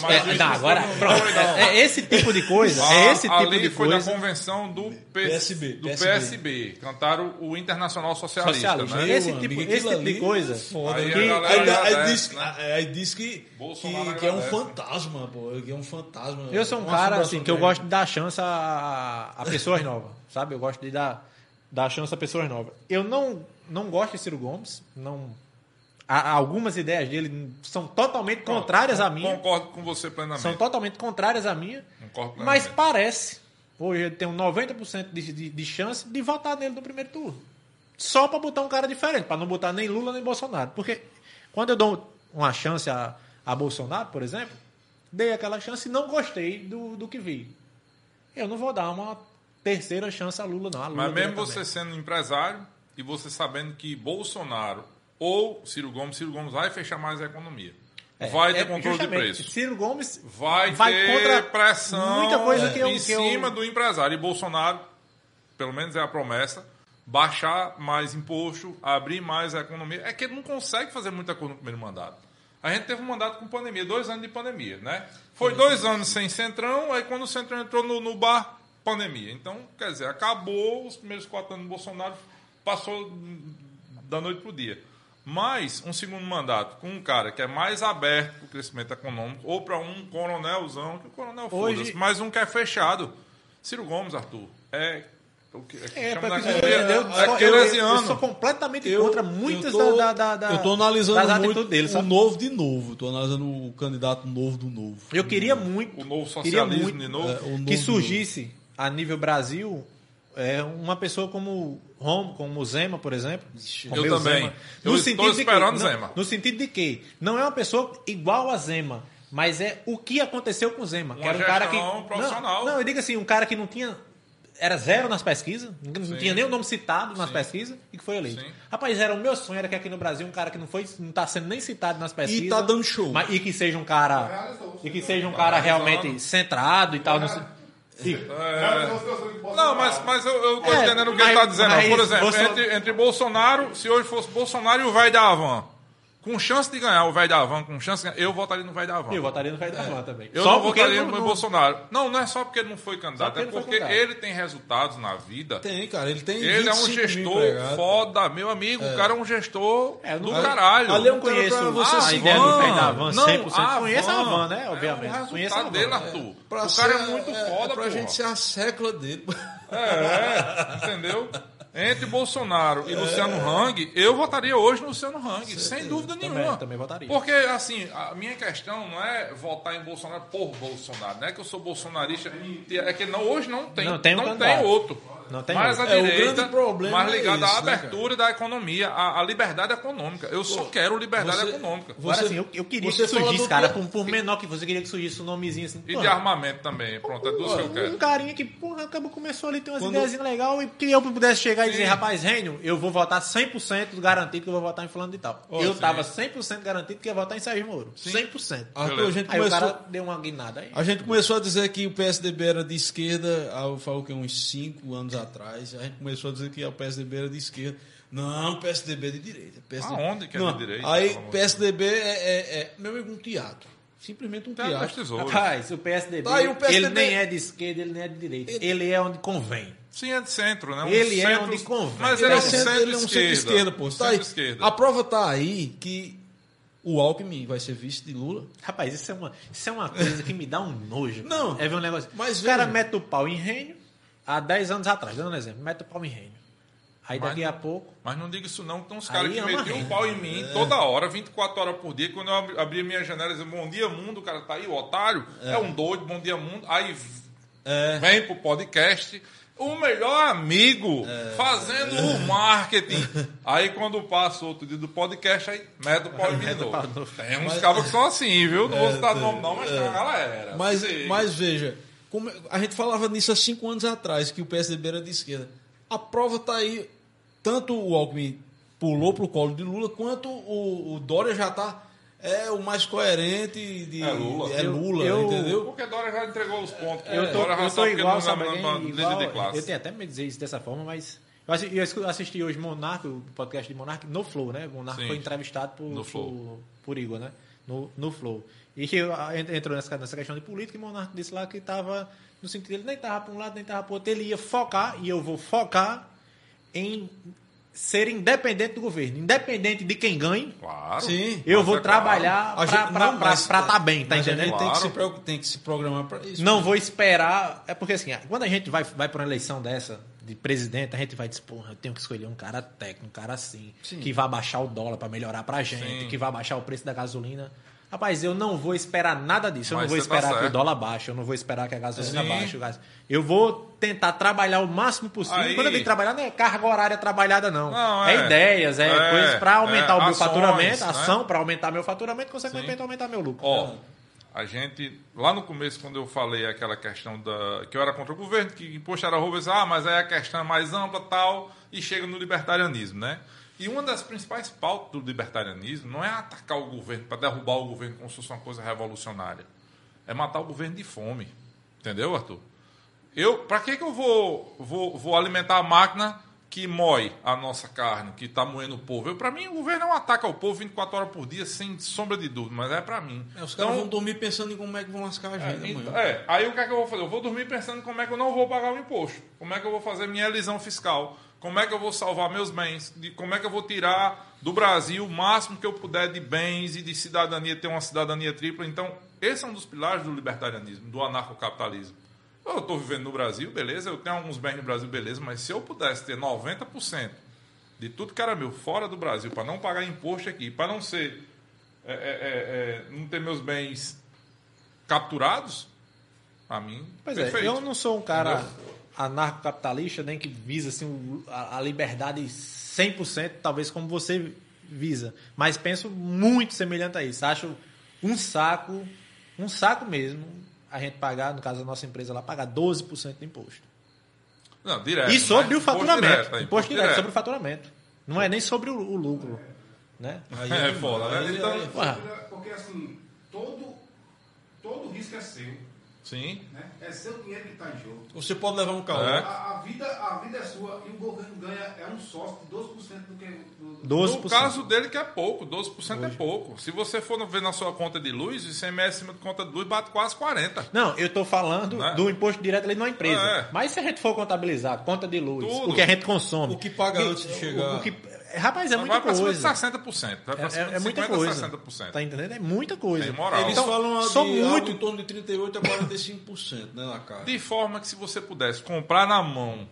mas É, não, agora, foi pronto. foi, não. É esse tipo de coisa. Ah, é esse tipo ali de foi coisa. na convenção do P- PSB, do PSB. PSB. Cantaram o Internacional Socialista, Socialista. né? Esse tipo- amigo, esse tipo de coisa. é Foda, Aí que- a galera aí, aí agradece, diz, né? aí diz que, Bolsonaro que, que é um né? Fantasma, pô. É um fantasma. Eu sou um cara assim que eu gosto de dar chance a, a pessoas novas, sabe? Eu gosto de dar, dar chance a pessoas novas. Eu não, não gosto de Ciro Gomes, não algumas ideias dele são totalmente contrárias à minha, Concordo com você plenamente. são totalmente contrárias à minha, Concordo mas plenamente. parece hoje eu tenho 90% de, de, de chance de votar nele no primeiro turno. Só para botar um cara diferente, para não botar nem Lula nem Bolsonaro, porque quando eu dou uma chance a, a Bolsonaro, por exemplo, dei aquela chance e não gostei do, do que vi. Eu não vou dar uma terceira chance a Lula, não. A Lula Mas mesmo você sendo empresário e você sabendo que Bolsonaro ou Ciro Gomes, Ciro Gomes vai fechar mais a economia. É, vai ter é, controle de preço. Ciro Gomes Vai, vai ter pressão muita coisa que eu- em que eu- cima do empresário. E Bolsonaro, pelo menos é a promessa, baixar mais imposto, abrir mais a economia. É que ele não consegue fazer muita coisa no primeiro mandato. A gente teve um mandato com pandemia, dois anos de pandemia, né? Foi dois anos sem Centrão, aí quando o Centrão entrou no, no bar, pandemia. Então, quer dizer, acabou os primeiros quatro anos do Bolsonaro, passou da noite pro dia. Mas um segundo mandato com um cara que é mais aberto para o crescimento econômico, ou para um coronelzão, que o coronel Hoje- foda-se, mas um que é fechado. Ciro Gomes, Arthur, é. O que, é, que É, é Eu- eu, sou completamente Eu- contra muitas eu tô, da, da, da, Eu tô analisando das muito dele, o sabe? novo de novo. Tô analisando o candidato novo do novo. Eu queria muito, O novo socialismo muito de novo. É, o novo que surgisse a nível Brasil é, uma pessoa como Rom, como o Zema, por exemplo. Eu Romeu também. Zema, Eu no estou sentido de que- esperando não, Zema. No sentido de que não é uma pessoa igual a Zema, mas é o que aconteceu com o Zema. que Uma era um cara que. Não, não, eu digo assim, um cara que não tinha era zero nas pesquisas, não Sim. tinha nem o nome citado nas Sim. pesquisas e que foi eleito. Sim. Rapaz, era o meu sonho era que aqui no Brasil um cara que não foi, não tá sendo nem citado nas pesquisas. tá dando show. mas- e que seja um cara e que seja um cara realmente centrado e tal, não e- Não, mas, mas eu, eu tô É, entendendo o que ele tá dizendo. Por exemplo, Bolsonaro- entre, entre Bolsonaro, se hoje fosse Bolsonaro e o velho da Havan, com chance de ganhar o velho da Havan, com chance de ganhar, eu votaria no velho da Havan. eu votaria no Vai da Van também. Eu Só não porque votaria ele no não- Bolsonaro. Não, não é só porque ele não foi candidato, é ele porque candidato. ele tem resultados na vida. Tem, cara. Ele tem Ele é um 25 mil gestor foda, meu amigo. O cara é um gestor É, do caralho. ali é Eu conheço cara pra você a ideia do velho da Van, Van não, 100%. a Conheço a Van. Van, né? Obviamente. É o Conheço a resultado Van. dele, Arthur. Pra o cara ser- é muito é, foda, pra pô. gente ser a sécula dele. É, entendeu? Entre Bolsonaro e Luciano Hang, eu votaria hoje no Luciano Hang, sem dúvida Também- nenhuma. também votaria. Porque, assim, a minha questão não é votar em Bolsonaro por Bolsonaro, não é que eu sou bolsonarista, é que não, hoje não tem, Não tem um não candidato. tem outro. Não tem mas outro. a É, o direita, grande problema mais é ligada à isso, né, abertura da economia, à, à liberdade econômica. Eu só quero liberdade você- econômica. Agora, Você- assim, eu, eu queria você que surgisse, cara, por, por menor que você queria que surgisse um nomezinho assim. E porra, de armamento também. Pronto, é duas que eu Um quero. carinha que, porra, acabou, começou ali, tem umas Quando- ideias legais e que eu pudesse chegar e dizer, Sim. rapaz, Rênio, eu vou votar 100% garantido que eu vou votar em fulano de tal. Oh, eu sim. tava 100% garantido que ia votar em Sérgio Moro. 100%. Arthur, a gente Aí o começou... cara deu uma guinada aí. A gente começou a dizer que o PSDB era de esquerda, eu falo que uns 5 anos atrás, a gente começou a dizer que o PSDB era de esquerda. Não, o PSDB é de direita. PSDB... Aonde que é de Não, direita, Aí, de PSDB é, é, é, meu amigo, um teatro. Simplesmente um os teatro. tesouros. Rapaz, o PSDB, Tá, e o PSDB ele nem é de esquerda, ele nem é de direita. Ele, é onde convém. Sim, é de centro, né? Um Ele é centro- onde convém. Mas Ele ele é é um centro- ele é um centro-esquerda. pô. Tá aí. A prova tá aí que o Alckmin vai ser vice de Lula. Rapaz, isso é uma, isso é uma coisa que me dá um nojo. cara. Não, É ver um negócio. mas o cara veja. mete o pau em reino há 10 anos atrás, dando um exemplo, mete o pau em reino. Aí Mas daqui não- a pouco. Mas não diga isso não, que tem uns Aí caras que é metiam o renda. pau em mim toda hora, 24 horas por dia. Quando eu abri- abria minha janela e dizia, bom dia mundo, o cara tá aí, o otário, é, um doido, bom dia mundo. Aí É. vem pro podcast, o melhor amigo fazendo o marketing. Aí quando passa outro dia do podcast, aí mete o pau em mim novo. Tem uns cabos que são assim, viu? Não vou citar nome não, mas tem uma É. galera. Mas, mas veja, como- a gente falava nisso há cinco anos atrás, que o PSDB era de esquerda. A prova tá aí. Tanto o Alckmin pulou pro colo de Lula, quanto o, o Dória já tá. É o mais coerente de. É Lula. é Lula, Eu- eu- entendeu? Porque Dória já entregou os pontos. Eu tô, Dória já eu tô igual, não sabe é Igual, de classe. eu tenho até medo de dizer isso dessa forma, mas eu assisti hoje Monark, o podcast de Monark, no Flow, né? Monark Sim. foi entrevistado por, No Flow. por, por Igor, né? No, no Flow. E que ah, ent- entrou nessa, nessa questão de política e Monark disse lá que estava, no sentido, ele nem estava para um lado, nem estava para outro, ele ia focar, e eu vou focar em ser independente do governo. Independente de quem ganhe, Claro. Sim. eu vou é trabalhar A gente- para estar tá bem, tá a entendendo? gente tem, que se, Claro. tem que se programar para isso. Não vou esperar. É porque assim, quando a gente vai, vai para uma eleição dessa, de presidente, a gente vai dizer, porra, eu tenho que escolher um cara técnico, um cara assim, Sim. que vai baixar o dólar para melhorar pra gente, Sim. que vai baixar o preço da gasolina. Rapaz, eu não vou esperar nada disso. Eu Mas não vou tá esperar que o dólar baixe, eu não vou esperar que a gasolina Sim. baixe. gás- Eu vou tentar trabalhar o máximo possível. Aí- Quando eu digo trabalhar, não é carga horária trabalhada, não. Não, é. é. ideias, é, É, coisas para aumentar é, o meu ações, faturamento, né? ação para aumentar meu faturamento, consequentemente Sim. aumentar meu lucro. Ó, a gente, lá no começo, quando eu falei aquela questão da. que eu era contra o governo, que imposto era roubo, eu disse, ah, mas aí a questão é mais ampla tal, e chega no libertarianismo, né? E uma das principais pautas do libertarianismo não é atacar o governo para derrubar o governo como se fosse uma coisa revolucionária. É matar o governo de fome. Entendeu, Arthur? Eu, para que, que eu vou, vou, vou alimentar a máquina que moe a nossa carne, que está moendo o povo? Para mim, o governo não ataca o povo 24 horas por dia, sem sombra de dúvida, mas é para mim. É, os caras Então, vão dormir pensando em como é que vão lascar a gente então, amanhã. é, aí o que é que eu vou fazer? Eu vou dormir pensando como é que eu não vou pagar o imposto, como é que eu vou fazer minha elisão fiscal, como é que eu vou salvar meus bens, de, como é que eu vou tirar do Brasil o máximo que eu puder de bens e de cidadania, ter uma cidadania tripla. Então, esse é um dos pilares do libertarianismo, do anarcocapitalismo. Eu estou vivendo no Brasil, beleza, eu tenho alguns bens no Brasil, beleza, mas se eu pudesse ter 90% de tudo que era meu fora do Brasil, para não pagar imposto aqui, para não ser. é, é, é, é, não ter meus bens capturados, a mim, Pois perfeito. é, eu não sou um cara Entendeu? Anarcocapitalista, nem que visa assim, a, liberdade 100%, talvez como você visa. Mas penso muito semelhante a isso. Acho um saco, um saco mesmo, a gente pagar, no caso da nossa empresa lá, pagar 12% de imposto. Não, direto. E sobre né? o faturamento. Imposto direto, né? imposto direto, sobre o faturamento. Não é nem sobre o, o lucro. Né? Aí É foda, né? aí- Então- Porque assim, todo, todo risco é seu. Sim. Né? É seu dinheiro que está em jogo. Você pode levar um carro. É. A, a vida, a vida é sua e o governo ganha é um sócio de 12% do que. Do, do- 12%. No caso dele que é pouco, 12% é pouco. Se você for ver na sua conta de luz, o ICMS de conta de luz bate quase 40. Não, eu estou falando Né? do imposto direto ali na empresa. É. Mas se a gente for contabilizar conta de luz, Tudo. o que a gente consome. O que paga e- antes de chegar. o que- rapaz, é Vai muita pra cima de coisa. 60%. Vai pra É, cima é- de é muita 50% a coisa. 60%. Tá entendendo? É muita coisa. Tem moral. Eles Então, falam muito- em torno de 38% a 45%, né, na cara. De forma que se você pudesse comprar na mão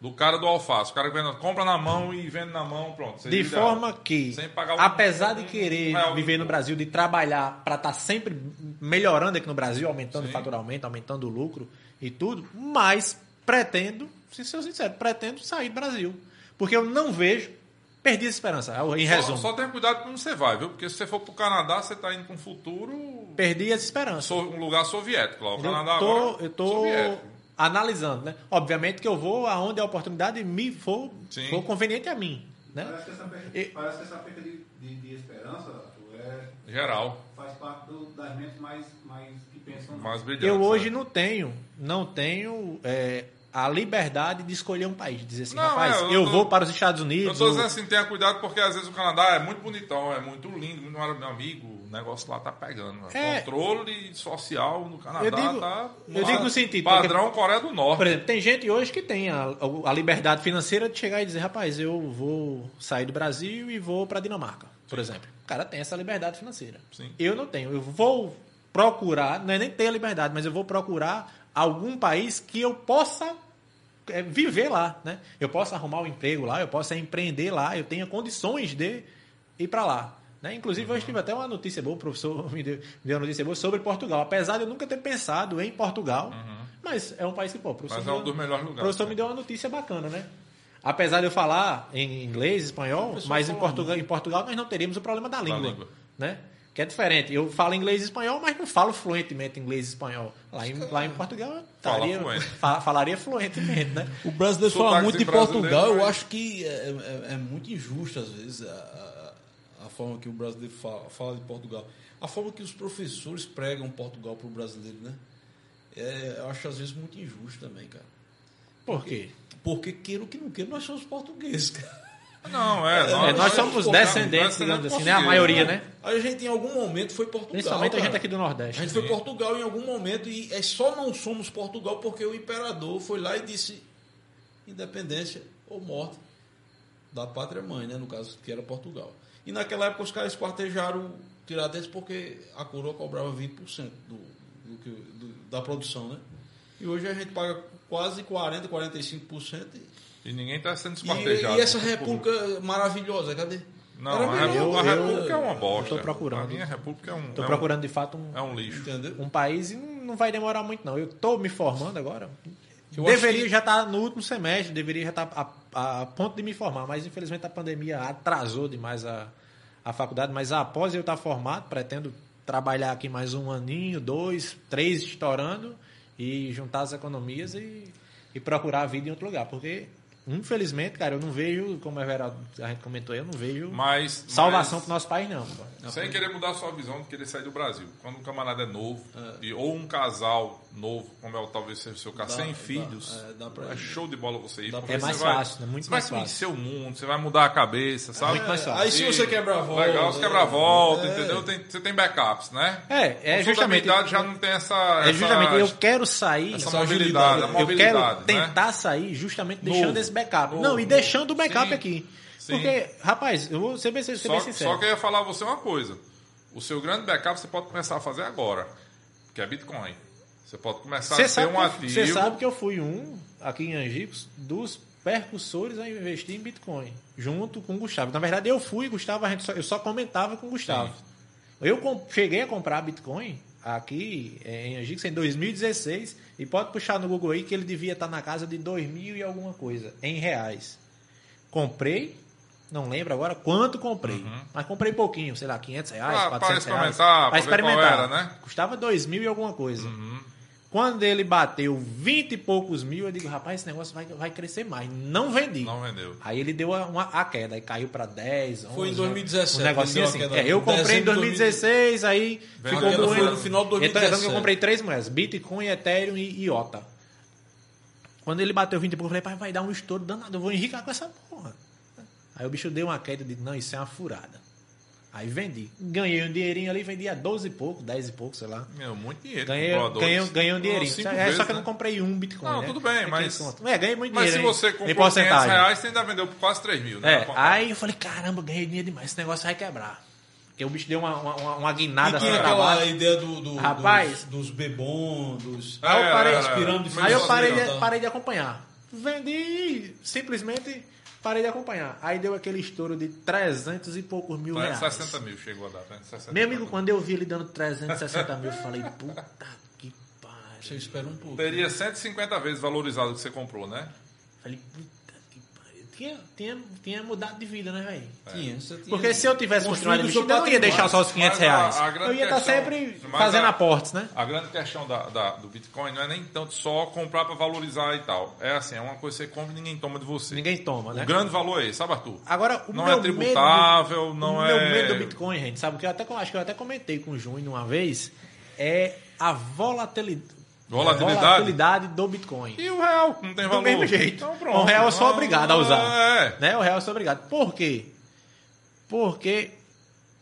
do cara do alface, o cara que vende, compra na mão e vende na mão, pronto. De forma ideal. que, Sem pagar um- apesar de um querer real viver no. Brasil, de trabalhar para estar sempre melhorando aqui no Brasil, aumentando o Sim. faturamento, aumentando o lucro e tudo, mas pretendo, se ser sincero, pretendo sair do Brasil. Porque eu não vejo, perdi essa esperança, em Só, resumo. só tenha cuidado com onde você vai, viu? Porque se você for pro Canadá, você tá indo para um futuro. Perdi essa esperança. so- um lugar soviético lá. O Canadá eu tô, agora. eu tô soviético. analisando, né? Obviamente que eu vou aonde a oportunidade me for, Sim. for conveniente a mim, né? Parece que essa perca, E- parece que essa perca de, de, de esperança é, Geral. faz parte do, das mentes mais, mais que pensam. Mais brilhante. Eu hoje né? não tenho, não tenho é, a liberdade de escolher um país. Dizer assim, Não, rapaz, é, eu eu, tô- vou para os Estados Eu Unidos. tô ou- dizendo assim, tenha cuidado porque às vezes o Canadá é muito bonitão, é muito lindo, muito. Meu amigo, o negócio lá tá pegando. né? É. Controle social no Canadá Eu digo- tá. eu digo no sentido, Padrão Coreia do Norte. Por exemplo, tem gente hoje que tem a, a liberdade financeira de chegar e dizer, rapaz, eu vou sair do Brasil e vou para Dinamarca, por exemplo. O cara tem essa liberdade financeira. Sim. Eu não tenho. Eu vou procurar, não é nem ter a liberdade, mas eu vou procurar algum país que eu possa viver lá, né? Eu posso arrumar um emprego lá, eu posso empreender lá, eu tenha condições de ir para lá. Né? Inclusive, hoje tive até uma notícia boa, o professor me deu, me deu uma notícia boa sobre Portugal. Apesar de eu nunca ter pensado em Portugal, mas é um país que, pô, o professor, Mas é um dos melhores o lugares. professor me deu uma notícia bacana, né? Apesar de eu falar em inglês, espanhol, mas em Portugal, em Portugal nós não teríamos o problema da língua, língua. né? Que é diferente. Eu falo inglês e espanhol, mas não falo fluentemente inglês e espanhol. Lá em, lá em Portugal eu Fala estaria- fluente. fa- falaria fluentemente, né? O brasileiro Sotaque fala muito de brasileiro, Portugal, eu mas- acho que é, é- é muito injusto às vezes a, a- a forma que o brasileiro fala, fala de Portugal. A forma que os professores pregam Portugal para o brasileiro, né? É, eu acho às vezes muito injusto também, cara. Por quê? Porque queira ou que não queira, nós somos portugueses, cara. Não, é. É, nós somos descendentes, nós digamos assim, né? A maioria, né? A gente em algum momento foi Portugal. Principalmente a gente cara. aqui do A Nordeste. gente foi Portugal em algum momento e é só não somos Portugal porque o imperador foi lá e disse independência ou morte da pátria mãe, né? No caso, que era Portugal. E naquela época os caras esquartejaram Tiradentes porque a coroa cobrava 20% do, do do- da produção, né? E hoje a gente paga quase 40%, 45%. E, E ninguém tá sendo e, esquartejado. e essa república maravilhosa, cadê? Não, Era a melhor. república, a Eu- república é uma bosta. tô procurando. A minha república é um. Estou é um- procurando de fato um, É um lixo. Entendeu? um país e não vai demorar muito, não. Eu estou me formando agora. Eu deveria que- já estar no último semestre, deveria já estar a, a ponto de me formar, mas infelizmente a pandemia atrasou demais a, a faculdade. Mas após eu estar formado, pretendo trabalhar aqui mais um aninho, dois, três estourando e juntar as economias e, e procurar a vida em outro lugar. Porque, infelizmente, cara, eu não vejo, como a, gente comentou aí, eu não vejo Mas. salvação mas- para o nosso país, não. Sem querer mudar a sua visão de querer sair do Brasil. Quando um camarada é novo, e, ou um casal novo, como é o, talvez seja o seu caso, Dá- sem dá- filhos, é, dá pra é show de bola você ir. Dá É você mais vai- fácil, né? Muito você mais vai conhecer o mundo, você vai mudar a cabeça, sabe? muito mais fácil. Aí se você quebra a volta. Legal, você né? quebra a volta, É. entendeu? Tem- você tem backups, né? É, é Com justamente. idade já não tem essa. É essa- justamente, eu quero sair. essa essa mobilidade, a agilidade, eu mobilidade, quero né? tentar sair justamente deixando Novo, esse backup. novo. Não, e deixando o backup Sim, aqui. sim. Porque, rapaz, eu vou ser bem, ser bem Só, sincero. só que eu ia falar a você uma coisa. O seu grande backup você pode começar a fazer agora, que é Bitcoin. Você pode começar Você a sabe, um eu- ativo. você sabe que eu fui um, aqui em Angicos, dos percussores a investir em Bitcoin, junto com o Gustavo. Na verdade, eu fui, Gustavo, a gente só- eu só comentava com o Gustavo. Eu com- cheguei a comprar Bitcoin aqui em Angix em 2016 e pode puxar no Google aí que ele devia estar na casa de 2 mil e alguma coisa em reais. Comprei, não lembro agora quanto comprei, mas comprei pouquinho, sei lá, 500 reais, pra 400 reais. experimentar, Pra ver qual experimentar. era, né? Custava 2 mil e alguma coisa. Quando ele bateu 20 e poucos mil, eu digo, rapaz, esse negócio vai, vai crescer mais. Não vendi. Não vendeu. Aí ele deu a, uma, a queda, aí caiu pra 10, 11. Foi em 2017 Um negocinho assim. É, eu comprei em Dezembro de 2016, aí ficou doendo. foi no final de Então, é que 2017. eu comprei três moedas, Bitcoin, Ethereum e IOTA. Quando ele bateu 20 e pouco, eu falei, pai, vai dar um estouro danado, eu vou enricar com essa porra. Aí o bicho deu uma queda, eu digo, não, isso é uma furada. Aí vendi. Ganhei um dinheirinho ali, vendi a 12 e pouco, 10 e pouco, sei lá. Meu, muito dinheiro. Ganhei, ganhei, ganhei um dinheirinho. cinco É, vezes, só que eu não né? comprei um Bitcoin. Não, né? tudo bem, É mas- 500 conto. É, ganhei muito Mas se dinheiro. você Em comprou 500 porcentagem. reais, você ainda vendeu por quase 3 mil, né? É, aí eu falei, caramba, ganhei dinheiro demais, esse negócio vai quebrar. Porque o bicho deu uma, uma, uma- guinada E tinha aquela ideia do, do- Rapaz. dos, dos bebom, dos. Aí eu parei- das pirâmides Aí eu parei de, parei de acompanhar. Vendi, simplesmente parei de acompanhar. Aí deu aquele estouro de 300 e poucos mil reais. 60 mil chegou a dar. 360 Meu amigo, mil. quando eu vi ele dando 360 mil, eu falei, puta que Você pariu. espera um pouco. Teria 150 vezes valorizado o que você comprou, né? Falei, puta que pariu. Tinha, tinha, tinha mudado de vida, né, velho? Tinha, você tinha- Porque se eu tivesse continuado Construído o seu eu não ia deixar só os 500 Mas a- reais. a grande eu ia estar questão- sempre fazendo a- aportes, né? A grande questão da, da- do Bitcoin não é nem tanto só comprar para valorizar e tal. É assim, é uma coisa que você compra e ninguém toma de você. Ninguém toma, O né? grande valor é esse, sabe, Arthur? Agora, o Não meu é tributável, medo, não o é- meu medo do Bitcoin, gente, sabe o que eu até acho que eu até comentei com o Júnior uma vez, é a volatilidade, Volatilidade? volatilidade do Bitcoin. E o real, não tem Do valor. mesmo jeito. Então, pronto. o real eu sou Não, obrigado a usar. É. Né? O real eu sou obrigado. Por quê? Porque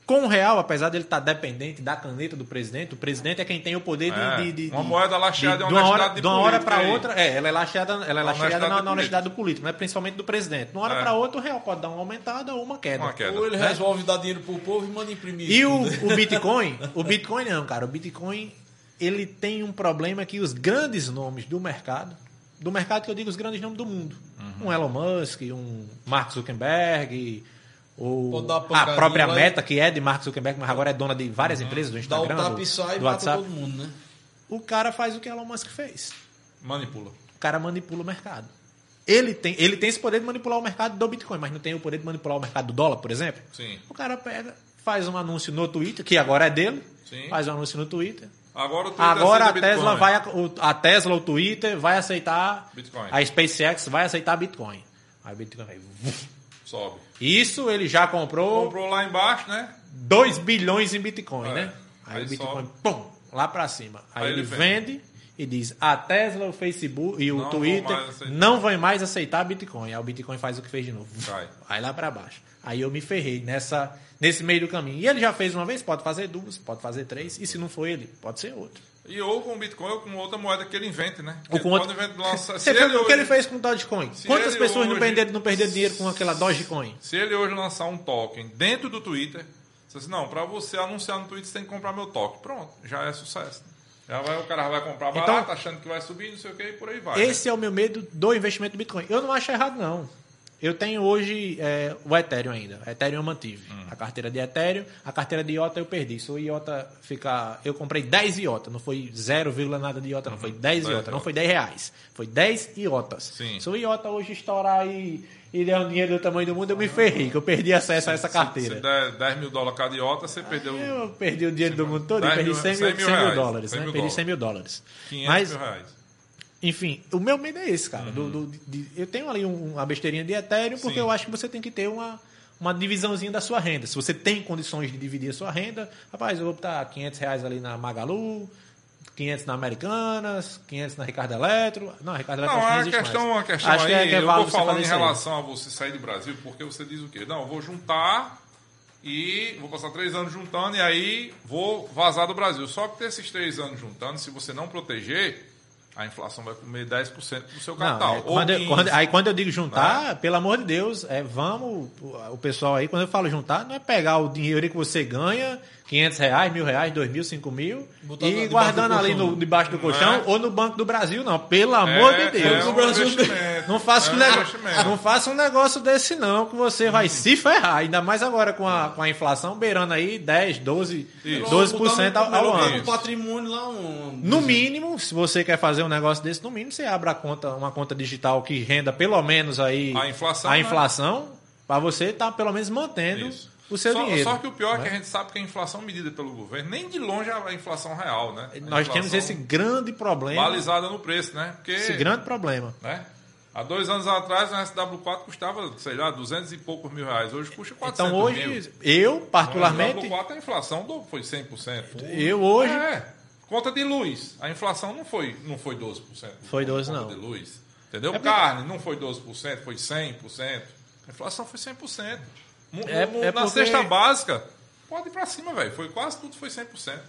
com o real, apesar dele estar dependente da caneta do presidente, o presidente é quem tem o poder de. É, de- de- uma de- moeda lacheada é de, uma de uma hora, honestidade de de uma hora para aí. outra. É, ela é lacheada, ela é Uma lacheada na, na honestidade do político, né? principalmente do presidente. De uma hora É. para outra, o real pode dar uma aumentada ou uma queda. Uma queda. Ou ele né? resolve dar dinheiro pro povo e manda imprimir. E o, o Bitcoin, o Bitcoin não, cara. O Bitcoin ele tem um problema que os grandes nomes do mercado, do mercado que eu digo os grandes nomes do mundo, Uhum. um Elon Musk, um Mark Zuckerberg, ou a própria e- Meta que é de Mark Zuckerberg, mas agora é dona de várias empresas do Dá o Instagram, tapa do, e sai e do mata WhatsApp. todo mundo, né? O cara faz o que Elon Musk fez. Manipula. O cara manipula o mercado. Ele tem, ele tem esse poder de manipular o mercado do Bitcoin, mas não tem o poder de manipular o mercado do dólar, por exemplo. Sim. O cara pega, faz um anúncio no Twitter, que agora é dele, Sim. faz um anúncio no Twitter. Agora Agora a Tesla, Bitcoin. vai, a- a Tesla, o Twitter, vai aceitar. Bitcoin. A SpaceX vai aceitar Bitcoin. Aí o Bitcoin vai. Sobe. Isso ele já comprou Comprou lá embaixo, né? 2 bilhões em Bitcoin, É. né? Aí, Aí o Bitcoin, sobe. pum, lá pra cima. Aí, Aí ele ele vende e diz: a Tesla, o Facebook e o Não Twitter não vão mais aceitar Bitcoin. Aí o Bitcoin faz o que fez de novo. Cai. Aí lá pra baixo. Aí eu me ferrei nessa, nesse meio do caminho. E ele já fez uma vez, pode fazer duas, pode fazer três. E se não for ele, pode ser outro. E ou com Bitcoin ou com outra moeda que ele invente, né? Ou Ele com pode outro... lançar- Você viu ele o que ele hoje- fez com o Dogecoin? Se Quantas ele pessoas não hoje- perderam, não perderam dinheiro com aquela Dogecoin? Se ele hoje lançar um token dentro do Twitter, você diz, não, para você anunciar no Twitter, você tem que comprar meu token. Pronto, já é sucesso. Já vai, o cara vai comprar Então- barato, achando que vai subir, não sei o que, e por aí vai. Esse é o meu medo do investimento do Bitcoin. Eu não acho errado, não. Eu tenho hoje é, o Ethereum ainda. Ethereum eu mantive. Hum. A carteira de Ethereum, a carteira de IOTA eu perdi. Se o IOTA ficar. Eu comprei 10 IOTA, não foi 0, nada de IOTA, não. Foi 10 10 IOTA, não foi 10 reais. Foi 10 IOTAs. Sim. Se o IOTA hoje estourar e, e der um dinheiro do tamanho do mundo, eu me ferrei, que eu perdi acesso a essa Se carteira. der 10 mil dólares cada iota, você perdeu Eu perdi o dinheiro do mundo todo e 10 perdi mil- 100 mil, 100 mil 100 mil reais, dólares. 100 né? mil Perdi dólares. 100 mil dólares. 500 Mas, mil reais. enfim, o meu medo é esse, cara. Uhum. Do- do- de- eu tenho ali um- uma besteirinha de Ethereum, porque Sim. eu acho que você tem que ter uma, uma divisãozinha da sua renda. Se você tem condições de dividir a sua renda, rapaz, eu vou botar 500 reais ali na Magalu, 500 na Americanas, 500 na Ricardo Eletro. Não, Ricardo Eletro Não, não existe questão, mais. a questão acho aí, que é, que é eu você falando em isso aí. relação a você sair do Brasil, porque você diz o quê? Não, vou juntar e vou passar três anos juntando e aí vou vazar do Brasil. Só que esses três anos juntando, se você não proteger, a inflação vai comer 10% do seu Não, capital. é, ou quando eu- 15%. quando- aí quando eu digo juntar, pelo amor de Deus, é, vamos, o, o pessoal aí, quando eu falo juntar, não é pegar o dinheiro que você ganha, 500 reais, mil reais, dois mil, cinco mil, Botar e debaixo guardando do ali no, debaixo do colchão é? ou no Banco do Brasil, não. Pelo amor de Deus. É, um Brasil-. Não faça, É um um investimento. não faça um negócio desse não, que você vai se ferrar. Ainda mais agora com a, com a inflação beirando aí 10, 12, Isso. 12% ao, ao ano. no patrimônio lá um. No mínimo, se você quer fazer um negócio desse, no mínimo você abre a conta, uma conta digital que renda pelo menos aí A inflação, a né? inflação para você estar pelo menos mantendo Isso. O seu só, dinheiro. Só que o pior é né? que a gente sabe que a inflação medida pelo governo, nem de longe é a inflação real, né? A Nós temos esse grande problema, balizada no preço, né? Porque, esse grande problema. né? Há dois anos atrás, o SW4 custava, sei lá, 200 e poucos mil reais. Hoje custa 400 Então hoje mil. eu O particularmente, SW4, a inflação do- foi 100%. eu hoje É. Conta de luz. A inflação não foi, não foi 12%. Foi 12 conta não. de luz. Entendeu? É Carne não foi 12%, foi 100%. A inflação foi 100%. É- no- é na porque- cesta básica, pode ir pra cima, velho. Foi quase tudo foi 100%.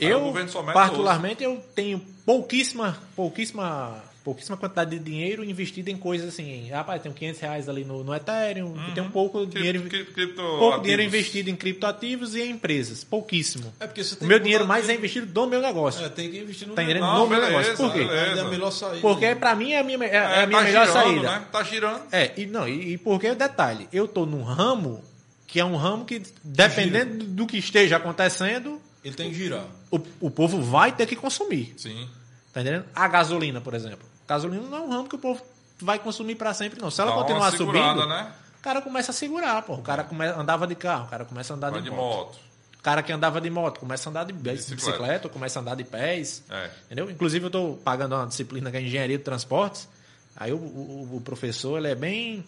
Aí o Eu, particularmente, eu tenho pouquíssima, pouquíssima, pouquíssima quantidade de dinheiro investido em coisas assim. Rapaz, tenho 500 reais ali no, no Ethereum, e tem um pouco de dinheiro, pouco dinheiro investido em criptoativos e em empresas. Pouquíssimo. É porque você O tem meu dinheiro mais é investido no meu negócio. É, tem que investir no Tá? Não, no meu negócio. Por quê? beleza. É a melhor saída. Porque pra mim é a minha, é, é É, a minha tá melhor girando, saída. Né? Tá girando. É, e não, e, e porque detalhe, eu tô num ramo que é um ramo que, dependendo do que esteja acontecendo, Ele tem que girar. o, o povo vai ter que consumir. Sim. Tá entendendo? A gasolina, por exemplo. Gasolina não é um ramo que o povo vai consumir pra sempre, não. Se ela Dá continuar subindo, né? o cara começa a segurar, pô. O cara come, andava de carro, o cara começa a andar de, de moto. O cara que andava de moto começa a andar de bicicleta, Bicicleta. começa a andar de pés. É. Entendeu? Inclusive, eu tô pagando uma disciplina que é engenharia de transportes. Aí o, o- o professor, ele é bem.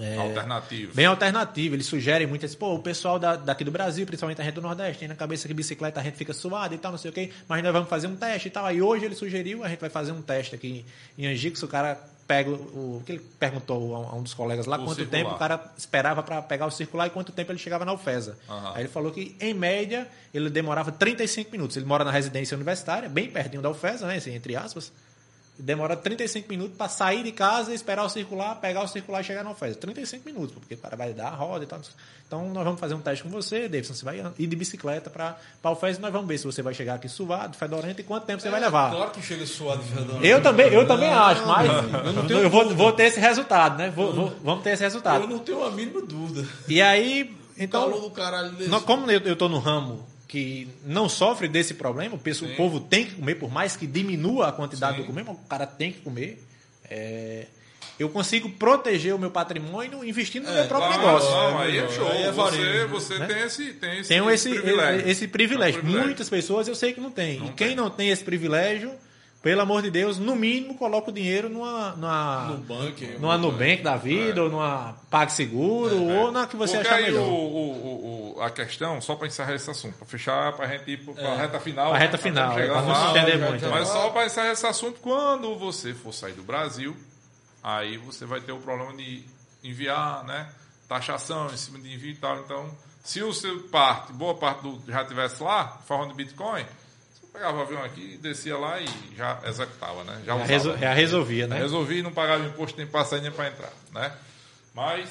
É, Alternativo. Bem alternativo, eles sugerem muito assim, pô, o pessoal da- daqui do Brasil, principalmente a gente do Nordeste, tem na cabeça que bicicleta a gente fica suado e tal, não sei o quê, mas nós vamos fazer um teste e tal. Aí hoje ele sugeriu, a gente vai fazer um teste aqui em Angicos, o cara pega o. o que ele perguntou a um- dos colegas lá, O quanto circular. tempo o cara esperava para pegar o circular e quanto tempo ele chegava na UFESA. Aham. Aí ele falou que, em média, ele demorava 35 minutos. Ele mora na residência universitária, bem pertinho da UFESA, né, assim, entre aspas. Demora 35 minutos para sair de casa, esperar o circular, pegar o circular e chegar na UFES. 35 minutos, porque o cara vai dar a roda e tal. Então nós vamos fazer um teste com você, Davidson. Você vai ir de bicicleta para a UFES e nós vamos ver se você vai chegar aqui suado, fedorento e quanto tempo você vai levar. Claro que chega suado e fedorento. Eu também, eu também acho, mas eu não eu vou, vou ter esse resultado, né? Vou- vou- vamos ter esse resultado. Eu não tenho a mínima dúvida. E aí, então, Calor do caralho desse. Como eu, eu tô no ramo que não sofre desse problema, o, pessoal- o povo tem que comer, por mais que diminua a quantidade Sim. do comer, mas o cara tem que comer. é, eu consigo proteger o meu patrimônio investindo no É, meu próprio Claro, negócio. não, aí é show. Aí é você varejo, você né? tem, esse, tem esse Tenho esse privilégio. esse privilégio. É um privilégio. Muitas pessoas eu sei que não tem. Não e quem tem. não tem esse privilégio, pelo amor de Deus, no mínimo coloca o dinheiro numa, numa, Nubank. numa Nubank da vida, ou numa PagSeguro, ou na que você Porque achar aí melhor. o, o- o- a questão, só para encerrar esse assunto, para fechar, para a gente ir para a reta final. Pra né? reta final, Estamos é, não se lá. estender já- muito. já- Mas só para encerrar esse assunto, quando você for sair do Brasil, aí você vai ter o problema de enviar, né? Taxação em cima de envio e tal. Então, se o seu parte, boa parte do já tivesse lá, forma de Bitcoin, pegava o avião aqui, descia lá e já executava, né? Já usava. resol- já resolvia, né? Resolvi não pagar o imposto nem passar nem para entrar, né? Mas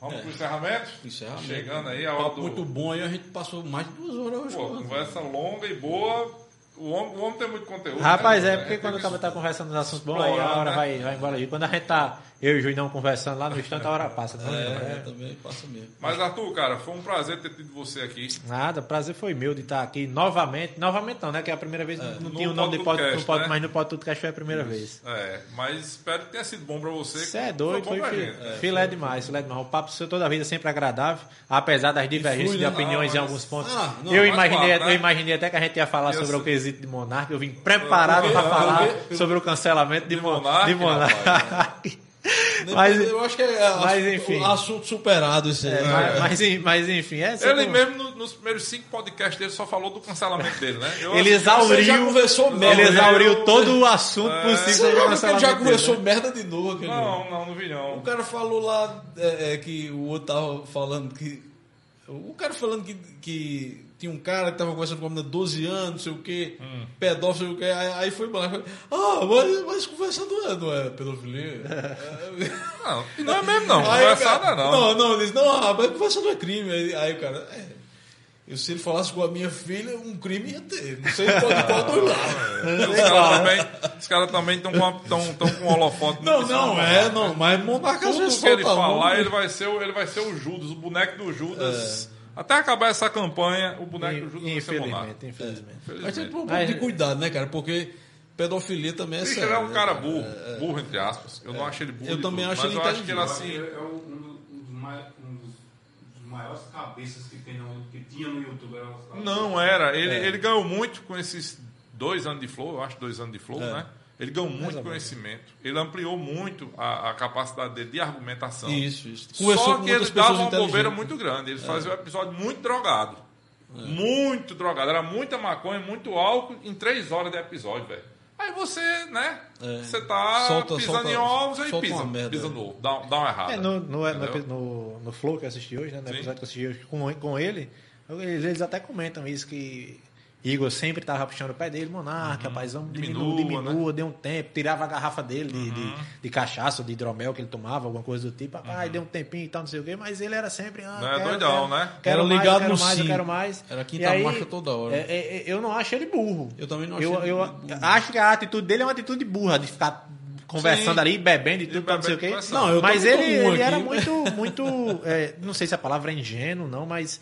vamos É. pro encerramento. Encerramento. Chegando aí a hora do muito bom aí, a gente passou mais de duas horas hoje. Pô, conversa longa e boa. O homem, o homem tem muito conteúdo. Rapaz, né? é porque Tem quando o cara tá conversando nos assuntos bons, aí a hora né? vai, vai embora. E quando a gente tá, eu e o Juinão conversando lá no instante, a hora passa. Não, É, é. também passa mesmo. Mas Arthur, cara, foi um prazer ter tido você aqui. Nada, prazer foi meu de estar aqui novamente. Novamente não, né? Que é a primeira vez, não no tinha o nome de Podcast, pod, né? mas no Pod Tudcast foi a primeira vez. É, mas espero que tenha sido bom pra você. Você é doido, foi gente. É. filé demais, filé demais. O papo seu toda a vida sempre agradável, apesar das divergências fui, de né? opiniões Não, em mas- alguns pontos. Ah, não, eu, imaginei, parte, né? eu imaginei até que a gente ia falar Ia sobre ser- o quesito de Monarca. Eu vim preparado para falar sobre o cancelamento de, De de Monarca. Mas, eu acho que é mas, assunto, enfim. assunto superado isso aí. é, mas, mas, en- mas enfim, é Ele sempre- mesmo, no- nos primeiros cinco podcasts dele, só falou do cancelamento dele, né? Eu Ele exauriu, já conversou ele merda, exauriu eu- todo o assunto É. possível que ele cancelamento já dele, começou né? merda de novo, aquele Não, não, não vi não. O cara falou lá é, é, que o outro tava falando que. O cara falando que, que tinha um cara que tava conversando com uma menina de 12 anos, não sei o quê, Hum. pedófilo, não sei o quê. Aí, aí foi. Falei, Ah, mas, mas conversando não é, não é pedofilia. Não, não é mesmo não. Aí Conversar cara- não é não. Não, não, ele disse, não, rapaz, conversa não é crime. Aí, aí o cara, é. Eu, se ele falasse com a minha filha, um crime ia ter. Não sei qual, qual dos lados. Os caras também, os caras também estão com, tão, tão com um holofote. Não, não, em cima. é, não, mas Monarca Tudo que ele a falar, ele vai, ser, ele vai ser o Judas, o boneco do Judas. Até acabar essa campanha, o boneco do Judas vai ser Monarca. Infelizmente, infelizmente. Mas tem um pouco Mas- de cuidado, né, cara? Porque pedofilia também é Bicho, sério. ele é um né, cara burro, burro entre aspas. Eu não acho ele burro. Eu também tudo, acho mas ele eu acho que ele assim. é um, dos mai- dos- dos maiores cabeças que, tem no, que tinha no YouTube. Era. Não era. Ele, É. ele ganhou muito com esses dois anos de flow, eu acho dois anos de flow, É. né? Ele ganhou muito conhecimento. Ele ampliou muito a, a capacidade dele de argumentação. Isso, isso. Conversou Só que ele dava uma bobeira muito grande. Ele fazia um episódio muito drogado. Muito drogado. Era muita maconha, muito álcool em três horas de episódio, velho. Aí você, né? É. Você tá Solta- pisando solta- em ovos aí solta pisa. merda. Pisa no ovo. Dá, dá uma errada. É, no, no, no, no, no Flow que eu assisti hoje, né? No Sim. episódio que eu assisti hoje com, com ele, eles até comentam isso que Igor sempre tava puxando o pé dele, Monarca, rapaz, vamos diminua, Uhum. Diminua, né? deu um tempo, tirava a garrafa dele de, Uhum. de, de cachaça, de hidromel que ele tomava, alguma coisa do tipo, rapaz, deu um tempinho e tal, não sei o quê, mas ele era sempre, ah, Não é quero, doidão, quero, né? Quero Era mais, ligado eu quero no mais, eu quero mais. Era quinta marcha toda hora. é, é, é, eu não acho ele burro. Eu também não eu, acho ele eu burro. acho que a atitude dele é uma atitude burra, de ficar conversando Sim. ali, bebendo e tudo, não sei o quê. Não, eu mas ele, ele era muito, muito. é, não sei se a palavra é ingênuo, não, mas.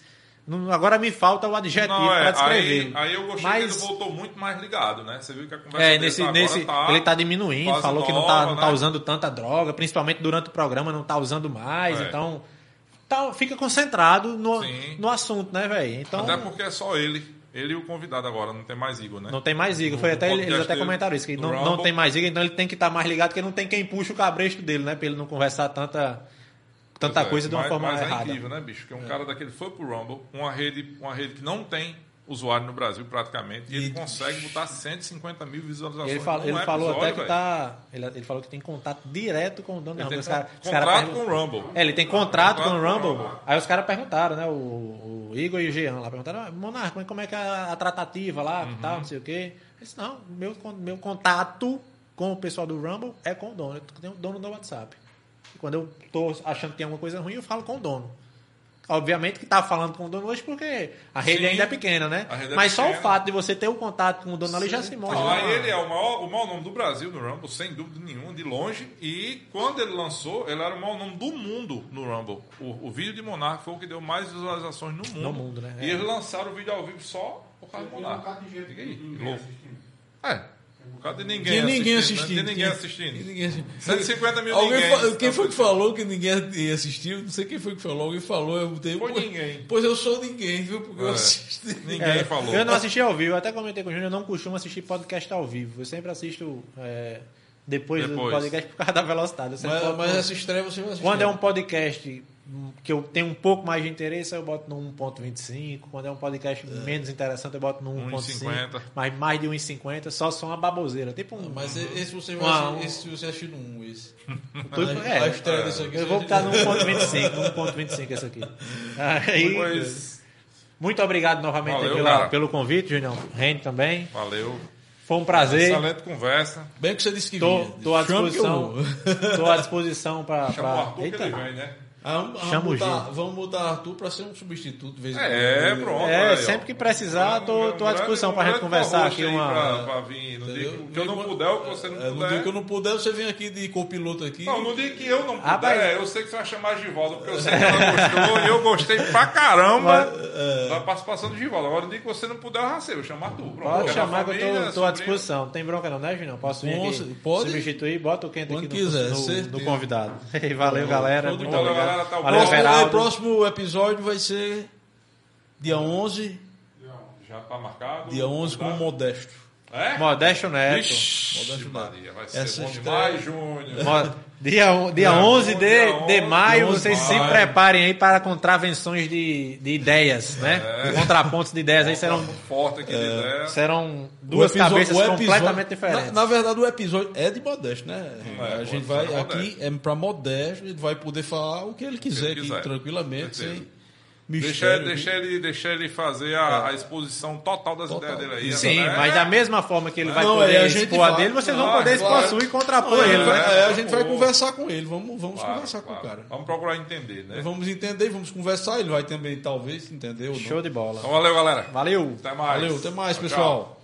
Agora me falta o adjetivo Não, para é, descrever. aí, aí eu gostei mas, que ele voltou muito mais ligado, né? Você viu que a conversa é, nesse, agora nesse, tá ele tá diminuindo, falou que não nova, tá, não tá né? usando tanta droga, principalmente durante o programa não tá usando mais, É. então tá, fica concentrado no, Sim. no assunto, né, velho? Então Até porque é só ele. Ele e o convidado agora, não tem mais Igor, né? não tem mais Igor. Foi até eles podcast até comentaram isso, que não, não tem mais Igor, então ele tem que estar mais ligado, porque não tem quem puxa o cabresto dele, né, pra ele não conversar tanta tanta é, coisa de uma mas, forma mas é errada. incrível, né, bicho? Que um cara daquele foi pro Rumble, uma rede, uma rede que não tem usuário no Brasil praticamente, e ele E- consegue botar 150 mil visualizações. Ele, fala- ele falou episódio, até que velho. tá. Ele, ele falou que tem contato direto com o dono da Ele Rumble. tem Os cara- contrato cara com o Rumble. É, ele tem contrato com o Contrato com o Rumble. Rumble. Aí os caras perguntaram, né? O, o Igor e o Jean lá perguntaram: ah, Monarca, mas como é que é a, a tratativa lá, Uhum. tal, não sei o quê. Ele disse: não, meu, meu contato com o pessoal do Rumble é com o dono. Eu tenho o dono do WhatsApp. E quando eu tô achando que tem alguma coisa ruim, eu falo com o dono. Obviamente que tá falando com o dono hoje porque a rede Sim, ainda é pequena, né? é Mas só o pequena. fato de você ter o contato com o dono ali já se mostra. Ah, ele é o maior, o maior nome do Brasil no Rumble, sem dúvida nenhuma, de longe. E quando ele lançou, ele era o maior nome do mundo no Rumble. O, o vídeo de Monark foi o que deu mais visualizações no mundo. No mundo, né? E É. eles lançaram o vídeo ao vivo só por causa do um Monark. Diga aí, louco. É. Por causa de ninguém Tinha ninguém assistindo. né? Tinha ninguém assistindo. tinha ninguém assistindo. 150 mil Alguém ninguém. fa- quem foi que falou que ninguém ia assistir? Não sei quem foi que falou. Alguém falou, eu botei. Foi pois- ninguém. Pois eu sou ninguém, viu? Porque eu É. assisti. Ninguém É, falou. Eu não assisti ao vivo, eu até comentei com o Júnior, eu não costumo assistir podcast ao vivo. Eu sempre assisto é, depois, do Depois. podcast por causa da velocidade. Eu Mas, mas no- essa estreia você vai assistir. Quando é um podcast que eu tenho um pouco mais de interesse, eu boto no 1.25. Quando é um podcast menos interessante, eu boto no 1.5. 1,50. Mas mais de 1.50 só são uma baboseira. Tipo um. Mas esse você vai Uma- assistir, esse você assistir no 1, esse. tudo- é, a desse aqui. eu vou botar no assiste- 1.25, no 1.25 esse aqui. Aí, Pois, muito obrigado novamente Valeu, pela- pelo convite, Junião. Rende também. valeu. Foi um prazer. Excelente conversa. Bem que você disse que Tô, vinha. tô à disposição. Tô à disposição para. Arthur que ele vem, né? Vamos, Chama o vamos, botar, Gil. vamos botar Arthur pra ser um substituto. de vez em É, quando. pronto. É, aí, ó. sempre que precisar, tô, tô à Um disposição grande- pra gente um conversar aqui uma. Pra, pra vir. No dia que, eu não puder, ou que você não É, no puder. dia que eu não puder, você vem aqui de copiloto aqui. Não, no dia que eu não puder, Rapaz- eu sei que você vai chamar a Givaldo, porque eu sei que ela gostou e eu gostei pra caramba da participação do Givaldo. Agora, no dia que você não puder, eu já sei, eu chamo Arthur. Pronto. Pode é chamar que eu tô, tô à disposição. Não tem bronca não, né, Junião? Posso vir aqui pode. substituir? Bota o quente Quando aqui quiser, no, no, certeza. no convidado. Valeu, galera. De Muito obrigado. Galera, tá Valeu, próximo, o próximo episódio vai ser dia 11. Já tá marcado. Dia 11 com o Modesto. É? Modesto Neto. Ixi, Modesto Maria, vai ser Essa bom demais, Júnior. Dia, dia Dia 11 de, dia de 11, maio, dia 11 vocês de se maio. preparem aí para contravenções de, de ideias, né? Contrapontos de ideias aí serão, Forte aqui de ideia. serão duas episódio- cabeças episódio- completamente diferentes. Na, na verdade, o episódio é de Modesto, né? É, a gente vai aqui, Modesto. é pra Modesto, ele vai poder falar o que ele quiser ele aqui quiser. tranquilamente, Certeza. sem, Deixa, mistério. deixa, ele, deixa ele fazer a, a exposição total das Total. ideias dele aí. Sim, né? mas da mesma forma que ele vai Não, poder a gente expor a vai- dele, vocês vão Claro, poder expor claro. a sua e contrapor Não, ele, a gente vai- né? é, a gente vai Pô. conversar com ele, vamos, vamos Claro, conversar com o claro. cara. Vamos procurar entender, né? Vamos entender, vamos conversar, ele vai também talvez entender. Show de bola. Então valeu, galera. Valeu! Até mais. Valeu, até mais, Tchau, pessoal. tchau.